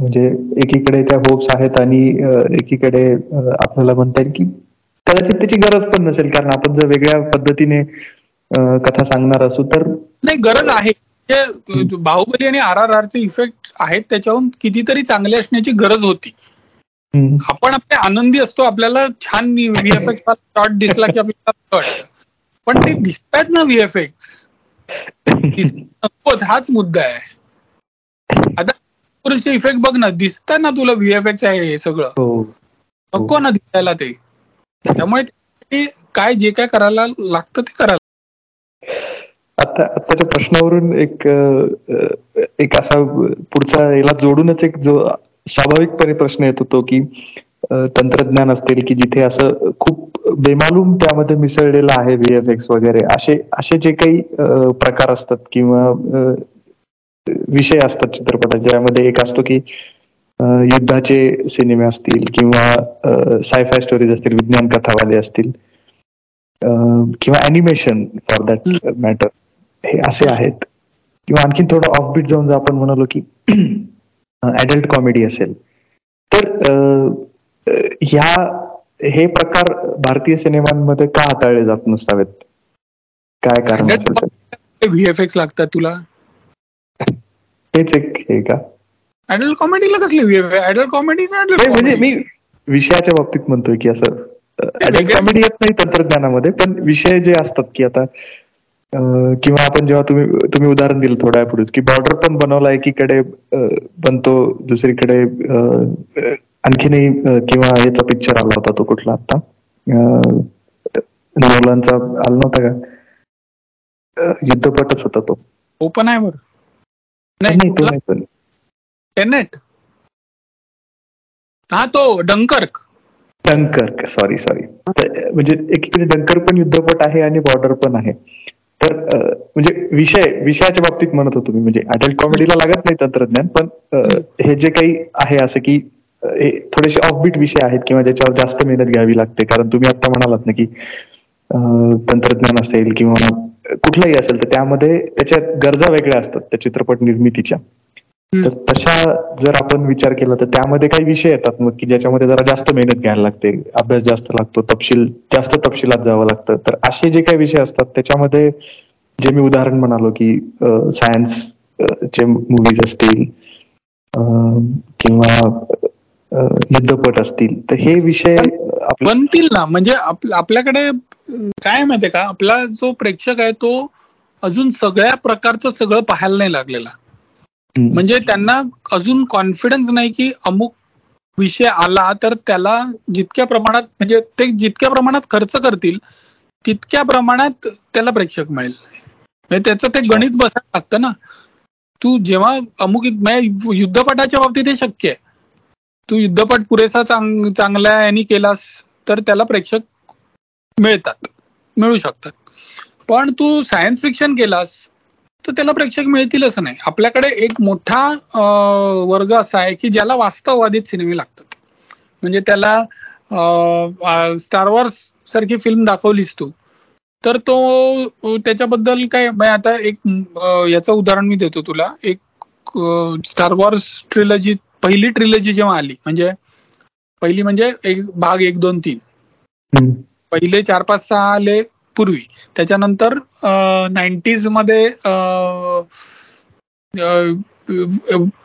Speaker 1: म्हणजे एकीकडे त्या होप्स आहेत आणि एकीकडे आपल्याला म्हणता येईल की कदाचित त्याची गरज पण नसेल. कारण आपण जर वेगळ्या पद्धतीने कथा सांगणार असू तर
Speaker 2: नाही गरज आहे. बाहुबली आणि आर आर आरचे इफेक्ट आहेत त्याच्याहून कितीतरी चांगले असण्याची गरज होती. आपण आपले आनंदी असतो आपल्याला छान व्हीएफएक्स शॉर्ट दिसला की आपल्याला पण ते दिसतात ना व्हीएफएक्स हाच मुद्दा आहे. आता इफेक्ट बघ ना दिसतात ना तुला व्हीएफएक्स आहे हे सगळं. हो. नको ना दिसायला ते. त्यामुळे काय जे काय करायला लागतं ते करायला
Speaker 1: आता आताच्या प्रश्नावरून एक एक असा पुढचा याला जोडूनच एक जो स्वाभाविकपणे प्रश्न येत होतो की तंत्रज्ञान असतील की जिथे असं खूप बेमालूम त्यामध्ये मिसळलेलं आहे व्हीएफएक्स वगैरे असे असे जे काही प्रकार असतात किंवा विषय असतात चित्रपटात ज्यामध्ये एक असतो की युद्धाचे सिनेमे असतील किंवा सायफाय स्टोरीज असतील विज्ञान कथावाले असतील किंवा अॅनिमेशन फॉर दॅट मॅटर हे असे आहेत. किंवा आणखी थोडं ऑफबीट जाऊन जर आपण म्हणालो की ऍडल्ट कॉमेडी असेल. तर ह्या हे प्रकार भारतीय सिनेमांमध्ये का हाताळले जात नसावेत? काय कारण
Speaker 2: व्हीएफएक्स लागतात तुला?
Speaker 1: हेच एक हे का?
Speaker 2: ऍडल्ट कॉमेडीला कसले ऍडल्ट कॉमेडी
Speaker 1: म्हणजे मी विषयाच्या बाबतीत म्हणतोय की असं ऍडल्ट कॉमेडी येत नाही तंत्रज्ञानामध्ये पण विषय जे असतात की आता किंवा आपण जेव्हा तुम्ही तुम्ही उदाहरण दिलं थोड्या पुढेच की बॉर्डर पण बनवला एकीकडे बनतो दुसरीकडे आणखीनही किंवा याचा पिक्चर आला होता तो कुठला आता? नोलांचा आला नव्हता का? युद्धपटच होता तो.
Speaker 2: ओपन आहे बर.
Speaker 1: नाही तो नाही
Speaker 2: टेनेट हा तो डंकर्क
Speaker 1: डंकर्क सॉरी सॉरी म्हणजे एकीकडे डंकर पण युद्धपट आहे आणि बॉर्डर पण आहे. तर म्हणजे विषय विषयाच्या बाबतीत म्हणत होतो मी. म्हणजे अडल्ट कॉमेडीला लागत नाही तंत्रज्ञान पण हे जे काही आहे असं की थोडेसे ऑफबीट विषय आहेत किंवा ज्याच्यावर जास्त मेहनत घ्यावी लागते. कारण तुम्ही आता म्हणालात ना की तंत्रज्ञान असेल किंवा कुठलंही असेल तर त्यामध्ये त्याच्या गरजा वेगळ्या असतात त्या चित्रपट निर्मितीच्या. तर तशा जर आपण विचार केला तर त्यामध्ये काही विषय येतात मग की ज्याच्यामध्ये जरा जास्त मेहनत घ्यायला लागते अभ्यास जास्त लागतो तपशील जास्त तपशिलात जावं लागतं. तर असे जे काही विषय असतात त्याच्यामध्ये जे मी उदाहरण म्हणालो की सायन्स चे मुव्हीज असतील किंवा युद्धपट असतील तर हे विषय
Speaker 2: बनतील ना. म्हणजे आपल्याकडे काय माहितीये का? आपला जो प्रेक्षक आहे तो अजून सगळ्या प्रकारचं सगळं पाहायला नाही लागलेला. म्हणजे त्यांना अजून कॉन्फिडन्स नाही की अमुक विषय आला तर त्याला जितक्या प्रमाणात म्हणजे ते जितक्या प्रमाणात खर्च करतील तितक्या प्रमाणात त्याला प्रेक्षक मिळेल. म्हणजे त्याचं ते गणित बसायला लागतं ना. तू जेव्हा अमुक म्हणजे युद्धपटाच्या बाबतीत हे शक्य आहे. तू युद्धपट पुरेसा चांग चांगल्या यांनी केलास तर त्याला प्रेक्षक मिळतात मिळू शकतात. पण तू सायन्स फिक्शन केलास तर त्याला प्रेक्षक मिळतीलच नाही. आपल्याकडे एक मोठा वर्ग असा आहे की ज्याला वास्तववादित सिनेमे लागतात. म्हणजे त्याला स्टार वॉर्स सारखी फिल्म दाखवलीस तू तर तो त्याच्याबद्दल काय आता एक याचं उदाहरण मी देतो तुला. एक स्टार वॉर्स ट्रिलॉजी पहिली ट्रिलॉजी जेव्हा आली म्हणजे पहिली म्हणजे एक भाग एक दोन तीन. पहिले चार पाच सहा आले पूर्वी. त्याच्यानंतर नाईन्टीजमध्ये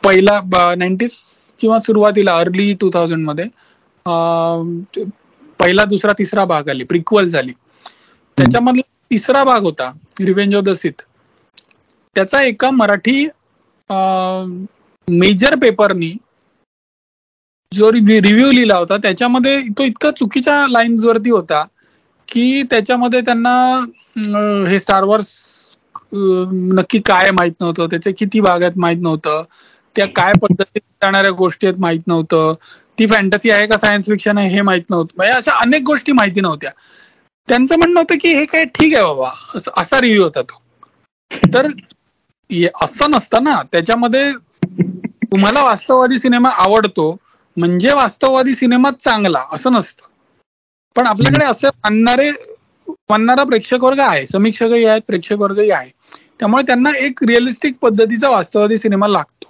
Speaker 2: पहिला नाईन्टीज किंवा सुरुवातीला अर्ली टू थाउजंडमध्ये पहिला दुसरा तिसरा भाग आली प्रिक्वल झाली. त्याच्यामधला तिसरा भाग होता रिव्हेंज ऑफ द सिथ त्याचा एका मराठी मेजर पेपरनी जो रिव्ह्यू लिहिला होता त्याच्यामध्ये तो इतका चुकीच्या लाईन्स वरती होता की त्याच्यामध्ये त्यांना हे स्टार वॉर्स नक्की काय माहीत नव्हतं त्याचे किती भाग आहेत माहीत नव्हतं त्या काय पद्धतीत जाणाऱ्या गोष्टी आहेत माहीत नव्हतं ती फॅन्टसी आहे का सायन्स फिक्शन आहे हे माहीत नव्हतं म्हणजे अशा अनेक गोष्टी माहिती नव्हत्या. त्यांचं म्हणणं होतं की हे काय ठीक आहे बाबा असा रिव्ह्यू होता तो. तर असं नसतं ना त्याच्यामध्ये तुम्हाला वास्तववादी सिनेमा आवडतो म्हणजे वास्तववादी सिनेमा चांगला असं नसतं. पण आपल्याकडे असे मानणारे मानणारा प्रेक्षक वर्ग आहे समीक्षकही आहेत प्रेक्षक वर्गही आहे. त्यामुळे त्यांना एक रिअलिस्टिक पद्धतीचा वास्तववादी सिनेमा लागतो.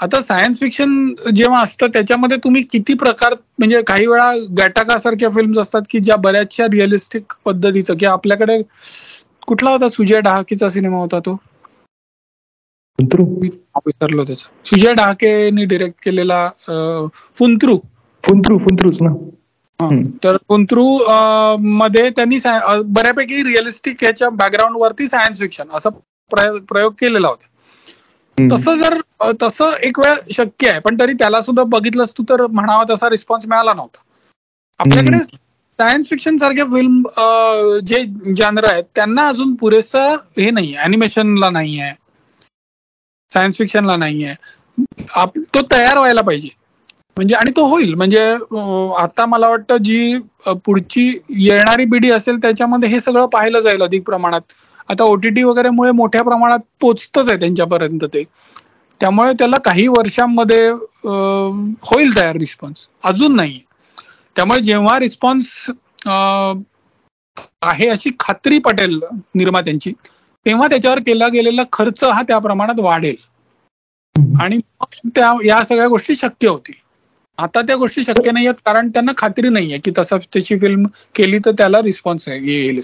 Speaker 2: आता सायन्स फिक्शन जेव्हा असतं त्याच्यामध्ये तुम्ही किती प्रकार म्हणजे काही वेळा गॅटाका सारख्या फिल्म्स असतात की ज्या बऱ्याचशा रिअलिस्टिक पद्धतीचं की आपल्याकडे कुठला होता? सुजय डहाकेचा सिनेमा होता तो. विसरलो त्याचा. सुजय डहाकेनी डिरेक्ट केलेला फुंत्रू.
Speaker 1: फुंत्रू फुंत्रूच ना.
Speaker 2: तर कुंत्रू मध्ये त्यांनी बऱ्यापैकी रिअलिस्टिक याच्या बॅकग्राऊंड वरती सायन्स फिक्शन असा प्रयोग केलेला होता. तसं जर तसं एक वेळ शक्य आहे पण तरी त्याला सुद्धा बघितलंस तू तर म्हणावा तसा रिस्पॉन्स मिळाला नव्हता. आपल्याकडे सायन्स फिक्शन सारख्या फिल्म जे जानर आहेत त्यांना अजून पुरेसं हे नाही अॅनिमेशनला नाही आहे सायन्स फिक्शनला नाही आहे तो तयार व्हायला पाहिजे. म्हणजे आणि तो होईल. म्हणजे आता मला वाटतं जी पुढची येणारी पिढी असेल त्याच्यामध्ये हे सगळं पाहिलं जाईल अधिक प्रमाणात. आता ओटीटी वगैरेमुळे मोठ्या प्रमाणात पोचतच आहे त्यांच्यापर्यंत ते. त्यामुळे त्याला काही वर्षांमध्ये होईल तयार रिस्पॉन्स. अजून नाही. त्यामुळे जेव्हा रिस्पॉन्स आहे अशी खात्री पटेल निर्मात्यांची तेव्हा त्याच्यावर केला गेलेला खर्च हा त्या प्रमाणात वाढेल. आणि त्या या सगळ्या गोष्टी शक्य होतील. आता त्या गोष्टी शक्य नाही आहेत कारण त्यांना खात्री नाहीये की तसं त्याची फिल्म केली तर त्याला रिस्पॉन्स येईल.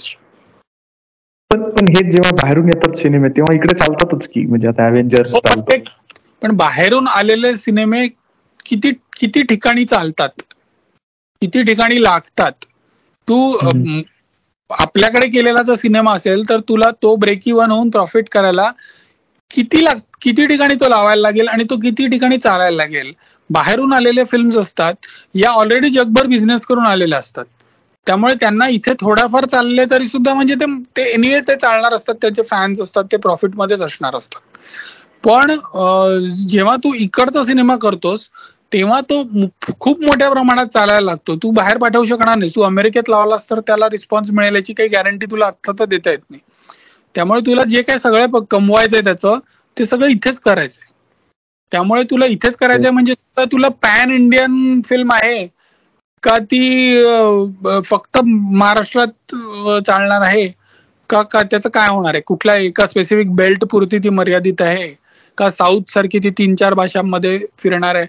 Speaker 1: पण पण हे जेव्हा बाहेरून येतात सिनेमे तेव्हा इकडे चालतातच की म्हणजे आता अव्हेंजर्स हो,
Speaker 2: पण बाहेरून आलेले सिनेमे किती किती ठिकाणी चालतात? किती ठिकाणी लागतात? तू आपल्याकडे केलेला जर सिनेमा असेल तर तुला तो ब्रेक इव्हन होऊन प्रॉफिट करायला किती लाग किती ठिकाणी तो लावायला लागेल आणि तो किती ठिकाणी चालायला लागेल? बाहेरून आलेले फिल्म्स असतात या ऑलरेडी जगभर बिझनेस करून आलेल्या असतात. त्यामुळे त्यांना इथे थोडाफार चालले तरी सुद्धा म्हणजे ते एनिवे ते चालणार असतात त्याचे फॅन्स असतात ते प्रॉफिटमध्येच असणार असतात. पण जेव्हा तू इकडचा सिनेमा करतोस तेव्हा तो खूप मोठ्या प्रमाणात चालायला लागतो. तू बाहेर पाठवू शकणार नाही तू अमेरिकेत लावलास तर त्याला रिस्पॉन्स मिळेल याची काही गॅरंटी तुला आत्ता तर देता येत नाही. त्यामुळे तुला जे काही सगळं कमवायचंय त्याचं ते सगळं इथेच करायचंय. त्यामुळे तुला इथेच करायचंय म्हणजे तुला पॅन इंडियन फिल्म आहे. का ती फक्त महाराष्ट्रात चालणार आहे? का का त्याचं काय होणार आहे? कुठल्या एका स्पेसिफिक बेल्ट पुरती ती मर्यादित आहे? का साऊथ सारखी ती तीन चार भाषांमध्ये फिरणार आहे?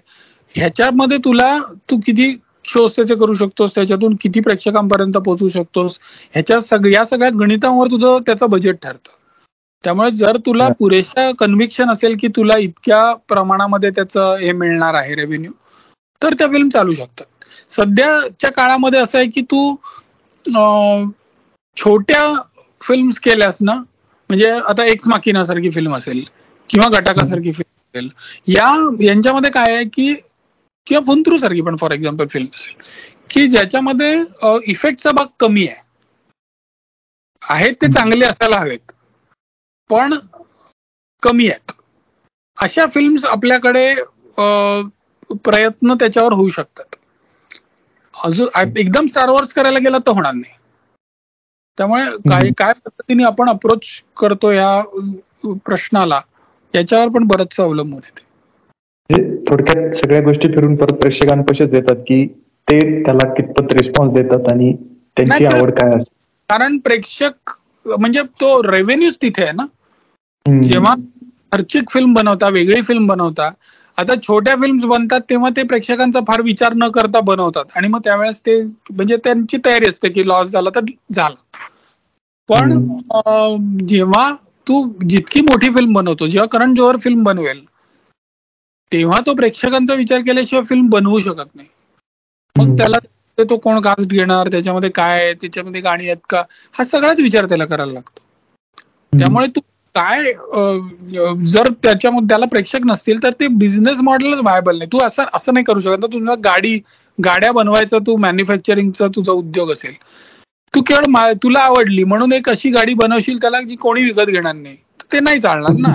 Speaker 2: ह्याच्यामध्ये तुला तू किती शोज त्याचे करू शकतोस? त्याच्यातून किती प्रेक्षकांपर्यंत पोहोचू शकतोस? ह्याच्या सगळ्या या सगळ्या गणितांवर तुझं त्याचं बजेट ठरतं. त्यामुळे जर तुला पुरेशा कन्व्हिक्शन असेल की तुला इतक्या प्रमाणामध्ये त्याचं हे मिळणार आहे रेव्हेन्यू तर त्या फिल्म चालू शकतात. सध्याच्या काळामध्ये असं आहे की तू छोट्या फिल्म्स केल्यास ना म्हणजे आता एक्स माकिनासारखी फिल्म असेल किंवा घटाकासारखी फिल्म असेल या यांच्यामध्ये काय आहे की किंवा फुंत्रू सारखी पण फॉर एक्झाम्पल फिल्म असेल की ज्याच्यामध्ये इफेक्टचा भाग कमी आहे. आहेत ते चांगले असायला हवेत. पण कमी आहेत. अशा फिल्म्स आपल्याकडे प्रयत्न त्याच्यावर होऊ शकतात. अजून एकदम स्टारवर्स करायला गेला तर होणार नाही. त्यामुळे काय काय पद्धतीने आपण अप्रोच करतो या प्रश्नाला याच्यावर पण बरंच अवलंबून येते
Speaker 1: थोडक्यात सगळ्या गोष्टी फिरून परत प्रेक्षकांपाशीच देतात की ते त्याला कितपत रिस्पॉन्स देतात आणि त्यांची आवड काय असते
Speaker 2: कारण प्रेक्षक म्हणजे तो रेव्हेन्यूच तिथे आहे ना? जेव्हा खर्चिक फिल्म बनवता वेगळी फिल्म बनवता आता छोट्या फिल्म्स बनतात तेव्हा ते प्रेक्षकांचा फार विचार न करता बनवतात. आणि मग त्यावेळेस ते म्हणजे त्यांची तयारी असते की लॉस झाला तर झाला. पण जेव्हा तू जितकी मोठी फिल्म बनवतो जेव्हा करण जोहर फिल्म बनवेल तेव्हा तो प्रेक्षकांचा विचार केल्याशिवाय फिल्म बनवू शकत नाही. मग त्याला तो कोण कास्ट घेणार त्याच्यामध्ये काय त्याच्यामध्ये गाणी आहेत का हा सगळाच विचार त्याला करायला लागतो. त्यामुळे तू काय जर त्याच्यामध्ये त्याला प्रेक्षक नसतील तर ते बिझनेस मॉडेलच व्हायबल नाही. तू असं असं नाही करू शकत तुझा गाडी गाड्या बनवायचा तू मॅन्युफॅक्चरिंगचा तुझा उद्योग असेल. तू केवळ तुला आवडली म्हणून एक अशी गाडी बनवशील त्याला जी कोणी विकत घेणार नाही. ते नाही चालणार ना.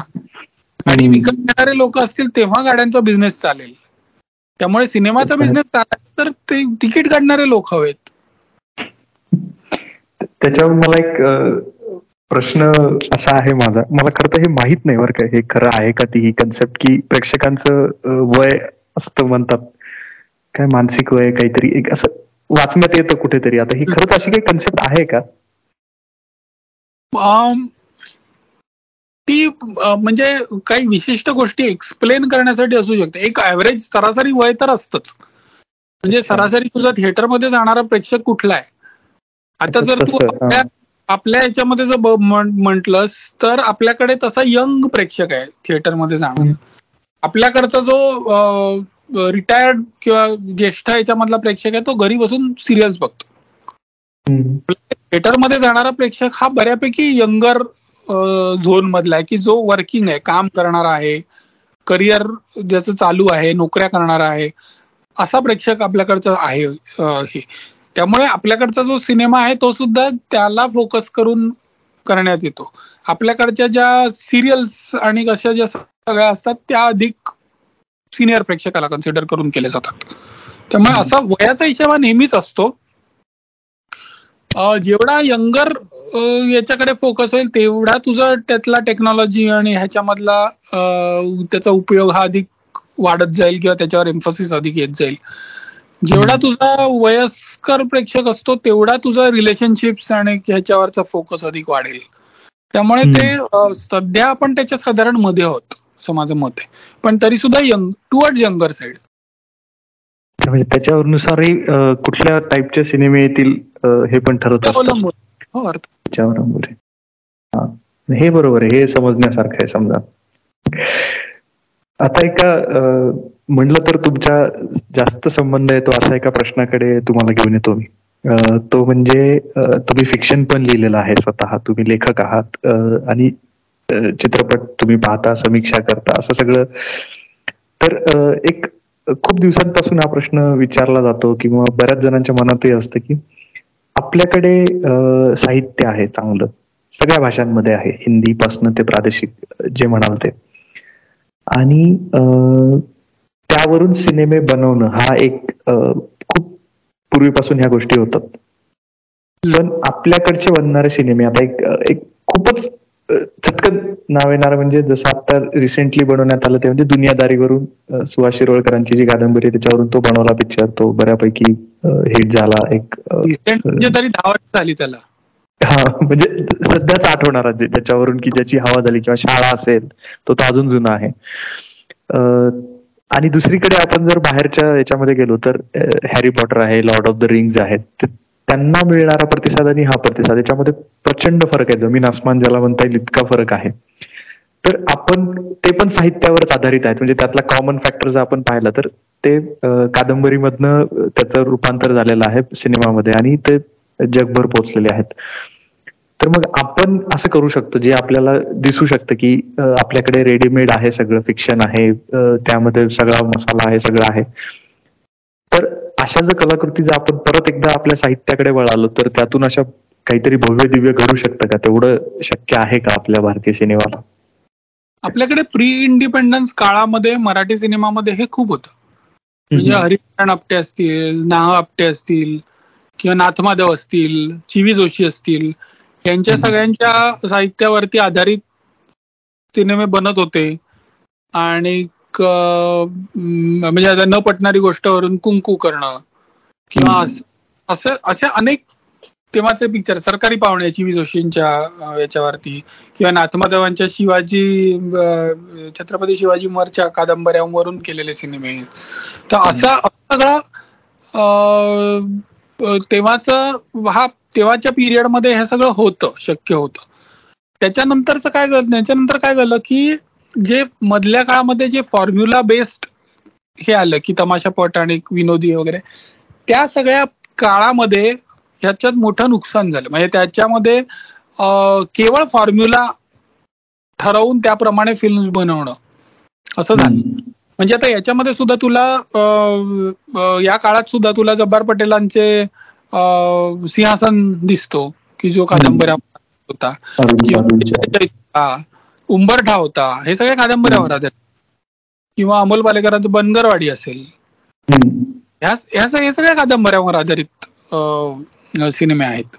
Speaker 2: आणि विकत घेणारे लोक असतील तेव्हा गाड्यांचा बिझनेस चालेल. त्यामुळे सिनेमाचा बिझनेस चालेल तर ते तिकीट काढणारे लोक हवेत.
Speaker 1: त्याच्यावर मला एक प्रश्न असा आहे माझा. मला खरं तर हे माहीत नाही बरं का. हे खरं आहे का ती ही कन्सेप्ट की प्रेक्षकांचं वय असतं म्हणतात. काय मानसिक वय काहीतरी एक असं वाचण्यात येतं कुठेतरी. आता ही खरंच अशी काही कन्सेप्ट आहे का?
Speaker 2: ती म्हणजे काही विशिष्ट गोष्टी एक्सप्लेन करण्यासाठी असू शकते. एक ऍव्हरेज सरासरी वय तर असतच. म्हणजे सरासरी तुझा थिएटरमध्ये जाणारा प्रेक्षक कुठला आहे? आता जर तू आपल्या आपल्या याच्यामध्ये जर म्हंटलस तर आपल्याकडे तसा यंग प्रेक्षक आहे थिएटरमध्ये जाणार आपल्याकडचा जो रिटायर्ड किंवा ज्येष्ठ याच्यामधला प्रेक्षक आहे तो घरी बसून सिरियल्स बघतो. थिएटरमध्ये जाणारा प्रेक्षक हा बऱ्यापैकी यंगर झोन मधला आहे की जो वर्किंग आहे काम करणारा आहे करिअर ज्याचं चालू आहे नोकऱ्या करणारा आहे असा प्रेक्षक आपल्याकडचा आहे हे. त्यामुळे आपल्याकडचा जो सिनेमा आहे तो सुद्धा त्याला फोकस करून करण्यात येतो. आपल्याकडच्या ज्या सिरियल्स आणि कशा ज्या सगळ्या असतात त्या अधिक सिनियर प्रेक्षकाला कन्सिडर करून केले जातात. त्यामुळे असा वयाचा हिशेबा नेहमीच असतो. जेवढा यंगर याच्याकडे फोकस होईल तेवढा तुझा त्यातला टेक्नॉलॉजी आणि ह्याच्यामधला त्याचा उपयोग हा अधिक वाढत जाईल किंवा त्याच्यावर एम्फोसिस अधिक येत जाईल. जेवढा तुझा वयस्कर प्रेक्षक असतो तेवढा तुझा रिलेशनशिप्स आणि ह्याच्यावरचा फोकस अधिक वाढेल. त्यामुळे ते सध्या आपण त्याच्या साधारणमध्ये आहोत असं माझं मत आहे. पण तरी सुद्धा यंग टुवर्ड यंगर साईड
Speaker 1: म्हणजे त्याच्यानुसारही कुठल्या टाईपचे सिनेमे येतील हे पण ठरवत
Speaker 2: हो,
Speaker 1: हे. बरोबर आहे हे समजण्यासारखं आहे समजा. आता एका म्हणलं तर तुमच्या जास्त संबंध येतो असा एका प्रश्नाकडे तुम्हाला घेऊन येतो मी. तो म्हणजे तुम्ही फिक्शन पण लिहिलेलं आहे स्वतः. तुम्ही लेखक आहात. आणि चित्रपट तुम्ही पाहता समीक्षा करता असं सगळं. तर एक खूप दिवसांपासून हा प्रश्न विचारला जातो किंवा बऱ्याच जणांच्या मनातही असतं की आपल्याकडे साहित्य आहे चांगलं. सगळ्या भाषांमध्ये आहे. हिंदी पासनं ते प्रादेशिक जे म्हणाल ते. आणि त्यावरून सिनेमे बनवणं हा एक खूप पूर्वीपासून ह्या गोष्टी होतात. पण आपल्याकडचे बनणारे सिनेमे आता एक एक खूपच चटकन नाव येणार म्हणजे जसं आता रिसेंटली बनवण्यात आलं ते म्हणजे दुनियादारीवरून सुहास शिरोळकरांची जी कादंबरी त्याच्यावरून तो बनवला पिक्चर तो बऱ्यापैकी हिट झाला एक
Speaker 2: म्हणजे तरी दहा वर्ष झाली त्याला.
Speaker 1: हा म्हणजे सध्याच आठवणार ज्याच्यावरून की ज्याची हवा झाली किंवा शाळा असेल तो तो अजून जुना आहे. आणि दुसरीकडे आपण जर बाहेरच्या याच्यामध्ये गेलो तर हॅरी पॉटर आहे लॉर्ड ऑफ द रिंग्स आहेत. त्यांना मिळणारा प्रतिसाद आणि हा प्रतिसाद याच्यामध्ये प्रचंड फरक आहे. जमीन आसमान ज्याला म्हणता येईल इतका फरक आहे. तर आपण ते पण साहित्यावरच आधारित आहेत. म्हणजे त्यातला कॉमन फॅक्टर जर आपण पाहिलं तर ते कादंबरीमधनं त्याचं रूपांतर झालेलं आहे सिनेमामध्ये आणि ते जगभर पोहोचलेले आहेत. तर मग आपण असं करू शकतो जे आपल्याला दिसू शकतं की आपल्याकडे रेडीमेड आहे सगळं फिक्शन आहे त्यामध्ये सगळा मसाला आहे सगळं आहे. तर अशा जर कलाकृती जर आपण परत एकदा आपल्या साहित्याकडे वळालो तर त्यातून अशा काहीतरी भव्य दिव्य घडू शकतं का? तेवढं शक्य आहे का आपल्या भारतीय सिनेमाला?
Speaker 2: आपल्याकडे प्री इंडिपेंडन्स काळामध्ये मराठी सिनेमामध्ये हे खूप होतं. म्हणजे हरिनारायण आपटे असतील नाह आपटे असतील किंवा नाथमाधव असतील चिवी जोशी असतील यांच्या सगळ्यांच्या साहित्यावरती आधारित सिनेमे बनत होते. आणि म्हणजे आता न पटणारी गोष्टवरून कुंकू करणं किंवा असं असे अनेक तेव्हाचे पिक्चर सरकारी पाहुण्याची वि जोशींच्या याच्यावरती किंवा नाथमाधवांच्या शिवाजी छत्रपती शिवाजी मरच्या कादंबऱ्यांवरून केलेले सिनेमे. तर असा सगळा तेव्हाच हा तेव्हाच्या पिरियडमध्ये हे सगळं होतं शक्य होतं. त्याच्यानंतरच काय झालं त्याच्यानंतर काय झालं की जे मधल्या काळामध्ये जे फॉर्म्युला बेस्ड हे आलं की तमाशापट आणि विनोदी वगैरे त्या सगळ्या काळामध्ये ह्याच्यात मोठं नुकसान झालं. म्हणजे त्याच्यामध्ये केवळ फॉर्म्युला ठरवून त्याप्रमाणे फिल्म बनवणं असं झालं. म्हणजे आता याच्यामध्ये सुद्धा तुला या काळात सुद्धा तुला जब्बार पटेलांचे सिंहासन दिसतो की जो कादंबऱ्या होता. उंबरठा होता हे सगळ्या कादंबऱ्यावर आधारित किंवा अमोल पालेकरांचं बनगरवाडी असेल. ह्या सगळ्या कादंबऱ्यावर आधारित सिनेमे आहेत.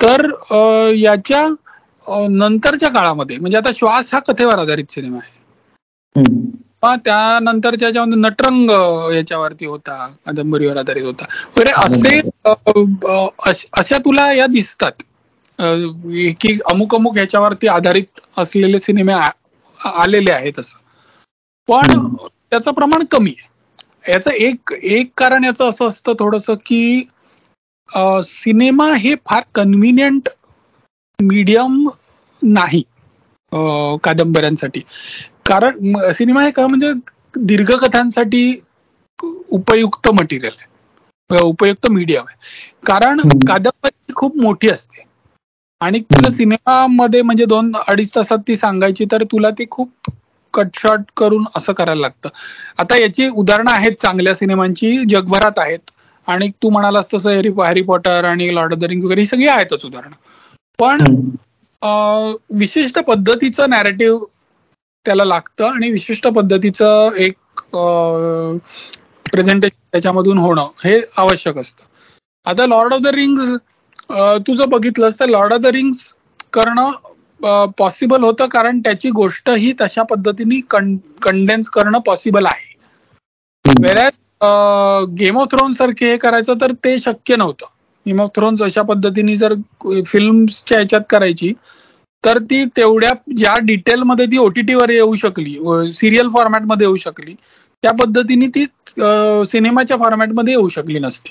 Speaker 2: तर याच्या नंतरच्या काळामध्ये म्हणजे आता श्वास हा कथेवर आधारित सिनेमा आहे. त्यानंतरच्या ज्याच्यामध्ये नटरंग याच्यावरती होता कादंबरीवर आधारित होता. वगैरे असे अशा तुला या दिसतात. की अमुक अमुक ह्याच्यावरती आधारित असलेले सिनेमे आलेले आहेत असं. पण त्याचं प्रमाण कमी आहे. याचं एक एक कारण याचं असं असतं थोडस की सिनेमा हे फार कन्व्हिनियंट मीडियम नाही कादंबऱ्यांसाठी. कारण सिनेमा हे का म्हणजे दीर्घकथांसाठी उपयुक्त मटेरियल आहे. उपयुक्त मीडियम आहे. कारण कादंबरी खूप मोठी असते. आणि तुला सिनेमामध्ये म्हणजे दोन अडीच तासात ती सांगायची तर तुला ती खूप कटशॉट करून असं करायला लागतं. आता याची उदाहरणं आहेत चांगल्या सिनेमांची जगभरात आहेत. आणि तू म्हणालास तसं हॅरी हॅरी पॉटर आणि लॉर्ड ऑफ द रिंग वगैरे ही सगळी आहेतच उदाहरणं. पण विशिष्ट पद्धतीचं नॅरेटिव्ह त्याला लागतं आणि विशिष्ट पद्धतीचं एक प्रेझेंटेशन त्याच्यामधून होणं हे आवश्यक असतं. आता लॉर्ड ऑफ द रिंग्स तू जर बघितलंस तर लॉर्ड ऑफ द रिंग्स करणं पॉसिबल होतं कारण त्याची गोष्ट ही तशा पद्धतीने कंडेन्स करणं पॉसिबल आहे. गेम ऑफ थ्रोन सारखे हे करायचं तर ते शक्य नव्हतं. गेम ऑफ थ्रोन्स अशा पद्धतीने जर फिल्मच्या ह्याच्यात करायची तर ती तेवढ्या ज्या डिटेलमध्ये ती ओटीटीवर येऊ शकली सिरियल फॉर्मॅटमध्ये येऊ शकली त्या पद्धतीने ती सिनेमाच्या फॉर्मॅटमध्ये येऊ शकली नसती.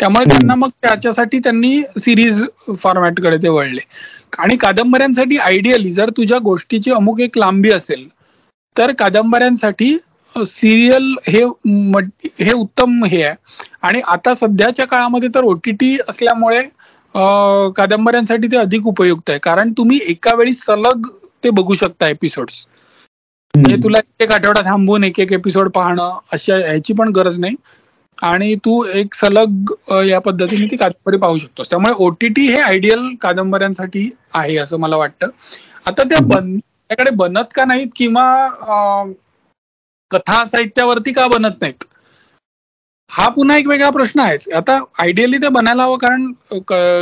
Speaker 2: त्यामुळे त्यांना मग त्याच्यासाठी त्यांनी सिरीज फॉर्मॅटकडे ते वळले. आणि कादंबऱ्यांसाठी आयडियली जर तुझ्या गोष्टीची अमुक एक लांबी असेल तर कादंबऱ्यांसाठी सिरियल हे हे उत्तम हे आहे. आणि आता सध्याच्या काळामध्ये तर ओटीटी असल्यामुळे कादंबऱ्यांसाठी ते अधिक उपयुक्त आहे. कारण तुम्ही एका वेळी सलग ते बघू शकता एपिसोड्स म्हणजे तुला एक आठवडा थांबून एक एक एपिसोड पाहणं अशा ह्याची पण गरज नाही. आणि तू एक सलग या पद्धतीने ती कादंबरी पाहू शकतोस. त्यामुळे ओटीटी हे आयडियल कादंबऱ्यांसाठी आहे असं मला वाटतं. आता त्या त्याकडे बनत का नाहीत किंवा कथा साहित्यावरती का बनत नाहीत? हा पुन्हा एक वेगळा प्रश्न आहे. आता आयडियली ते बनायला हवं कारण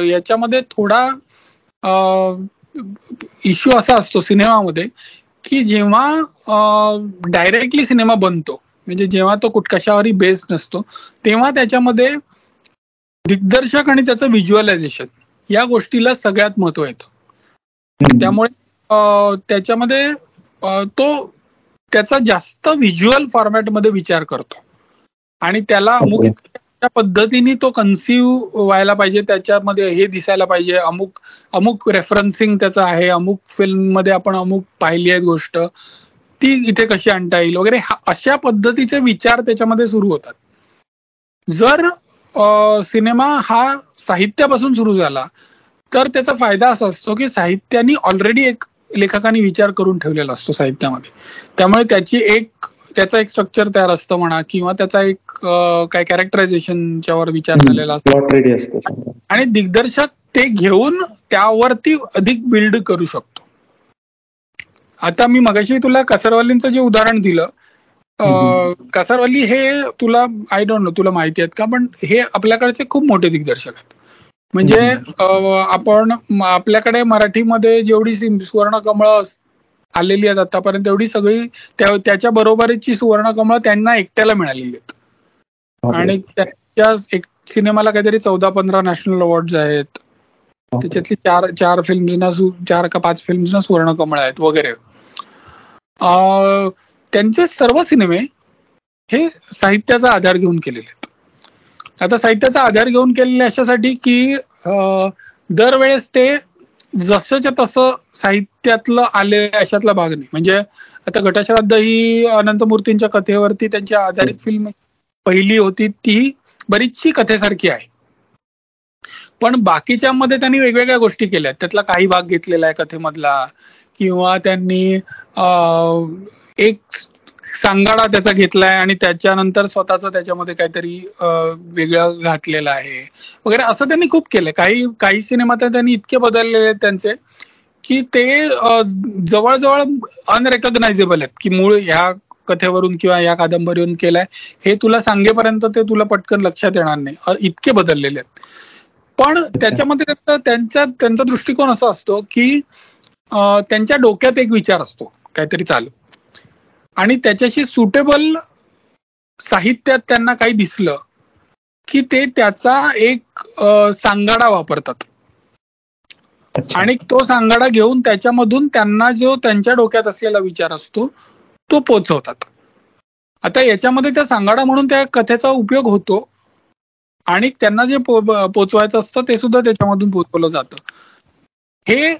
Speaker 2: याच्यामध्ये थोडा इश्यू असा असतो सिनेमामध्ये की जेव्हा डायरेक्टली सिनेमा बनतो म्हणजे जेव्हा तो कुठ कशावरही बेस्ड नसतो तेव्हा त्याच्यामध्ये दिग्दर्शक आणि त्याचं व्हिज्युअलायझेशन या गोष्टीला सगळ्यात महत्त्व येतं. त्यामुळे त्याच्यामध्ये तो त्याचा जास्त व्हिज्युअल फॉर्मॅटमध्ये विचार करतो. आणि त्याला अमुक पद्धतीने तो कन्सिव्ह व्हायला पाहिजे त्याच्यामध्ये हे दिसायला पाहिजे. अमुक अमुक रेफरन्सिंग त्याचं आहे अमुक फिल्ममध्ये आपण अमुक पाहिली आहे गोष्ट. ती इथे कशी आणता येईल वगैरे अशा पद्धतीचे विचार त्याच्यामध्ये सुरू होतात. जर सिनेमा हा साहित्यापासून सुरू झाला तर त्याचा फायदा असा असतो की साहित्याने ऑलरेडी एक लेखकांनी विचार करून ठेवलेला असतो साहित्यामध्ये. त्यामुळे त्याची एक त्याचा एक स्ट्रक्चर तयार असतं म्हणा किंवा त्याचा एक काय कॅरेक्टरायझेशनच्या वर विचार झालेला असतो. आणि दिग्दर्शक ते घेऊन त्यावरती अधिक बिल्ड करू शकतो. आता मी मगाशी तुला कसरवालींचं जे उदाहरण दिलं कसरवाली हे तुला आय डोंट नो तुला माहिती आहेत का पण हे आपल्याकडचे खूप मोठे दिग्दर्शक आहेत. म्हणजे आपण आपल्याकडे मराठीमध्ये जेवढी सुवर्ण कमळ आलेली आहेत आतापर्यंत. एवढी सगळी त्याच्या बरोबरीची सुवर्ण कमळ त्यांना एकट्याला मिळालेली आहेत. आणि त्याच्या एक सिनेमाला काहीतरी चौदा पंधरा नॅशनल अवॉर्ड आहेत. त्याच्यातली चार चार फिल्म्सना चार का पाच फिल्म्सना सुवर्ण कमळ आहेत वगैरे. त्यांचे सर्व सिनेमे हे साहित्याचा आधार घेऊन केलेले आहेत. आता साहित्याचा आधार घेऊन केलेले अशासाठी की दरवेळेस ते जसंच्या तसं साहित्यातलं आले अशातला भाग नाही. म्हणजे आता घटाश्राद्ध ही अनंत मूर्तींच्या कथेवरती त्यांची आधारित फिल्म पहिली होती ती बरीचशी कथेसारखी आहे. पण बाकीच्या मध्ये त्यांनी वेगवेगळ्या गोष्टी केल्या. त्यातला काही भाग घेतलेला आहे कथेमधला किंवा त्यांनी एक सांगाडा त्याचा घेतलाय आणि त्याच्यानंतर स्वतःचा त्याच्यामध्ये काहीतरी वेगळं घातलेलं आहे. वगैरे असं त्यांनी खूप केलंय. काही काही सिनेमा तर त्यांनी इतके बदललेले आहेत त्यांचे की ते जवळजवळ अनरेकग्नायझेबल आहेत. की मूळ ह्या कथेवरून किंवा या कादंबरीवरून केलाय. हे तुला सांगेपर्यंत ते तुला पटकन लक्षात येणार नाही. इतके बदललेले आहेत. पण त्याच्यामध्ये त्यांचा त्यांचा दृष्टिकोन असा असतो की त्यांच्या डोक्यात एक विचार असतो. काहीतरी चालू. आणि त्याच्याशी सुटेबल साहित्यात त्यांना काही दिसलं की ते त्याचा एक सांगाडा वापरतात. आणि तो सांगाडा घेऊन त्याच्यामधून त्यांना जो त्यांच्या डोक्यात असलेला विचार असतो तो पोचवतात. आता याच्यामध्ये त्या सांगाडा म्हणून त्या कथेचा उपयोग होतो आणि त्यांना जे पोचवायचं असतं ते सुद्धा त्याच्यामधून पोचवलं जातं. हे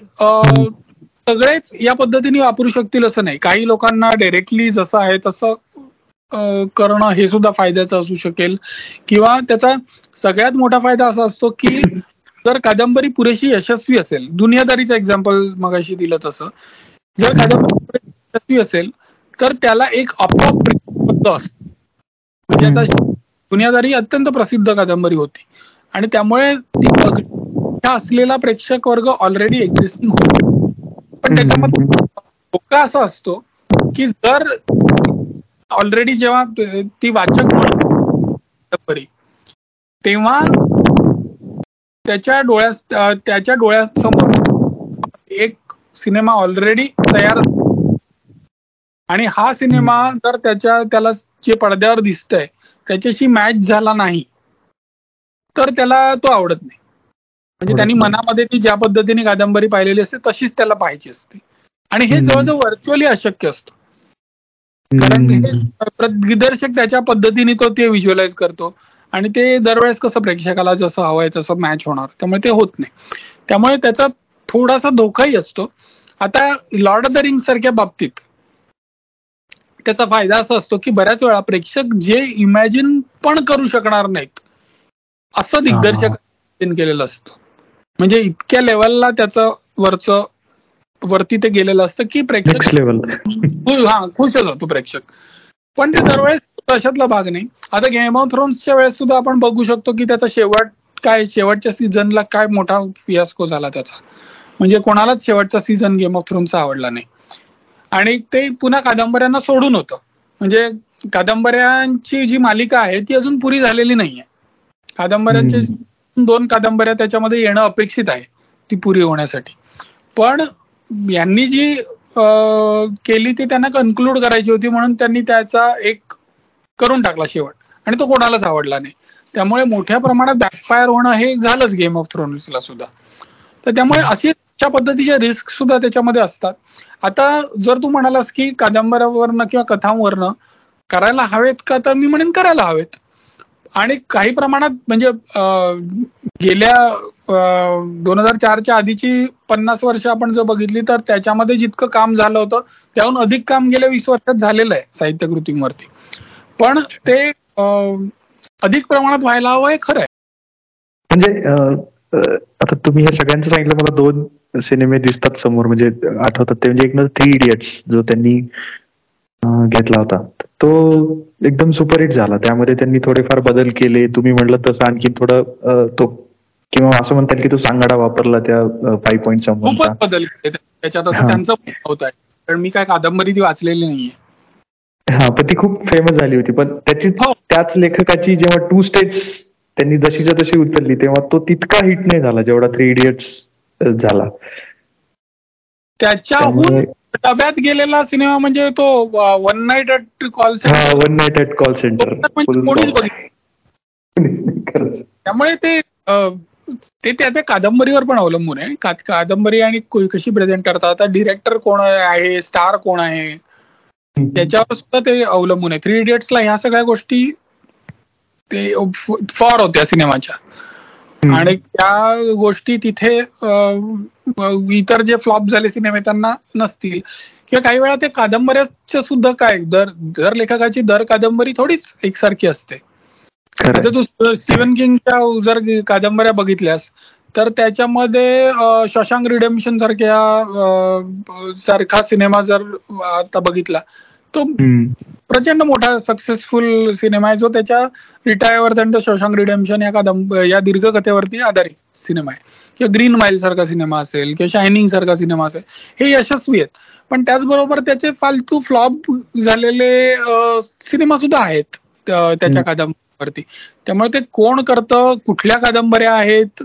Speaker 2: सगळेच या पद्धतीने वापरू शकतील असं नाही. काही लोकांना डायरेक्टली जसं आहे तसं करणं हे सुद्धा फायद्याचं असू शकेल. किंवा त्याचा सगळ्यात मोठा फायदा असा असतो की जर कादंबरी पुरेशी यशस्वी असेल दुनियादारीचं एक्झाम्पल मगाशी दिलं तसं जर कादंबरी यशस्वी असेल तर त्याला एक आपोआप असत. म्हणजे आता दुनियादारी अत्यंत प्रसिद्ध कादंबरी होती. आणि त्यामुळे ती असलेला प्रेक्षक वर्ग ऑलरेडी एक्झिस्टिंग होतो. पण त्याच्यामध्ये धोका असा असतो की जर ऑलरेडी जेव्हा ती वाचक तेव्हा त्याच्या डोळ्या त्याच्या डोळ्यासमोर एक सिनेमा ऑलरेडी तयार आणि हा सिनेमा जर त्याच्या त्याला जे पडद्यावर दिसतंय त्याच्याशी मॅच झाला नाही तर त्याला तो आवडत नाही. म्हणजे त्यांनी मनामध्ये ती ज्या पद्धतीने कादंबरी पाहिलेली असते तशीच त्याला पाहायची असते. आणि हे जवळजवळ व्हर्च्युअली अशक्य असतं. कारण दिग्दर्शक त्याच्या पद्धतीने तो ते व्हिज्युअलाइज करतो. आणि ते दरवेळेस कसं प्रेक्षकाला जसं हवंय तसं मॅच होणार. त्यामुळे ते होत नाही. त्यामुळे त्याचा थोडासा धोकाही असतो. आता लॉर्ड ऑफ द रिंग सारख्या बाबतीत त्याचा फायदा असा असतो की बऱ्याच वेळा प्रेक्षक जे इमॅजिन पण करू शकणार नाहीत असं दिग्दर्शक केलेलं असतं. म्हणजे इतक्या लेवलला त्याचं वरच वरती ते गेलेलं असतं की प्रेक्षक लेवल हा खुशच होतो प्रेक्षक. पण ते दरवेळेस अशातला भाग नाही. आता गेम ऑफ थ्रोन्सच्या वेळेस सुद्धा आपण बघू शकतो की त्याचा शेवट काय शेवटच्या सीझनला काय मोठा फियास्को झाला त्याचा. म्हणजे कोणालाच शेवटचा सीझन गेम ऑफ थ्रोनचा आवडला नाही. आणि ते पुन्हा कादंबऱ्यांना सोडून होतं. म्हणजे कादंबऱ्यांची जी मालिका आहे ती अजून पुरी झालेली नाहीये. कादंबऱ्यांचे दोन कादंबऱ्या त्याच्यामध्ये येणं अपेक्षित आहे ती पुरी होण्यासाठी. पण यांनी जी केली ती त्यांना कन्क्लूड करायची होती म्हणून त्यांनी त्याचा एक करून टाकला शेवट. आणि तो कोणालाच आवडला नाही. त्यामुळे मोठ्या प्रमाणात बॅकफायर होणं हे झालंच गेम ऑफ थ्रोन्सला सुद्धा. तर त्यामुळे अशी अशा पद्धतीचे रिस्क सुद्धा त्याच्यामध्ये असतात. आता जर तू म्हणालास की कादंबऱ्यावरनं किंवा कथांवरनं करायला हवेत का तर मी म्हणेन करायला हवेत. आणि काही प्रमाणात म्हणजे गेल्या दोन हजार चारच्या आधीची पन्नास वर्ष आपण जर बघितली तर त्याच्यामध्ये जितकं काम झालं होतं त्याहून अधिक काम गेल्या वीस वर्षात झालेलं आहे साहित्य कृतींवरती पण ते अधिक प्रमाणात व्हायला हवं हे खरं आहे.
Speaker 1: म्हणजे आता तुम्ही हे सगळ्यांचं सांगितलं मला दोन सिनेमे दिसतात समोर म्हणजे आठवतात ते. म्हणजे एक म्हणजे थ्री इडियट्स जो त्यांनी घेतला होता. तो एकदम सुपरहिट झाला. त्यामध्ये त्यांनी थोडेफार बदल केले. तुम्ही म्हटलं तसं आणखी थोडं तो किंवा असं म्हणता की तो सांगाडा वापरला त्या फाईव्ह पॉईंट
Speaker 2: खूपच बदल त्याच्यात असं त्यांचं होत आहे. कारण मी काय कादंबरी ती वाचलेली नाहीये.
Speaker 1: हा पण ती खूप फेमस झाली होती. पण त्याची हो. त्याच लेखकाची जेव्हा टू स्टेट्स त्यांनी जशीच्या तशी उचलली तेव्हा तो तितका हिट नाही झाला जेवढा थ्री इडियट्स झाला.
Speaker 2: त्याच्याहून डब्यात गेलेला सिनेमा म्हणजे तो one night at call
Speaker 1: centre one night at call centre कोणीच
Speaker 2: त्यामुळे ते ते त्या त्या कादंबरीवर पण अवलंबून आहे. कादंबरी आणि कशी प्रेझेंट करतात आता डिरेक्टर कोण आहे स्टार कोण आहे? त्याच्यावर सुद्धा ते अवलंबून आहे. थ्री इडियट्सला ह्या सगळ्या गोष्टी ते फॉर होत्या सिनेमाच्या. आणि त्या गोष्टी तिथे इतर जे फ्लॉप झाले सिनेमे त्यांना नसतील. किंवा काही वेळा ते कादंबऱ्याच्या सुद्धा काय दर दर लेखकाची दर कादंबरी थोडीच एकसारखी असते. आता तू स्टीव्हन किंगच्या जर कादंबऱ्या बघितल्यास तर त्याच्यामध्ये शशांक रिडेम्शन सारख्या सारखा सिनेमा जर आता बघितला तो प्रचंड मोठा सक्सेसफुल सिनेमा आहे. जो त्याच्या रिटायरवर दंड शशांक रिडेम्शन या कादंब या दीर्घकथेवरती आधारित सिनेमा आहे. किंवा ग्रीन माइल सारखा सिनेमा असेल किंवा शायनिंग सारखा सिनेमा असेल हे यशस्वी आहेत. पण त्याचबरोबर त्याचे फालतू फ्लॉप झालेले सिनेमा सुद्धा आहेत त्याच्या कादंबरीवरती त्यामुळे ते कोण करतं कुठल्या कादंबऱ्या आहेत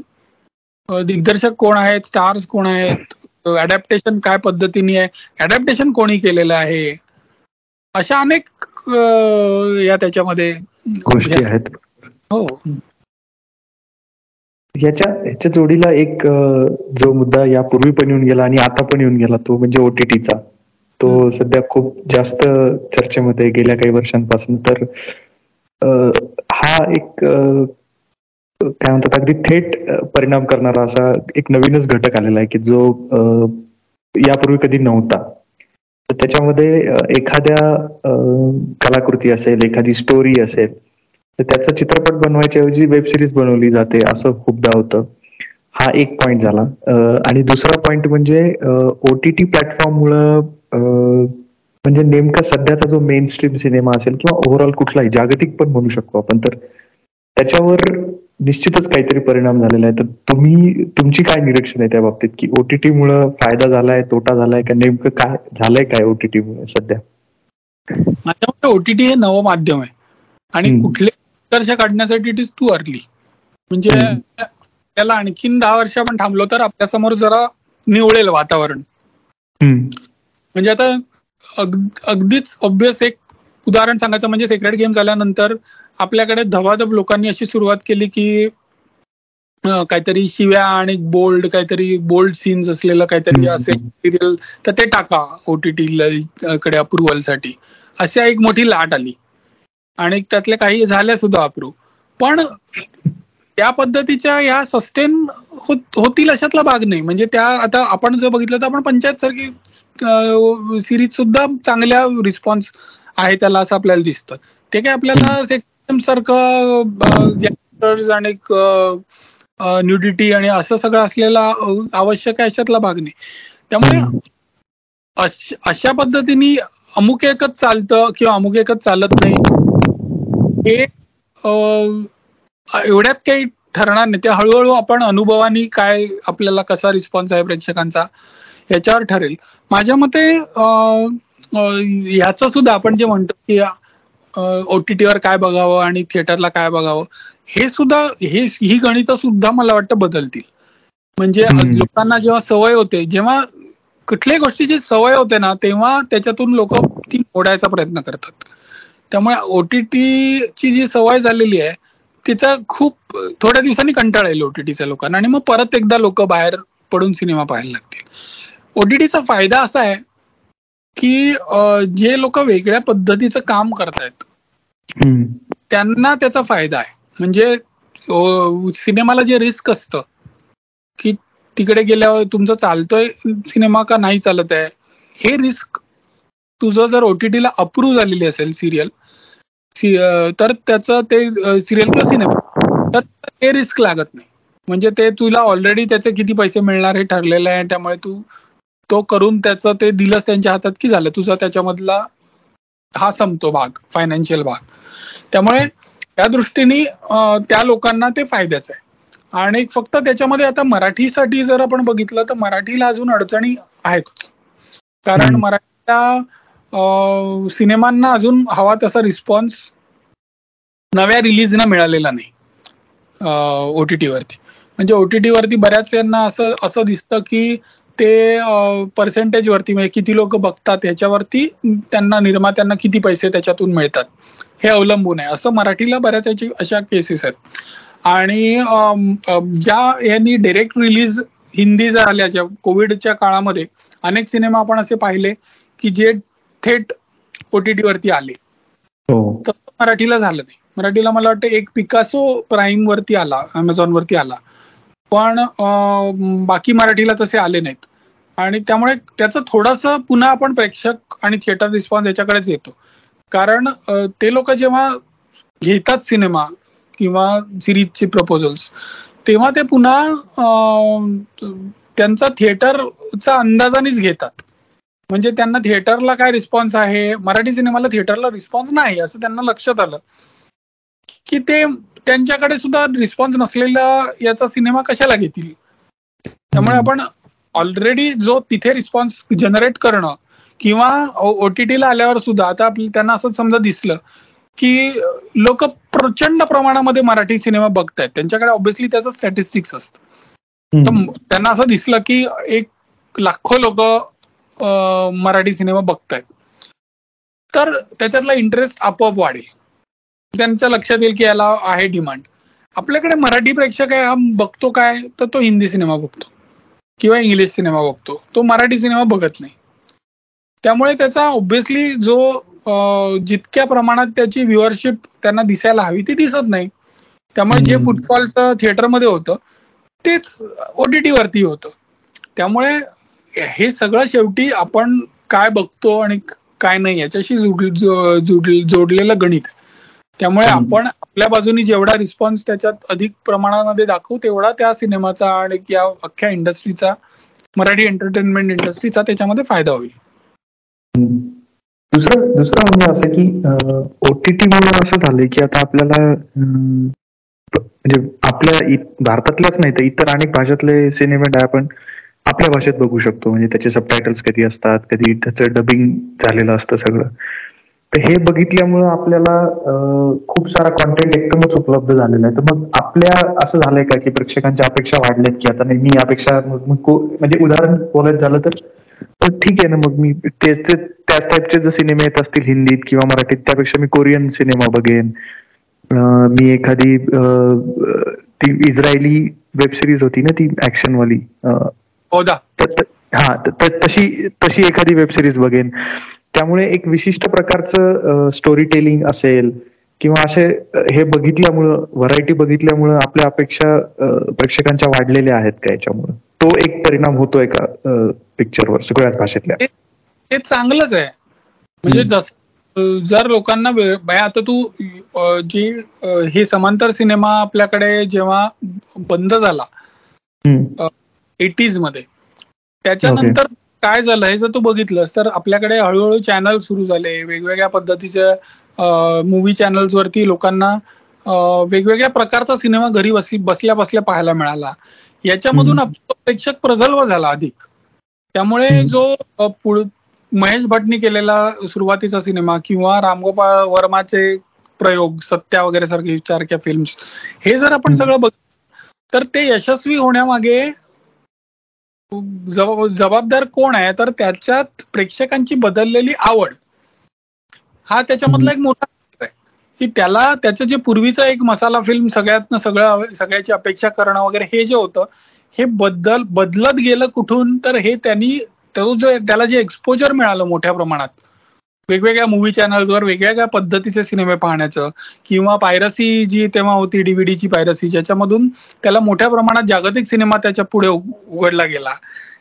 Speaker 2: दिग्दर्शक कोण आहेत स्टार्स कोण आहेत अडॅप्टेशन काय पद्धतीने आहे अडॅप्टेशन कोणी केलेलं आहे अशा अनेक या त्याच्यामध्ये
Speaker 1: गोष्टी आहेत.
Speaker 2: हो.
Speaker 1: याच्या ह्याच्या जोडीला एक जो मुद्दा यापूर्वी पण येऊन गेला आणि आता पण येऊन गेला तो म्हणजे ओटीटीचा तो सध्या खूप जास्त चर्चेमध्ये गेल्या काही वर्षांपासून. तर हा एक काय म्हणतात अगदी थेट परिणाम करणारा असा एक नवीनच घटक आलेला आहे की जो यापूर्वी कधी नव्हता. त्याच्यामध्ये एखाद्या कलाकृती असेल एखादी स्टोरी असेल तर त्याचा चित्रपट बनवायच्या ऐवजी वेब सिरीज बनवली जाते असं खूपदा होतं. हा एक पॉइंट झाला. आणि दुसरा पॉइंट म्हणजे ओ टी टी प्लॅटफॉर्ममुळं म्हणजे नेमका सध्याचा जो मेन स्ट्रीम सिनेमा असेल किंवा ओव्हरऑल कुठलाही जागतिक पण म्हणू शकतो आपण. तर त्याच्यावर निश्चितच काहीतरी परिणाम झालेला आहे. तर तुम्ही तुमची काय निरीक्षण आहे त्या बाबतीत? की ओटीटी मुळे फायदा झालाय तोटा झालाय का? नेमकं काय झालंय काय ओटीटी मुळे सध्या?
Speaker 2: माझ्या मते ओटीटी हे नवं माध्यम आहे. आणि कुठले उत्कर्ष काढण्यासाठी इट इज टू अर्ली म्हणजे त्याला आणखीन दहा वर्ष आपण थांबलो तर आपल्यासमोर जरा निवळेल वातावरण. म्हणजे आता अगदीच ऑब्विस एक उदाहरण सांगायचं म्हणजे सेक्रेट गेम झाल्यानंतर आपल्याकडे धबाधब लोकांनी अशी सुरुवात केली की काहीतरी शिव्या आणि बोल्ड काहीतरी बोल्ड सीन्स असलेलं काहीतरी असेल मटेरियल तर ते टाका ओटीटी कडे अप्रुव्हलसाठी अशी एक मोठी लाट आली. आणि त्यातले काही झाल्या सुद्धा अप्रूव्ह पण त्या पद्धतीच्या ह्या सस्टेन होतील अशातला भाग नाही. म्हणजे त्या आता आपण जर बघितलं तर आपण पंचायत सारखी सिरीज सुद्धा चांगल्या रिस्पॉन्स आहे त्याला असं आपल्याला दिसतं. ते काय आपल्याला सारखं आणि न्यूडिटी आणि असं सगळं असलेला आवश्यक आहे अशातला भाग नाही. त्यामुळे अशा पद्धतीने अमुक एकच चालतं किंवा अमुक एकच चालत नाही हे एवढ्यात काही ठरणार नाही. ते हळूहळू आपण अनुभवानी काय आपल्याला कसा रिस्पॉन्स आहे प्रेक्षकांचा याच्यावर ठरेल. माझ्या मते ह्याच सुद्धा आपण जे म्हणतो की ओटीटीवर काय बघावं आणि थिएटरला काय बघावं हे सुद्धा हे ही गणित सुद्धा मला वाटतं बदलतील. म्हणजे लोकांना जेव्हा सवय होते जेव्हा कुठल्याही गोष्टीची सवय होते ना तेव्हा त्याच्यातून लोक ती मोडायचा प्रयत्न करतात. त्यामुळे ओटीटीची जी सवय झालेली आहे तिचा खूप थोड्या दिवसांनी कंटाळा येईल ओटीटीच्या लोकांना. आणि मग परत एकदा लोक बाहेर पडून सिनेमा पाहायला लागतील. ओटीटीचा फायदा असा आहे की जे लोक वेगळ्या पद्धतीचं काम करतायत त्यांना त्याचा फायदा आहे. म्हणजे सिनेमाला जे रिस्क असतं की तिकडे गेल्यावर तुमचं चालतोय सिनेमा का नाही चालत आहे हे रिस्क तुझं जर ओटीटीला अप्रूव्ह झालेली असेल सिरियल तर त्याचं ते सिरियल किंवा सिनेमा तर ते रिस्क लागत नाही. म्हणजे ते तुला ऑलरेडी त्याचे किती पैसे मिळणार हे ठरलेलं आहे त्यामुळे तू तो करून त्याचं ते दिलंस त्यांच्या हातात की झालं? तुझा त्याच्यामधला हा संपतो भाग फायनान्शियल भाग. त्यामुळे त्या दृष्टीने त्या लोकांना ते फायद्याचं आहे. आणि फक्त त्याच्यामध्ये आता मराठीसाठी जर आपण बघितलं तर मराठीला अजून अडचणी आहेतच. कारण मराठीला सिनेमांना अजून हवा तसा रिस्पॉन्स नव्या रिलीजनं मिळालेला नाही. ओटीटी वरती. म्हणजे ओटीटी वरती बऱ्याच यांना असं असं दिसतं की ते पर्सेंटेज वरती म्हणजे किती लोक बघतात ह्याच्यावरती त्यांना निर्मात्यांना किती पैसे त्याच्यातून मिळतात. हे अवलंबून आहे. असं मराठीला बऱ्याच अशा केसेस आहेत. आणि ज्या यांनी डायरेक्ट रिलीज हिंदी जर आल्याच्या कोविडच्या काळामध्ये अनेक सिनेमा आपण असे पाहिले की जे थेट ओटीटी वरती आले.
Speaker 1: हो.
Speaker 2: तर मराठीला झालं नाही. मराठीला मला वाटतं एक पिकासो प्राईम वरती आला अमेझॉन वरती आला. पण बाकी मराठीला तसे आले नाहीत. आणि त्यामुळे त्याचं थोडस पुन्हा आपण प्रेक्षक आणि थिएटर रिस्पॉन्स याच्याकडेच येतो. कारण ते लोक जेव्हा घेतात सिनेमा किंवा सिरीजचे प्रपोजल्स तेव्हा ते पुन्हा त्यांचा थिएटरचा अंदाजानेच घेतात. म्हणजे त्यांना थिएटरला काय रिस्पॉन्स आहे? मराठी सिनेमाला थिएटरला रिस्पॉन्स नाही असं त्यांना लक्षात आलं. की ते त्यांच्याकडे सुद्धा रिस्पॉन्स नसलेला याचा सिनेमा कशाला घेतील? त्यामुळे आपण ऑलरेडी जो तिथे रिस्पॉन्स जनरेट करणं किंवा ओटीटीला आल्यावर सुद्धा आता त्यांना असं समजा दिसलं की लोक प्रचंड प्रमाणामध्ये मराठी सिनेमा बघतायत. त्यांच्याकडे ऑब्व्हियसली त्याचं स्टॅटिस्टिक्स असतं. तर त्यांना असं दिसलं की एक लाखो लोक मराठी सिनेमा बघतायत. तर त्याच्यातला इंटरेस्ट आपोआप वाढेल. त्यांच्या लक्षात येईल की याला आहे डिमांड आपल्याकडे मराठी प्रेक्षक आहे हा बघतो काय? तर तो हिंदी सिनेमा बघतो. किंवा इंग्लिश सिनेमा बघतो. तो मराठी सिनेमा बघत नाही. त्यामुळे त्याचा ऑब्व्हियसली जो जितक्या प्रमाणात त्याची व्ह्युअरशिप त्यांना दिसायला हवी ती दिसत नाही. त्यामुळे जे फुटफॉलचं थिएटरमध्ये होतं तेच ओटीटी वरती होतं. त्यामुळे हे सगळं शेवटी आपण काय बघतो आणि काय नाही याच्याशी जोडलेलं गणित. त्यामुळे आपण आपल्या बाजूनी जेवढा रिस्पॉन्स त्याच्यात अधिक प्रमाणामध्ये दाखवू तेवढा त्या सिनेमाचा आणि या अख्ख्या इंडस्ट्रीचा मराठी एंटरटेनमेंट इंडस्ट्रीचा त्याच्यामध्ये फायदा होईल.
Speaker 1: दुसरं दुसरं म्हणजे असं की ओटीटी मुळे असं झालंय की आता आपल्याला म्हणजे आपल्या भारतातल्याच नाही तर इतर अनेक भाषेतले सिनेमे आपण आपल्या भाषेत बघू शकतो. म्हणजे त्याचे सबटायटल्स कधी असतात कधी त्याचं डबिंग झालेलं असतं सगळं. तर हे बघितल्यामुळं आपल्याला खूप सारा कॉन्टेंट एकदमच उपलब्ध झालेला आहे. तर मग आपल्या असं झालंय का की प्रेक्षकांच्या अपेक्षा वाढल्यात की आता नाही मी अपेक्षा म्हणजे उदाहरण बोलायचं झालं तर? ठीक आहे ना मग मी तेच त्याच टाईपचे जर सिनेमे येत असतील हिंदीत किंवा मराठीत त्यापेक्षा मी कोरियन सिनेमा बघेन. मी एखादी ती इस्रायली वेब सिरीज होती ना ती ऍक्शन वाली हा तशी तशी एखादी वेब सिरीज बघेन. त्यामुळे एक विशिष्ट प्रकारचं स्टोरी टेलिंग असेल किंवा असे हे बघितल्यामुळं व्हरायटी बघितल्यामुळं आपल्या अपेक्षा प्रेक्षकांच्या वाढलेल्या आहेत का याच्यामुळे? तो एक परिणाम होतोय का पिक्चरवर सगळ्याच भाषेतल्या.
Speaker 2: ते चांगलंच आहे. म्हणजे जस जर लोकांना वेळ आता तू जे हे समांतर सिनेमा आपल्याकडे जेव्हा बंद झाला एटीजमध्ये त्याच्यानंतर काय झालं हे जर तू बघितलंस तर आपल्याकडे हळूहळू चॅनल सुरू झाले. वेगवेगळ्या पद्धतीच्या मूवी चॅनल्स वरती लोकांना वेगवेगळ्या प्रकारचा सिनेमा घरी बसली बसल्या बसल्या पाहायला मिळाला. याच्यामधून प्रेक्षक प्रगल्भ झाला अधिक. त्यामुळे जो महेश भटनी केलेला सुरुवातीचा सिनेमा किंवा रामगोपाळ वर्माचे प्रयोग सत्या वगैरे सारखे सारख्या फिल्म्स हे जर आपण सगळं बघ तर ते यशस्वी होण्यामागे जबाबदार कोण आहे तर त्याच्यात प्रेक्षकांची बदललेली आवड. हा त्याच्यामधला एक मोठा आहे. की त्याला त्याचं जे पूर्वीचा एक मसाला फिल्म सगळ्यातनं सगळं सगळ्याची अपेक्षा करणं वगैरे हे जे होतं हे बदल बदलत गेलं कुठून तर हे त्यांनी त्याला जे एक्सपोजर मिळालं मोठ्या प्रमाणात वेगवेगळ्या मूवी चॅनल्सवर वेगवेगळ्या पद्धतीचे सिनेमे पाहण्याचं किंवा पायरसी जी तेव्हा होती डीव्हीडीची पायरसी ज्याच्यामधून त्याला मोठ्या प्रमाणात जागतिक सिनेमा त्याच्या पुढे उघडला गेला.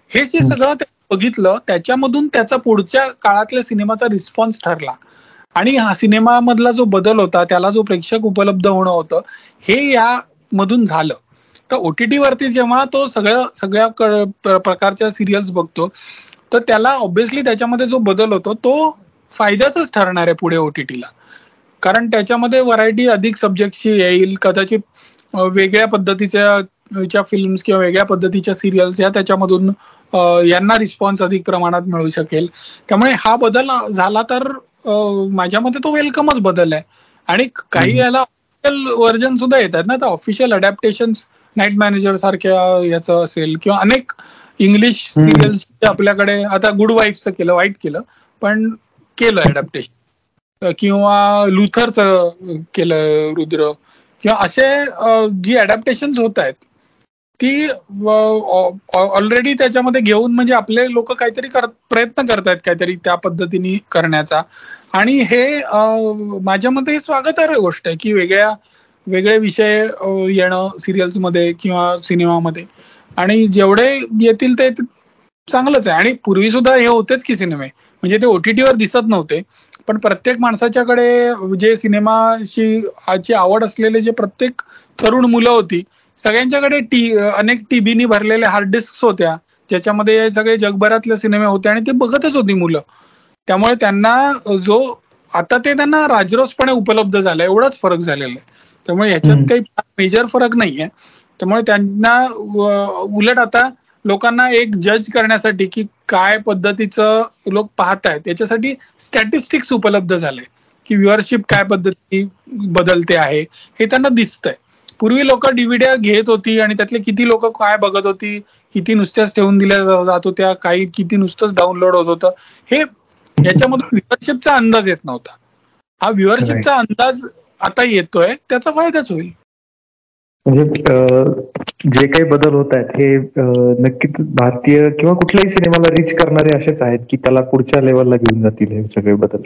Speaker 2: हे जे सगळं बघितलं त्याच्यामधून त्याचा पुढच्या काळातल्या सिनेमाचा रिस्पॉन्स ठरला. आणि हा सिनेमामधला जो बदल होता त्याला जो प्रेक्षक उपलब्ध होणं होतं हे या मधून झालं. तर ओटीटी वरती जेव्हा तो सगळं सगळ्या प्रकारच्या सिरियल्स बघतो तर त्याला ऑब्विसली त्याच्यामध्ये जो बदल होतो तो फायद्याच ठरणार आहे पुढे ओटीटीला कारण त्याच्यामध्ये व्हरायटी अधिक सब्जेक्टची येईल. कदाचित वेगळ्या पद्धतीच्या फिल्म्स किंवा वेगळ्या पद्धतीच्या सिरियल्स या त्याच्यामधून यांना रिस्पॉन्स अधिक प्रमाणात मिळू शकेल. त्यामुळे हा बदल झाला तर माझ्या मते तो वेलकमच बदल आहे. आणि काही याला व्हर्जन सुद्धा येतात ना. तर ऑफिशियल अडॅप्टेशन नाईट मॅनेजर सारख्या याचं असेल किंवा अनेक इंग्लिश सिरियल्स आपल्याकडे आता गुड वाईफचं केलं वाईट केलं. पण केलं अडॅप्टेशन किंवा लुथरचं केलं रुद्र. किंवा असे जी अडॅप्टेशन होत आहेत ती ऑलरेडी त्याच्यामध्ये घेऊन म्हणजे आपले लोक काहीतरी प्रयत्न करतायत काहीतरी त्या पद्धतीने करण्याचा. आणि हे माझ्या मते हे आहे गोष्ट आहे की वेगळ्या वेगळे विषय येणं सिरियल्समध्ये किंवा सिनेमामध्ये आणि जेवढे येतील ते चांगलंच आहे. आणि पूर्वी सुद्धा हे होतेच की सिनेमे. म्हणजे ते ओटीटीवर दिसत नव्हते. पण प्रत्येक माणसाच्याकडे जे सिनेमाची ची आवड असलेले जे प्रत्येक तरुण मुलं होती सगळ्यांच्याकडे टी अनेक टीबीनी भरलेल्या हार्ड डिस्क होत्या. ज्याच्यामध्ये सगळे जगभरातले सिनेमे होते आणि ते बघतच होती मुलं. त्यामुळे त्यांना जो आता ते त्यांना राजरोसपणे उपलब्ध झालं एवढाच फरक झालेला आहे. त्यामुळे ह्याच्यात काही मेजर फरक नाहीये. त्यामुळे त्यांना उलट आता लोकांना एक जज करण्यासाठी की काय पद्धतीचं लोक पाहत आहेत याच्यासाठी स्टॅटिस्टिक्स उपलब्ध झाले की व्ह्युअरशिप काय पद्धती बदलते आहे हे त्यांना दिसतंय. पूर्वी लोक डिव्हिड्या घेत होती आणि त्यातले किती लोक काय बघत होती किती नुसत्याच ठेवून दिल्या जात होत्या काही किती नुसतंच डाउनलोड होत होतं हे याच्यामधून व्ह्युअरशिपचा अंदाज येत नव्हता. हा व्ह्युअरशिपचा अंदाज आता येतोय त्याचा फायदाच होईल.
Speaker 1: म्हणजे जे काही बदल होत आहेत हे नक्कीच भारतीय किंवा कुठल्याही सिनेमाला रीच करणारे असेच आहेत की त्याला पुढच्या लेवलला घेऊन जातील हे सगळे बदल.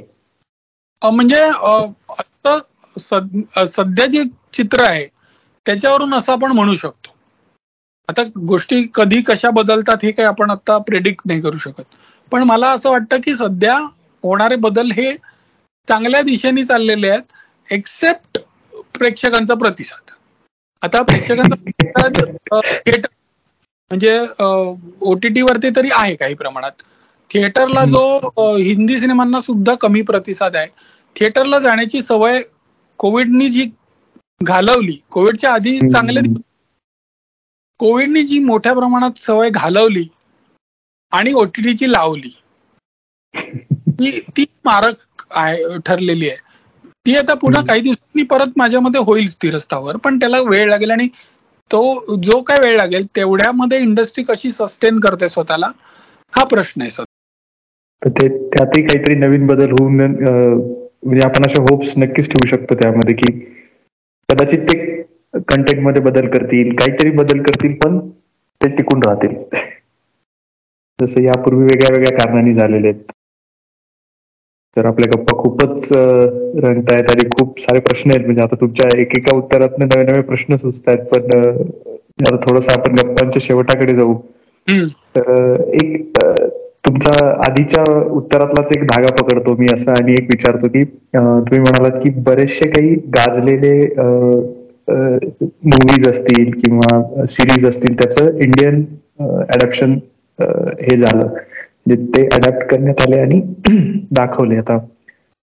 Speaker 2: म्हणजे आता सध्या जे चित्र आहे त्याच्यावरून असं आपण म्हणू शकतो. आता गोष्टी कधी कशा बदलतात हे काही आपण आता प्रेडिक्ट नाही करू शकत. पण मला असं वाटतं की सध्या होणारे बदल हे चांगल्या दिशेने चाललेले आहेत एक्सेप्ट प्रेक्षकांचा प्रतिसाद. आता प्रेक्षकांचा थिएटर म्हणजे ओटीटी वरती तरी आहे काही प्रमाणात. थिएटरला जो हिंदी सिनेमांना सुद्धा कमी प्रतिसाद आहे. थिएटरला जाण्याची सवय कोविडनी जी घालवली कोविडच्या आधी चांगले कोविडनी जी मोठ्या प्रमाणात सवय घालवली आणि ओटीटीची लावली ती ती मारक आहे ठरलेली आहे. ती आता पुन्हा काही दिवसांनी परत माझ्यामध्ये होईल स्थिरस्थावर पण त्याला वेळ लागेल आणि तो जो काय वेळ लागेल तेवढ्यामध्ये इंडस्ट्री कशी सस्टेन करते स्वतःला हा प्रश्न आहे
Speaker 1: सर त्यातही काहीतरी नवीन बदल होऊन म्हणजे आपण अशा होप्स नक्कीच ठेवू शकतो त्यामध्ये की कदाचित ते कंटेंटमध्ये बदल करतील काहीतरी बदल करतील पण ते टिकून राहतील. <laughs> जसं यापूर्वी वेगळ्या वेगळ्या कारणांनी झालेले आहेत. तर आपल्या गप्पा खूपच रंगतायत आणि खूप सारे प्रश्न आहेत. म्हणजे आता तुमच्या एकेका उत्तरात नवे नवे प्रश्न सुचत आहेत पण थोडस आपण गप्पांच्या शेवटाकडे जाऊ. तर एक तुमचा आधीच्या उत्तरातलाच एक धागा पकडतो मी असं आणि एक विचारतो की तुम्ही म्हणालात की बरेचसे काही गाजलेले मूवीज असतील किंवा सिरीज असतील त्याचं इंडियन अडॅप्शन हे झालं. ते अडॅप्ट करण्यात आले आणि <clears throat> दाखवले. आता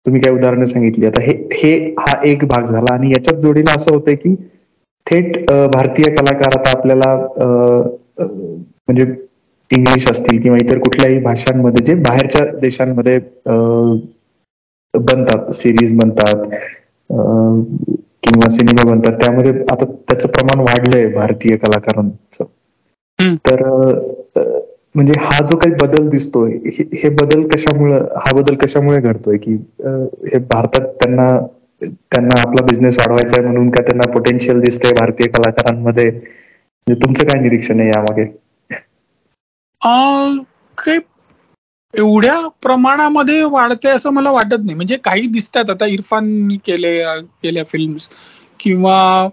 Speaker 1: तुम्ही काय उदाहरणं सांगितली. आता हे हे हा एक भाग झाला आणि याच्यात जोडीला असं होतंय की थेट भारतीय कलाकार आता आपल्याला म्हणजे इंग्लिश असतील किंवा इतर कुठल्याही भाषांमध्ये जे बाहेरच्या देशांमध्ये बनतात सिरीज बनतात किंवा सिनेमा बनतात त्यामध्ये आता त्याचं प्रमाण वाढलंय भारतीय कलाकारांचं. तर म्हणजे हा जो काही बदल दिसतोय हे बदल कशामुळे हा बदल कशामुळे घडतोय की हे भारतात त्यांना त्यांना आपला बिझनेस वाढवायचा आहे म्हणून का त्यांना पोटेन्शियल दिसतंय भारतीय कलाकारांमध्ये? म्हणजे तुमचं काय निरीक्षण आहे यामागे?
Speaker 2: काही एवढ्या प्रमाणामध्ये वाढते असं मला वाटत नाही. म्हणजे काही दिसतात. आता इरफान केले केल्या फिल्म किंवा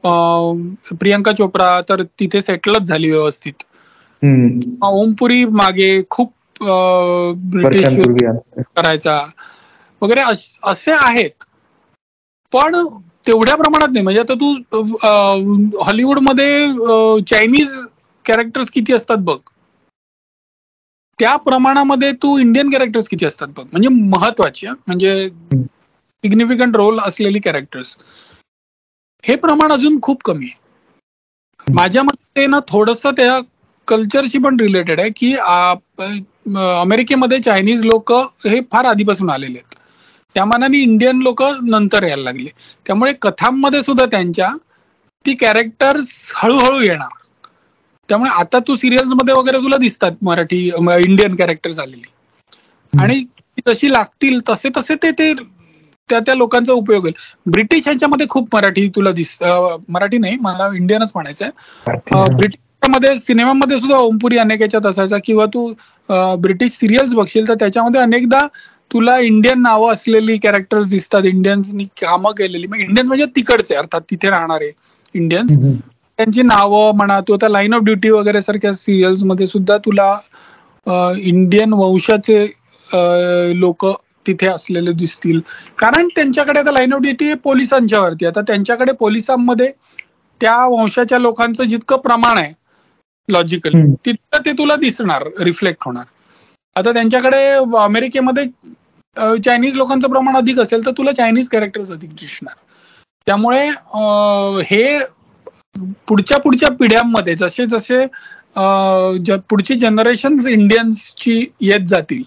Speaker 2: प्रियंका चोप्रा तर तिथे सेटलच झाली व्यवस्थित. ओमपुरी मागे खूप ब्रिटिश करायचा वगैरे असे आहेत. पण तेवढ्या प्रमाणात नाही. म्हणजे आता तू हॉलिवूडमध्ये चायनीज कॅरेक्टर्स किती असतात बघ. त्या प्रमाणामध्ये तू इंडियन कॅरेक्टर्स किती असतात बघ. म्हणजे महत्वाची म्हणजे सिग्निफिकंट रोल असलेली कॅरेक्टर्स हे प्रमाण अजून खूप कमी आहे. माझ्या मते ना थोडस त्या कल्चरशी पण रिलेटेड आहे की अमेरिकेमध्ये चायनीज लोक हे फार आधीपासून आलेले आहेत. त्या मानाने इंडियन लोक नंतर यायला लागले. त्यामुळे कथांमध्ये सुद्धा त्यांच्या ती कॅरेक्टर्स हळूहळू येणार. त्यामुळे आता तू सिरियल्समध्ये वगैरे तुला दिसतात मराठी इंडियन कॅरेक्टर्स आलेली. आणि जशी लागतील तसे तसे ते ते त्या त्या लोकांचा उपयोग होईल. ब्रिटिश ह्याच्यामध्ये खूप मराठी तुला दिस मराठी नाही मला इंडियनच म्हणायचंय. ब्रिटिशमध्ये सिनेमामध्ये सुद्धा ओमपुरी अनेक याच्यात असायचा. किंवा तू ब्रिटिश सिरियल्स बघशील तर त्याच्यामध्ये अनेकदा तुला इंडियन नावं असलेली कॅरेक्टर्स दिसतात. इंडियन्सनी कामं केलेली. मग इंडियन्स म्हणजे तिकडचे अर्थात तिथे राहणारे इंडियन्स त्यांची नावं म्हणा तू आता लाईन ऑफ ड्युटी वगैरे सारख्या सिरियल्समध्ये सुद्धा तुला इंडियन वंशाचे लोक तिथे असलेले दिसतील. कारण त्यांच्याकडे आता लाईन ऑफ ड्युटी पोलिसांच्या वरती. आता त्यांच्याकडे पोलिसांमध्ये त्या वंशाच्या लोकांचं जितकं प्रमाण आहे लॉजिकल तितकं ते तुला दिसणार रिफ्लेक्ट होणार. आता त्यांच्याकडे अमेरिकेमध्ये चायनीज लोकांचं प्रमाण अधिक असेल तर तुला चायनीज कॅरेक्टर्स अधिक दिसणार. त्यामुळे हे पुढच्या पुढच्या पिढ्यांमध्ये जसे जसे पुढची जनरेशन इंडियन्सची येत जातील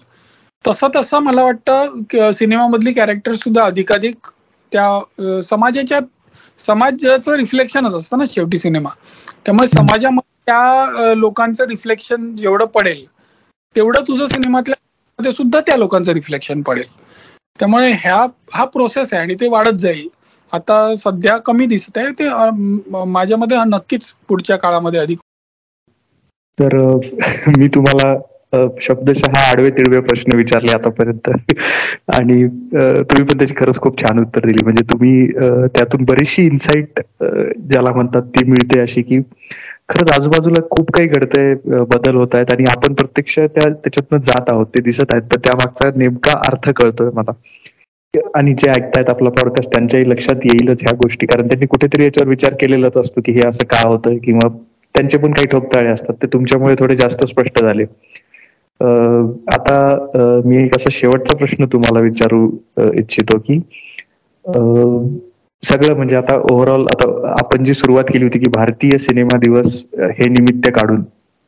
Speaker 2: तसं तसं मला वाटतं सिनेमामधली कॅरेक्टर सुद्धा अधिकाधिक त्या समाजाच्या समाजाचं रिफ्लेक्शनच असतं ना शेवटी सिनेमा. त्यामुळे समाजामध्ये त्या लोकांचं रिफ्लेक्शन जेवढं पडेल तेवढं तुझं सिनेमातल्या सुद्धा त्या लोकांचं रिफ्लेक्शन पडेल. त्यामुळे ह्या हा प्रोसेस आहे आणि ते वाढत जाईल. आता सध्या कमी दिसत आहे ते माझ्या मध्ये नक्कीच पुढच्या काळामध्ये अधिक
Speaker 1: तर मी तुम्हाला शब्दशः आडवे तिडवे प्रश्न विचारले आतापर्यंत. आणि तुम्ही पण त्याची खरंच खूप छान उत्तर दिली. म्हणजे तुम्ही त्यातून बरीचशी इन्साइट ज्याला म्हणतात ती मिळते अशी की खरंच आजूबाजूला खूप काही घडतंय बदल होत आहेत आणि आपण प्रत्यक्ष त्या त्याच्यातनं जात आहोत ते दिसत आहेत. तर त्या मागचा नेमका अर्थ कळतोय मला. आणि जे ऐकतायत आपला पॉडकास्ट त्यांच्याही लक्षात येईलच ह्या गोष्टी. कारण त्यांनी कुठेतरी याच्यावर विचार केलेलाच असतो की हे असं का होतं किंवा त्यांचे पण काही ठोकताळे असतात. ते तुमच्यामुळे थोडे जास्त स्पष्ट झाले. आता मी एक असा शेवटचा प्रश्न तुम्हाला विचारू इच्छितो की सगळं म्हणजे आता ओव्हरऑल आता आपण जी सुरुवात केली होती की भारतीय सिनेमा दिवस हे निमित्त काढून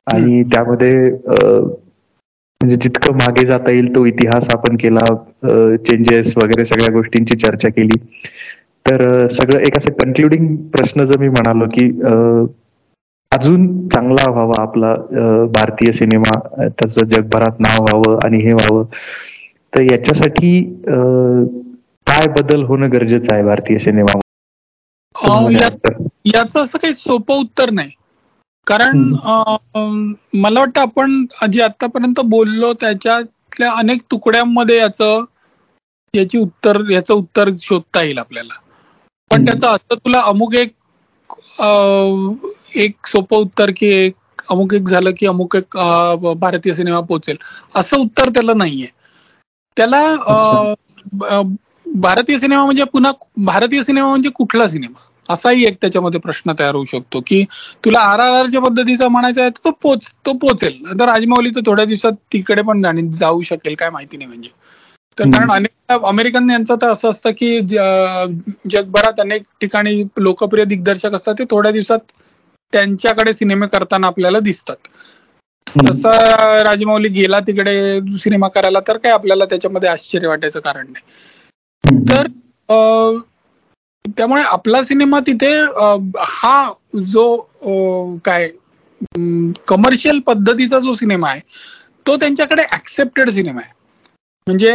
Speaker 1: आणि त्यामध्ये म्हणजे जितकं मागे जाता येईल तो इतिहास आपण केला चेंजेस वगैरे सगळ्या गोष्टींची चर्चा केली. तर सगळं एक असं कन्क्लुडिंग प्रश्न जर मी म्हणालो की अजून चांगला व्हावा आपला भारतीय सिनेमा त्याचं जगभरात नाव व्हावं आणि हे व्हावं तर याच्यासाठी काय बदल होणं गरजेचं आहे भारतीय सिनेमा?
Speaker 2: याचं असं काही सोपं उत्तर नाही. कारण मला वाटतं आपण जे आतापर्यंत बोललो त्याच्यातल्या अनेक तुकड्यांमध्ये याचं याची उत्तर याचं उत्तर शोधता येईल आपल्याला. पण त्याचं असं तुला अमुक एक एक सोपं उत्तर की एक अमुक एक झालं की अमुक एक भारतीय सिनेमा पोचेल असं उत्तर त्याला नाहीये. त्याला भारतीय सिनेमा म्हणजे पुन्हा भारतीय सिनेमा म्हणजे कुठला सिनेमा? असाही एक त्याच्यामध्ये प्रश्न तयार होऊ शकतो की तुला आर आर आरच्या पद्धतीचा म्हणायचा आहे तो पोच तो पोचेल. आता राजमौली तर थोड्या दिवसात तिकडे पण जाऊ शकेल काय माहिती नाही म्हणजे. तर कारण अनेक अमेरिकन यांचं तर असं असतं की जगभरात अनेक ठिकाणी लोकप्रिय दिग्दर्शक असतात ते थोड्या दिवसात त्यांच्याकडे सिनेमे करताना आपल्याला दिसतात. तसं राजमौली गेला तिकडे सिनेमा करायला तर काय आपल्याला त्याच्यामध्ये आश्चर्य वाटायचं कारण नाही. तर त्यामुळे आपला सिनेमा तिथे हा जो काय कमर्शियल पद्धतीचा जो सिनेमा आहे तो त्यांच्याकडे ऍक्सेप्टेड सिनेमा आहे. म्हणजे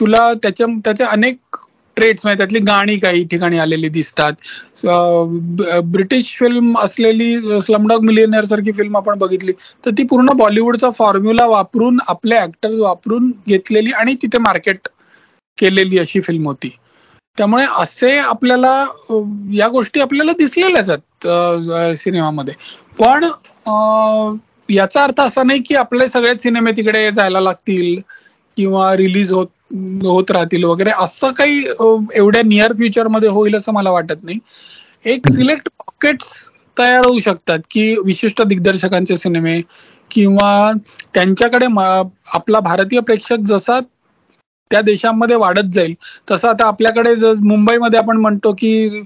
Speaker 2: तुला त्याच्या त्याचे अनेक ट्रेड्स म्हणजे त्यातली गाणी काही ठिकाणी आलेली दिसतात. ब्रिटिश फिल्म असलेली स्लमडॉग मिलियनर सारखी फिल्म आपण बघितली. तर ती पूर्ण बॉलिवूडचा फॉर्म्युला वापरून आपले ऍक्टर्स वापरून घेतलेली आणि तिथे मार्केट केलेली अशी फिल्म होती. त्यामुळे असे आपल्याला या गोष्टी आपल्याला दिसलेल्याच आहेत सिनेमामध्ये. पण याचा अर्थ असा नाही की आपले सगळेच सिनेमे तिकडे जायला लागतील किंवा रिलीज होत होत राहतील वगैरे. असं काही एवढ्या नियर फ्युचरमध्ये होईल असं मला वाटत नाही. एक सिलेक्ट पॉकेट्स तयार होऊ शकतात की विशिष्ट दिग्दर्शकांचे सिनेमे किंवा त्यांच्याकडे आपला भारतीय प्रेक्षक जसा त्या देशांमध्ये वाढत जाईल. तसं आता आपल्याकडे मुंबईमध्ये आपण म्हणतो की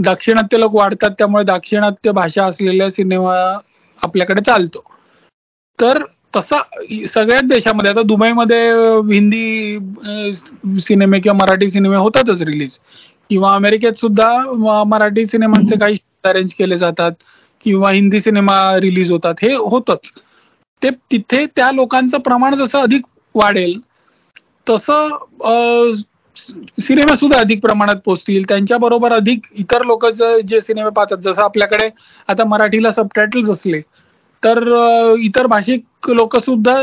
Speaker 2: दाक्षिणात्य लोक वाढतात त्यामुळे दाक्षिणात्य भाषा असलेल्या सिनेमा आपल्याकडे चालतो. तर तसा सगळ्याच देशामध्ये आता दुबईमध्ये हिंदी सिनेमे किंवा मराठी सिनेमे होतातच रिलीज किंवा अमेरिकेत सुद्धा मराठी सिनेमांचे काही अरेंज केले जातात किंवा हिंदी सिनेमा रिलीज होतात हे होतच. ते तिथे त्या लोकांचं प्रमाण जसं अधिक वाढेल तसं सिनेमा सुद्धा अधिक प्रमाणात पोचतील. त्यांच्या बरोबर अधिक इतर लोक जे सिनेमे पाहतात जसं आपल्याकडे आता मराठीला सबटायटल्स असले तर इतर भाषिक लोक सुद्धा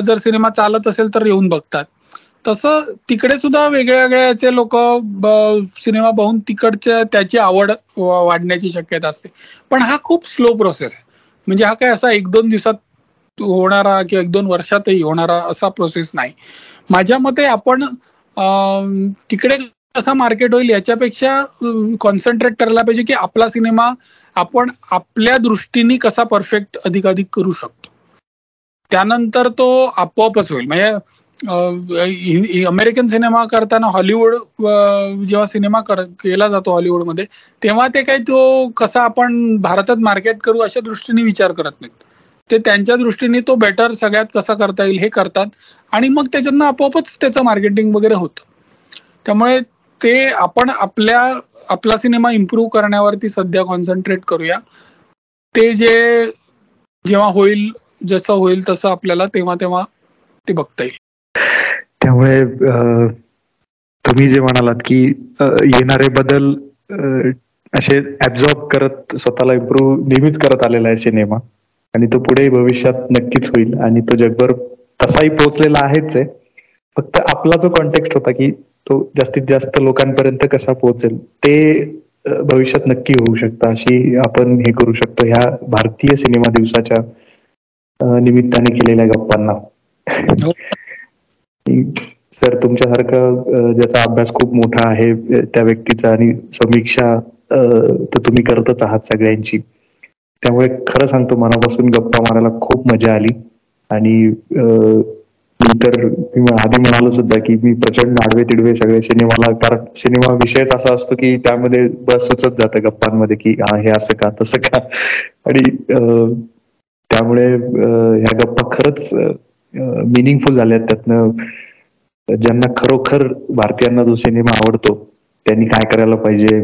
Speaker 2: जर सिनेमा चालत असेल तर येऊन बघतात. तसं तिकडे सुद्धा वेगळ्या वेगळ्याचे लोक सिनेमा पाहून तिकडच्या त्याची आवड वाढण्याची शक्यता असते. पण हा खूप स्लो प्रोसेस आहे. म्हणजे हा काय असा एक दोन दिवसात होणारा किंवा एक दोन वर्षातही होणारा असा प्रोसेस नाही. माझ्या मते आपण तिकडे कसा मार्केट होईल याच्यापेक्षा कॉन्सन्ट्रेट करायला पाहिजे की आपला सिनेमा आपण आपल्या दृष्टीने कसा परफेक्ट अधिकाधिक करू शकतो. त्यानंतर तो आपोआपच होईल. म्हणजे अमेरिकन सिनेमा करताना हॉलिवूड जेव्हा सिनेमा केला जातो हॉलिवूडमध्ये तेव्हा ते काही तो कसा आपण भारतात मार्केट करू अशा दृष्टीने विचार करत नाहीत. ते त्यांच्या दृष्टीने तो बेटर सगळ्यात कसा करता येईल हे करतात. आणि मग त्याच्यातनं आपोआपच त्याचं मार्केटिंग वगैरे होतं. त्यामुळे ते आपण आपल्या आपला सिनेमा इम्प्रूव्ह करण्यावरती सध्या कॉन्सन्ट्रेट करूया. ते जे जेव्हा होईल जसं होईल तसं आपल्याला तेव्हा तेव्हा ते बघता येईल.
Speaker 1: त्यामुळे तुम्ही जे म्हणालात की येणारे बदल असे ऍब्झॉर्ब करत स्वतःला इम्प्रूव्ह नेहमीच करत आलेला आहे सिनेमा आणि तो पुढे भविष्यात नक्कीच होईल. आणि तो जगभर तसाही पोहोचलेला आहेच आहे. फक्त आपला जो कॉन्टेक्स्ट होता की तो जास्तीत जास्त लोकांपर्यंत कसा पोहोचेल ते भविष्यात नक्की होऊ शकतं. अशी आपण हे करू शकतो ह्या भारतीय सिनेमा दिवसाच्या निमित्ताने केलेल्या गप्पांना. हो. <laughs> सर तुमच्यासारखा ज्याचा अभ्यास खूप मोठा आहे त्या व्यक्तीचा आणि समीक्षा तर तुम्ही करतच आहात सगळ्यांची. त्यामुळे खरं सांगतो मनापासून गप्पा मारायला खूप मजा आली. आणि मी तर मी आधी म्हणालो सुद्धा की मी प्रचंड आडवे तिडवे सगळे सिनेमाला कारण सिनेमा विषयच असा असतो की त्यामध्ये बस सुचत जातं गप्पांमध्ये की हा हे असं का तसं का? आणि त्यामुळे ह्या गप्पा खरंच मिनिंगफुल झाल्यात. त्यातनं ज्यांना खरोखर भारतीयांना जो सिनेमा आवडतो त्यांनी काय करायला पाहिजे?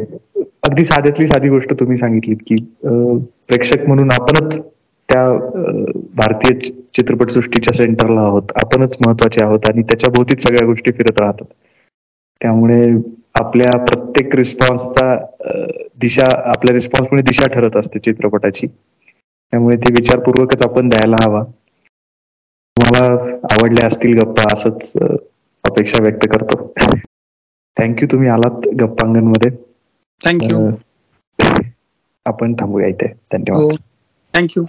Speaker 1: अगदी साध्यातली साधी गोष्ट तुम्ही सांगितलीत की प्रेक्षक म्हणून आपणच त्या भारतीय चित्रपट सृष्टीच्या सेंटरला आहोत. आपणच महत्त्वाचे आहोत आणि त्याच्या भोवतीच सगळ्या गोष्टी फिरत राहतात. त्यामुळे आपल्या प्रत्येक रिस्पॉन्सचा दिशा आपल्या रिस्पॉन्समुळे दिशा ठरत असते चित्रपटाची. त्यामुळे ते विचारपूर्वकच आपण द्यायला हवा. मला आवडल्या असतील गप्पा असंच अपेक्षा व्यक्त करतो. <laughs> थँक्यू तुम्ही आलात गप्पांगणमध्ये
Speaker 2: थँक्यू
Speaker 1: आपण थांबूया इथे. धन्यवाद.
Speaker 2: थँक्यू